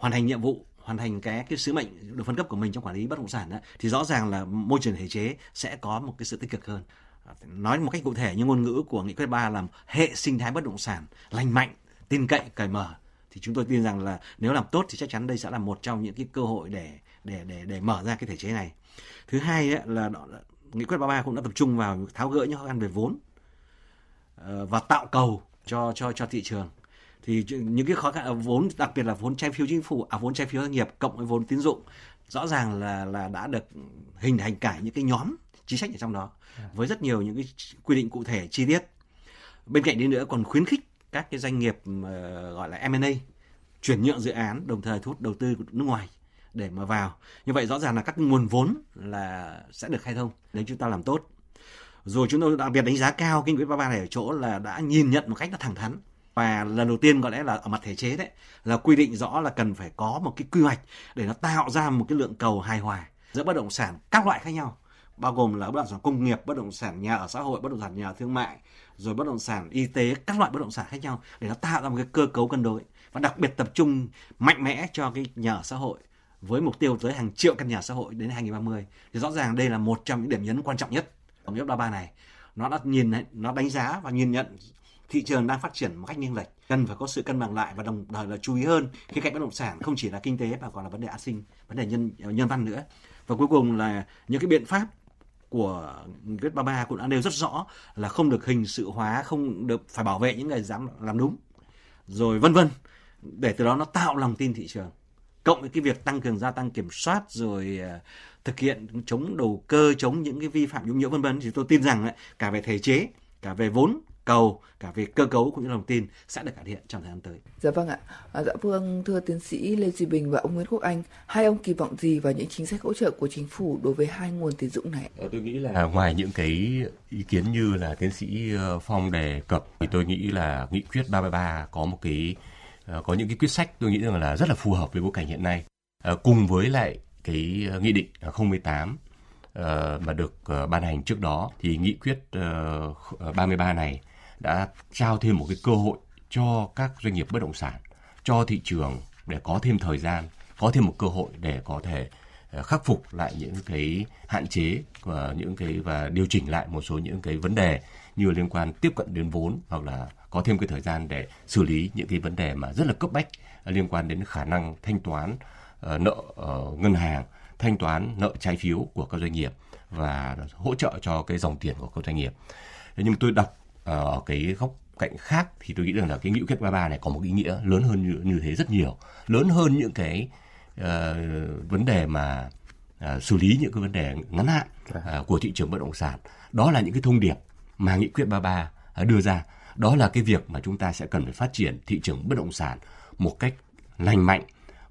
hoàn thành nhiệm vụ hoàn thành cái cái sứ mệnh được phân cấp của mình trong quản lý bất động sản đó, thì rõ ràng là môi trường thể chế sẽ có một cái sự tích cực hơn. À, nói một cách cụ thể như ngôn ngữ của nghị quyết 3 là hệ sinh thái bất động sản lành mạnh tin cậy cởi mở thì chúng tôi tin rằng là nếu làm tốt thì chắc chắn đây sẽ là một trong những cái cơ hội để để để để mở ra cái thể chế này. Thứ hai ấy, là đó nghị quyết 33 cũng đã tập trung vào tháo gỡ những khó khăn về vốn ờ, và tạo cầu cho cho cho thị trường thì những cái khó khăn ờ, vốn đặc biệt là vốn trái phiếu chính phủ à vốn trái phiếu doanh nghiệp cộng với vốn tín dụng rõ ràng là là đã được hình thành cả những cái nhóm chính sách ở trong đó với rất nhiều những cái quy định cụ thể chi tiết. Bên cạnh đấy nữa còn khuyến khích các cái doanh nghiệp ờ, gọi là M&A chuyển nhượng dự án đồng thời thu hút đầu tư của nước ngoài để mà vào. Như vậy rõ ràng là các nguồn vốn là sẽ được khai thông nếu chúng ta làm tốt. Rồi chúng tôi đặc biệt đánh giá cao kinh quyết 33 này ở chỗ là đã nhìn nhận một cách nó thẳng thắn và lần đầu tiên có lẽ là ở mặt thể chế đấy, là quy định rõ là cần phải có một cái quy hoạch để nó tạo ra một cái lượng cầu hài hòa giữa bất động sản các loại khác nhau, bao gồm là bất động sản công nghiệp, bất động sản nhà ở xã hội, bất động sản nhà ở thương mại, rồi bất động sản y tế, các loại bất động sản khác nhau để nó tạo ra một cái cơ cấu cân đối và đặc biệt tập trung mạnh mẽ cho cái nhà ở xã hội với mục tiêu tới hàng triệu căn nhà xã hội đến 2030 thì rõ ràng đây là một trong những điểm nhấn quan trọng nhất của nghị quyết 33 này. Nó đã nhìn nó đánh giá và nhìn nhận thị trường đang phát triển một cách nghiêng lệch, cần phải có sự cân bằng lại và đồng thời là chú ý hơn. Khía cạnh bất động sản không chỉ là kinh tế mà còn là vấn đề an sinh, vấn đề nhân nhân văn nữa. Và cuối cùng là những cái biện pháp của nghị quyết 33 cũng đã nêu rất rõ là không được hình sự hóa, không được phải bảo vệ những người dám làm đúng. Rồi vân vân, để từ đó nó tạo lòng tin thị trường. Cộng với cái việc tăng cường gia tăng kiểm soát, rồi ờ, thực hiện chống đầu cơ, chống những cái vi phạm nhũng nhiễu vân vân thì tôi tin rằng cả về thể chế, cả về vốn cầu cả về cơ cấu cũng như lòng tin sẽ được cải thiện trong thời gian tới Dạ vâng ạ. À, dạ vâng, thưa tiến sĩ Lê Duy Bình và ông Nguyễn Quốc Anh, hai ông kỳ vọng gì vào những chính sách hỗ trợ của chính phủ đối với hai nguồn tín dụng này? Ờ, tôi nghĩ là à, ngoài những cái ý kiến như là tiến sĩ ờ, Phong đề cập thì tôi nghĩ là nghị quyết 33 có một cái ờ, có những cái quyết sách tôi nghĩ rằng là rất là phù hợp với bối cảnh hiện nay. Ờ, cùng với lại cái nghị định 018 ờ, mà được ban hành trước đó thì nghị quyết ờ, 33 này đã trao thêm một cái cơ hội cho các doanh nghiệp bất động sản, cho thị trường để có thêm thời gian, có thêm một cơ hội để có thể ờ, khắc phục lại những cái hạn chế và những cái và điều chỉnh lại một số những cái vấn đề như liên quan tiếp cận đến vốn hoặc là có thêm cái thời gian để xử lý những cái vấn đề mà rất là cấp bách ờ, liên quan đến khả năng thanh toán ờ, nợ ngân hàng, thanh toán nợ trái phiếu của các doanh nghiệp và hỗ trợ cho cái dòng tiền của các doanh nghiệp. Thế nhưng tôi đọc ở cái góc cạnh khác thì tôi nghĩ rằng là cái nghị quyết 33 này có một ý nghĩa lớn hơn như, như thế rất nhiều, lớn hơn những cái uh, vấn đề mà uh, xử lý những cái vấn đề ngắn hạn uh, của thị trường bất động sản. Đó là những cái thông điệp mà nghị quyết 33 uh, đưa ra. Đó là cái việc mà chúng ta sẽ cần phải phát triển thị trường bất động sản một cách lành mạnh,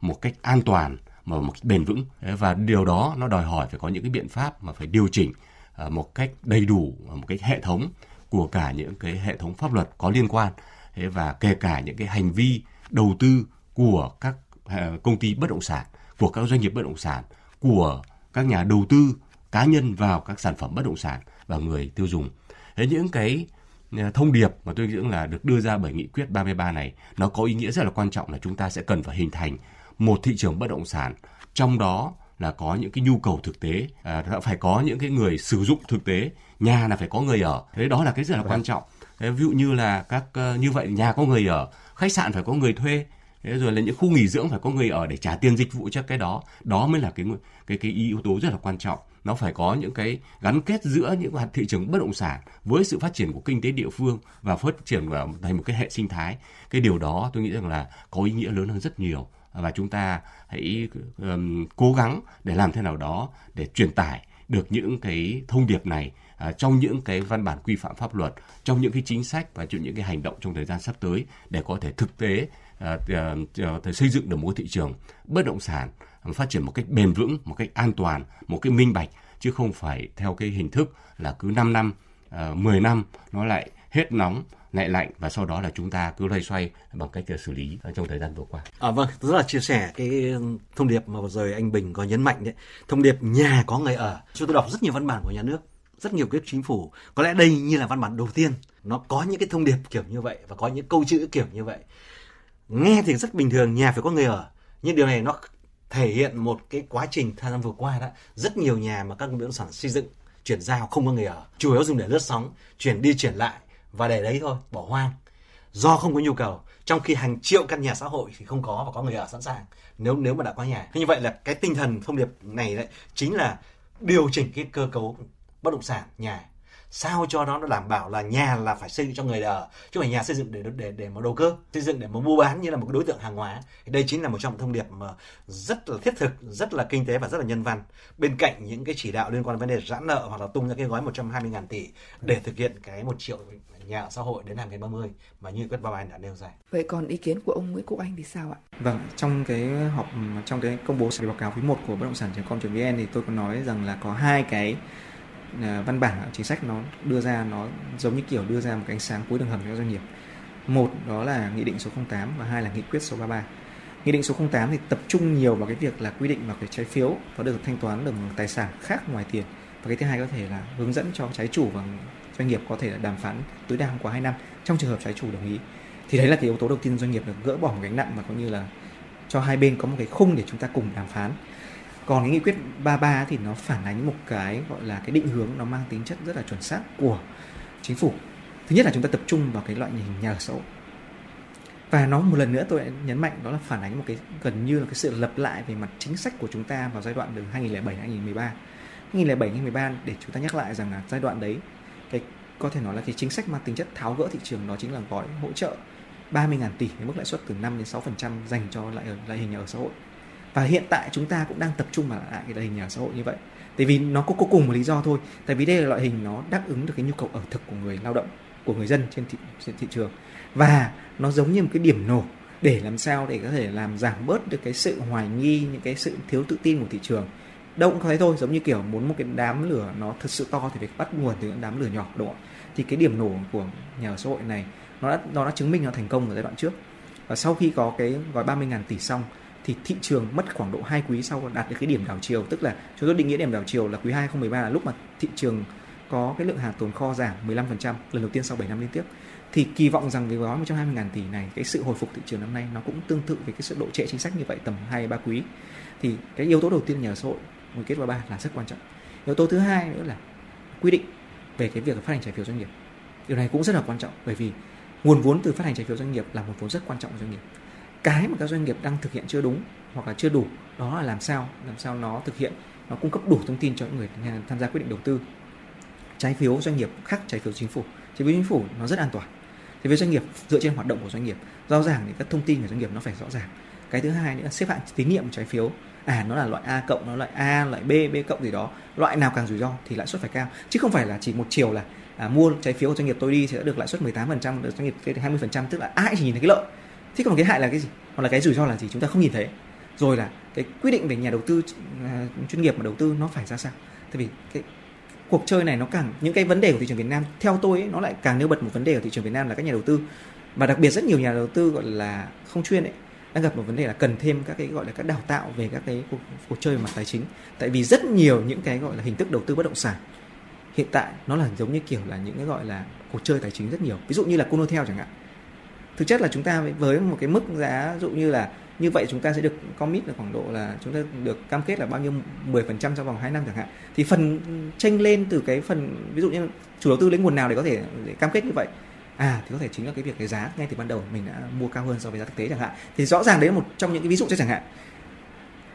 một cách an toàn mà một cách bền vững và điều đó nó đòi hỏi phải có những cái biện pháp mà phải điều chỉnh một cách đầy đủ một cách hệ thống của cả những cái hệ thống pháp luật có liên quan. Thế và kể cả những cái hành vi đầu tư của các à, công ty bất động sản, của các doanh nghiệp bất động sản, của các nhà đầu tư cá nhân vào các sản phẩm bất động sản và người tiêu dùng. Thế những cái à, thông điệp mà tôi nghĩ là được đưa ra bởi nghị quyết 33 này, nó có ý nghĩa rất là quan trọng là chúng ta sẽ cần phải hình thành một thị trường bất động sản, trong đó là có những cái nhu cầu thực tế à, phải có những cái người sử dụng thực tế nhà là phải có người ở. Thế đó là cái rất là quan trọng. Thế ví dụ như là các ờ, như vậy nhà có người ở khách sạn phải có người thuê thế rồi là những khu nghỉ dưỡng phải có người ở để trả tiền dịch vụ cho cái đó. Đó mới là cái cái cái yếu tố rất là quan trọng. Nó phải có những cái gắn kết giữa những hoạt thị trường bất động sản với sự phát triển của kinh tế địa phương và phát triển vào thành một cái hệ sinh thái. Cái điều đó tôi nghĩ rằng là có ý nghĩa lớn hơn rất nhiều. Và chúng ta hãy um, cố gắng để làm thế nào đó để truyền tải được những cái thông điệp này à, trong những cái văn bản quy phạm pháp luật trong những cái chính sách và trong những cái hành động trong thời gian sắp tới để có thể thực tế à, à, xây dựng được một thị trường bất động sản phát triển một cách bền vững một cách an toàn một cái minh bạch chứ không phải theo cái hình thức là cứ 5 năm à, 10 năm nó lại hết nóng ngại lạnh và sau đó là chúng ta cứ loay xoay bằng cách ờ, xử lý trong thời gian vừa qua. À vâng, rất là chia sẻ cái ừ, thông điệp mà vừa rồi anh Bình có nhấn mạnh đấy. Thông điệp nhà có người ở. Chúng tôi đọc rất nhiều văn bản của nhà nước, rất nhiều quyết chính phủ. Có lẽ đây như là văn bản đầu tiên nó có những cái thông điệp kiểu như vậy và có những câu chữ kiểu như vậy. Nghe thì rất bình thường, nhà phải có người ở. Nhưng điều này nó thể hiện một cái quá trình thời gian vừa qua đó rất nhiều nhà mà các bất động sản xây dựng chuyển giao không có người ở chủ yếu dùng để lướt sóng chuyển đi chuyển lại và để đấy thôi, bỏ hoang. Do không có nhu cầu, trong khi hàng triệu căn nhà xã hội thì không có và có người ở sẵn sàng, nếu nếu mà đã có nhà. Như vậy là cái tinh thần thông điệp này đấy chính là điều chỉnh cái cơ cấu bất động sản, nhà. Sao cho nó nó đảm bảo là nhà là phải xây dựng cho người ở, chứ không phải nhà xây dựng để để để mà đầu cơ, xây dựng để mà mua bán như là một cái đối tượng hàng hóa. Đây chính là một trong thông điệp mà rất là thiết thực, rất là kinh tế và rất là nhân văn. Bên cạnh những cái chỉ đạo liên quan đến vấn đề giãn nợ hoặc là tung ra cái gói 120 ngàn tỷ để thực hiện cái một triệu nhà ở xã hội đến năm 2030 mà như quyết ba anh đã nêu ra. Vậy còn ý kiến của ông Nguyễn Quốc Anh thì sao ạ? Vâng, trong cái họp trong cái công bố báo cáo quý 1 của bất động sản.com.vn thì tôi có nói rằng là có hai cái À, văn bản chính sách nó đưa ra nó giống như kiểu đưa ra một cái ánh sáng cuối đường hầm cho doanh nghiệp một đó là nghị định số 08 và hai là nghị quyết số 33 nghị định số 08 thì tập trung nhiều vào cái việc là quy định vào cái trái phiếu có được thanh toán được tài sản khác ngoài tiền và cái thứ hai có thể là hướng dẫn cho trái chủ và doanh nghiệp có thể là đàm phán tối đa không quá 2 năm, trong trường hợp trái chủ đồng ý. Thì đấy là cái yếu tố đầu tiên doanh nghiệp được gỡ bỏ một gánh nặng và cũng như là cho hai bên có một cái khung để chúng ta cùng đàm phán. Còn cái nghị quyết 33 thì nó phản ánh một cái gọi là cái định hướng, nó mang tính chất rất là chuẩn xác của chính phủ. Thứ nhất là chúng ta tập trung vào cái loại hình nhà ở xã hội. Và nó một lần nữa tôi nhấn mạnh đó là phản ánh một cái gần như là cái sự lập lại về mặt chính sách của chúng ta vào giai đoạn từ 2007 2013 2007 2013 để chúng ta nhắc lại rằng là giai đoạn đấy có thể nói là cái chính sách mang tính chất tháo gỡ thị trường đó chính là gói hỗ trợ 30.000 tỷ với mức lãi suất từ 5 đến 6% dành cho lại loại hình nhà ở xã hội. Và hiện tại chúng ta cũng đang tập trung vào lại cái loại hình nhà ở xã hội như vậy. Tại vì nó có, có cùng một lý do thôi. Tại vì đây là loại hình nó đáp ứng được cái nhu cầu ở thực của người lao động của người dân trên thị, trên thị trường. Và nó giống như một cái điểm nổ để làm sao để có thể làm giảm bớt được cái sự hoài nghi những cái sự thiếu tự tin của thị trường. Đâu cũng có thế thôi giống như kiểu muốn một cái đám lửa nó thật sự to thì phải bắt nguồn từ những đám lửa nhỏ đúng không thì cái điểm nổ của nhà ở xã hội này, nó đã nó đã chứng minh nó thành công ở giai đoạn trước. Và sau khi có cái gói 30.000 tỷ xong, thì thị trường mất khoảng độ 2 quý sau đạt được cái điểm đảo chiều. Tức là chúng tôi định nghĩa điểm đảo chiều là quý 2 2013 là lúc mà thị trường có cái lượng hàng tồn kho giảm 15% lần đầu tiên sau 7 năm liên tiếp. Thì kỳ vọng rằng cái gói 120 ngàn tỷ này, cái sự hồi phục thị trường năm nay nó cũng tương tự với cái sự độ trễ chính sách như vậy tầm 2 3 quý. Thì cái yếu tố đầu tiên nhà ở xã hội, một kết quả ba là rất quan trọng. Yếu tố thứ hai nữa là quy định về cái việc phát hành trái phiếu doanh nghiệp. Điều này cũng rất là quan trọng, bởi vì nguồn vốn từ phát hành trái phiếu doanh nghiệp là một vốn rất quan trọng của doanh nghiệp. Cái mà các doanh nghiệp đang thực hiện chưa đúng hoặc là chưa đủ, đó là làm sao làm sao nó thực hiện, nó cung cấp đủ thông tin cho những người tham gia quyết định đầu tư. Trái phiếu doanh nghiệp khác trái phiếu chính phủ. Trái phiếu chính phủ nó rất an toàn. Trái phiếu doanh nghiệp dựa trên hoạt động của doanh nghiệp. Rõ ràng thì các thông tin của doanh nghiệp nó phải rõ ràng. Cái thứ hai nữa là xếp hạng tín nhiệm trái phiếu à nó là loại A cộng nó loại A loại B B cộng gì đó. Loại nào càng rủi ro thì lãi suất phải cao. Chứ không phải là chỉ một chiều là à, mua trái phiếu của doanh nghiệp tôi đi sẽ được lãi suất 18% được doanh nghiệp kia 20% tức là ai chỉ nhìn thấy cái lợi. Thế còn cái hại là cái gì? Hoặc là cái rủi ro là gì? Chúng ta không nhìn thấy. Rồi là cái quyết định về nhà đầu tư à, chuyên nghiệp mà đầu tư nó phải ra sao? Tại vì cái cuộc chơi này nó càng những cái vấn đề của thị trường Việt Nam theo tôi ấy, nó lại càng nêu bật một vấn đề ở thị trường Việt Nam là các nhà đầu tư. Và đặc biệt rất nhiều nhà đầu tư gọi là không chuyên ấy đang gặp một vấn đề là cần thêm các cái gọi là các đào tạo về các cái cuộc, cuộc chơi mặt tài chính. Tại vì rất nhiều những cái gọi là hình thức đầu tư bất động sản hiện tại nó là giống như kiểu là những cái gọi là cuộc chơi tài chính rất nhiều. Ví dụ như là Conotel chẳng hạn. Thực chất là chúng ta với một cái mức giá dụ như là như vậy chúng ta sẽ được commit là khoảng độ là chúng ta được cam kết là bao nhiêu? 10% trong vòng 2 năm chẳng hạn. Thì phần tranh lên từ cái phần ví dụ như chủ đầu tư lấy nguồn nào để có thể để cam kết như vậy à thì có thể chính là cái việc cái giá. Ngay từ ban đầu mình đã mua cao hơn so với giá thực tế chẳng hạn. Thì rõ ràng đấy là một trong những cái ví dụ cho chẳng hạn.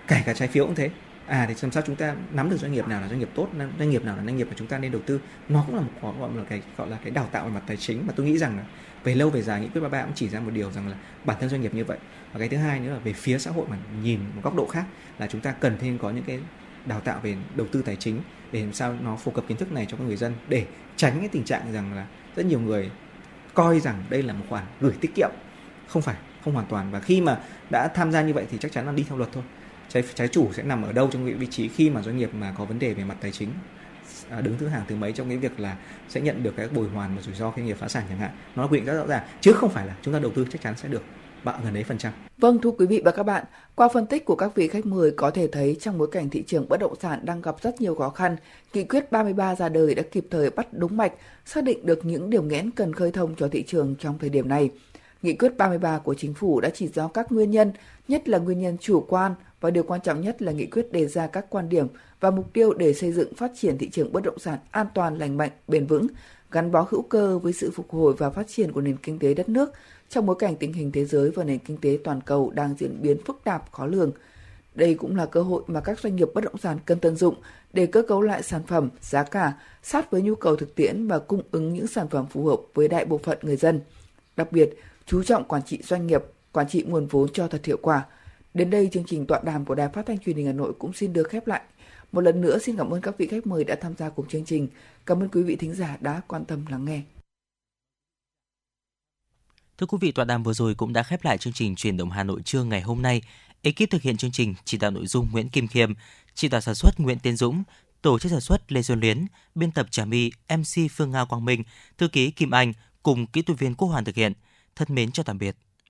Kể cả trái phiếu cũng thế. À thì làm sao chúng ta nắm được doanh nghiệp nào là doanh nghiệp tốt doanh nghiệp nào là doanh nghiệp mà chúng ta nên đầu tư. Nó cũng là một gọi là cái, gọi là cái đào tạo về mặt tài chính. Mà tôi nghĩ rằng là về lâu về dài, nghị quyết 33 cũng chỉ ra một điều rằng là bản thân doanh nghiệp như vậy. Và cái thứ hai nữa là về phía xã hội mà nhìn một góc độ khác là chúng ta cần thêm có những cái đào tạo về đầu tư tài chính để làm sao nó phổ cập kiến thức này cho các người dân. Để tránh cái tình trạng rằng là rất nhiều người coi rằng đây là một khoản gửi tiết kiệm. Không phải không hoàn toàn. Và khi mà đã tham gia như vậy thì chắc chắn là đi theo luật thôi. Trái trái chủ sẽ nằm ở đâu trong cái vị trí khi mà doanh nghiệp mà có vấn đề về mặt tài chính à, đứng thứ hàng thứ mấy trong cái việc là sẽ nhận được cái bồi hoàn và rủi ro khi doanh nghiệp phá sản chẳng hạn. Nó quy định rất rõ ràng chứ không phải là chúng ta đầu tư chắc chắn sẽ được bạn gần ấy phần trăm. Vâng thưa quý vị và các bạn, qua phân tích của các vị khách mời có thể thấy trong bối cảnh thị trường bất động sản đang gặp rất nhiều khó khăn, nghị quyết 33 ra đời đã kịp thời bắt đúng mạch, xác định được những điểm nghẽn cần khơi thông cho thị trường trong thời điểm này. Nghị quyết 33 của chính phủ đã chỉ rõ các nguyên nhân, nhất là nguyên nhân chủ quan và điều quan trọng nhất là nghị quyết đề ra các quan điểm và mục tiêu để xây dựng phát triển thị trường bất động sản an toàn, lành mạnh, bền vững, gắn bó hữu cơ với sự phục hồi và phát triển của nền kinh tế đất nước trong bối cảnh tình hình thế giới và nền kinh tế toàn cầu đang diễn biến phức tạp khó lường. Đây cũng là cơ hội mà các doanh nghiệp bất động sản cần tận dụng để cơ cấu lại sản phẩm, giá cả sát với nhu cầu thực tiễn và cung ứng những sản phẩm phù hợp với đại bộ phận người dân. Đặc biệt, chú trọng quản trị doanh nghiệp, quản trị nguồn vốn cho thật hiệu quả. Đến đây, chương trình tọa đàm của Đài Phát thanh Truyền hình Hà Nội cũng xin được khép lại. Một lần nữa xin cảm ơn các vị khách mời đã tham gia cùng chương trình. Cảm ơn quý vị thính giả đã quan tâm lắng nghe. Thưa quý vị, tọa đàm vừa rồi cũng đã khép lại chương trình truyền động Hà Nội trưa ngày hôm nay. Ekip thực hiện chương trình chỉ đạo nội dung Nguyễn Kim Khiêm, chỉ đạo sản xuất Nguyễn Tiến Dũng, tổ chức sản xuất Lê Xuân Luyến, biên tập Trà My, MC Phương Nga Quang Minh, thư ký Kim Anh cùng kỹ thuật viên Quốc Hoàn thực hiện. Thân mến chào tạm biệt.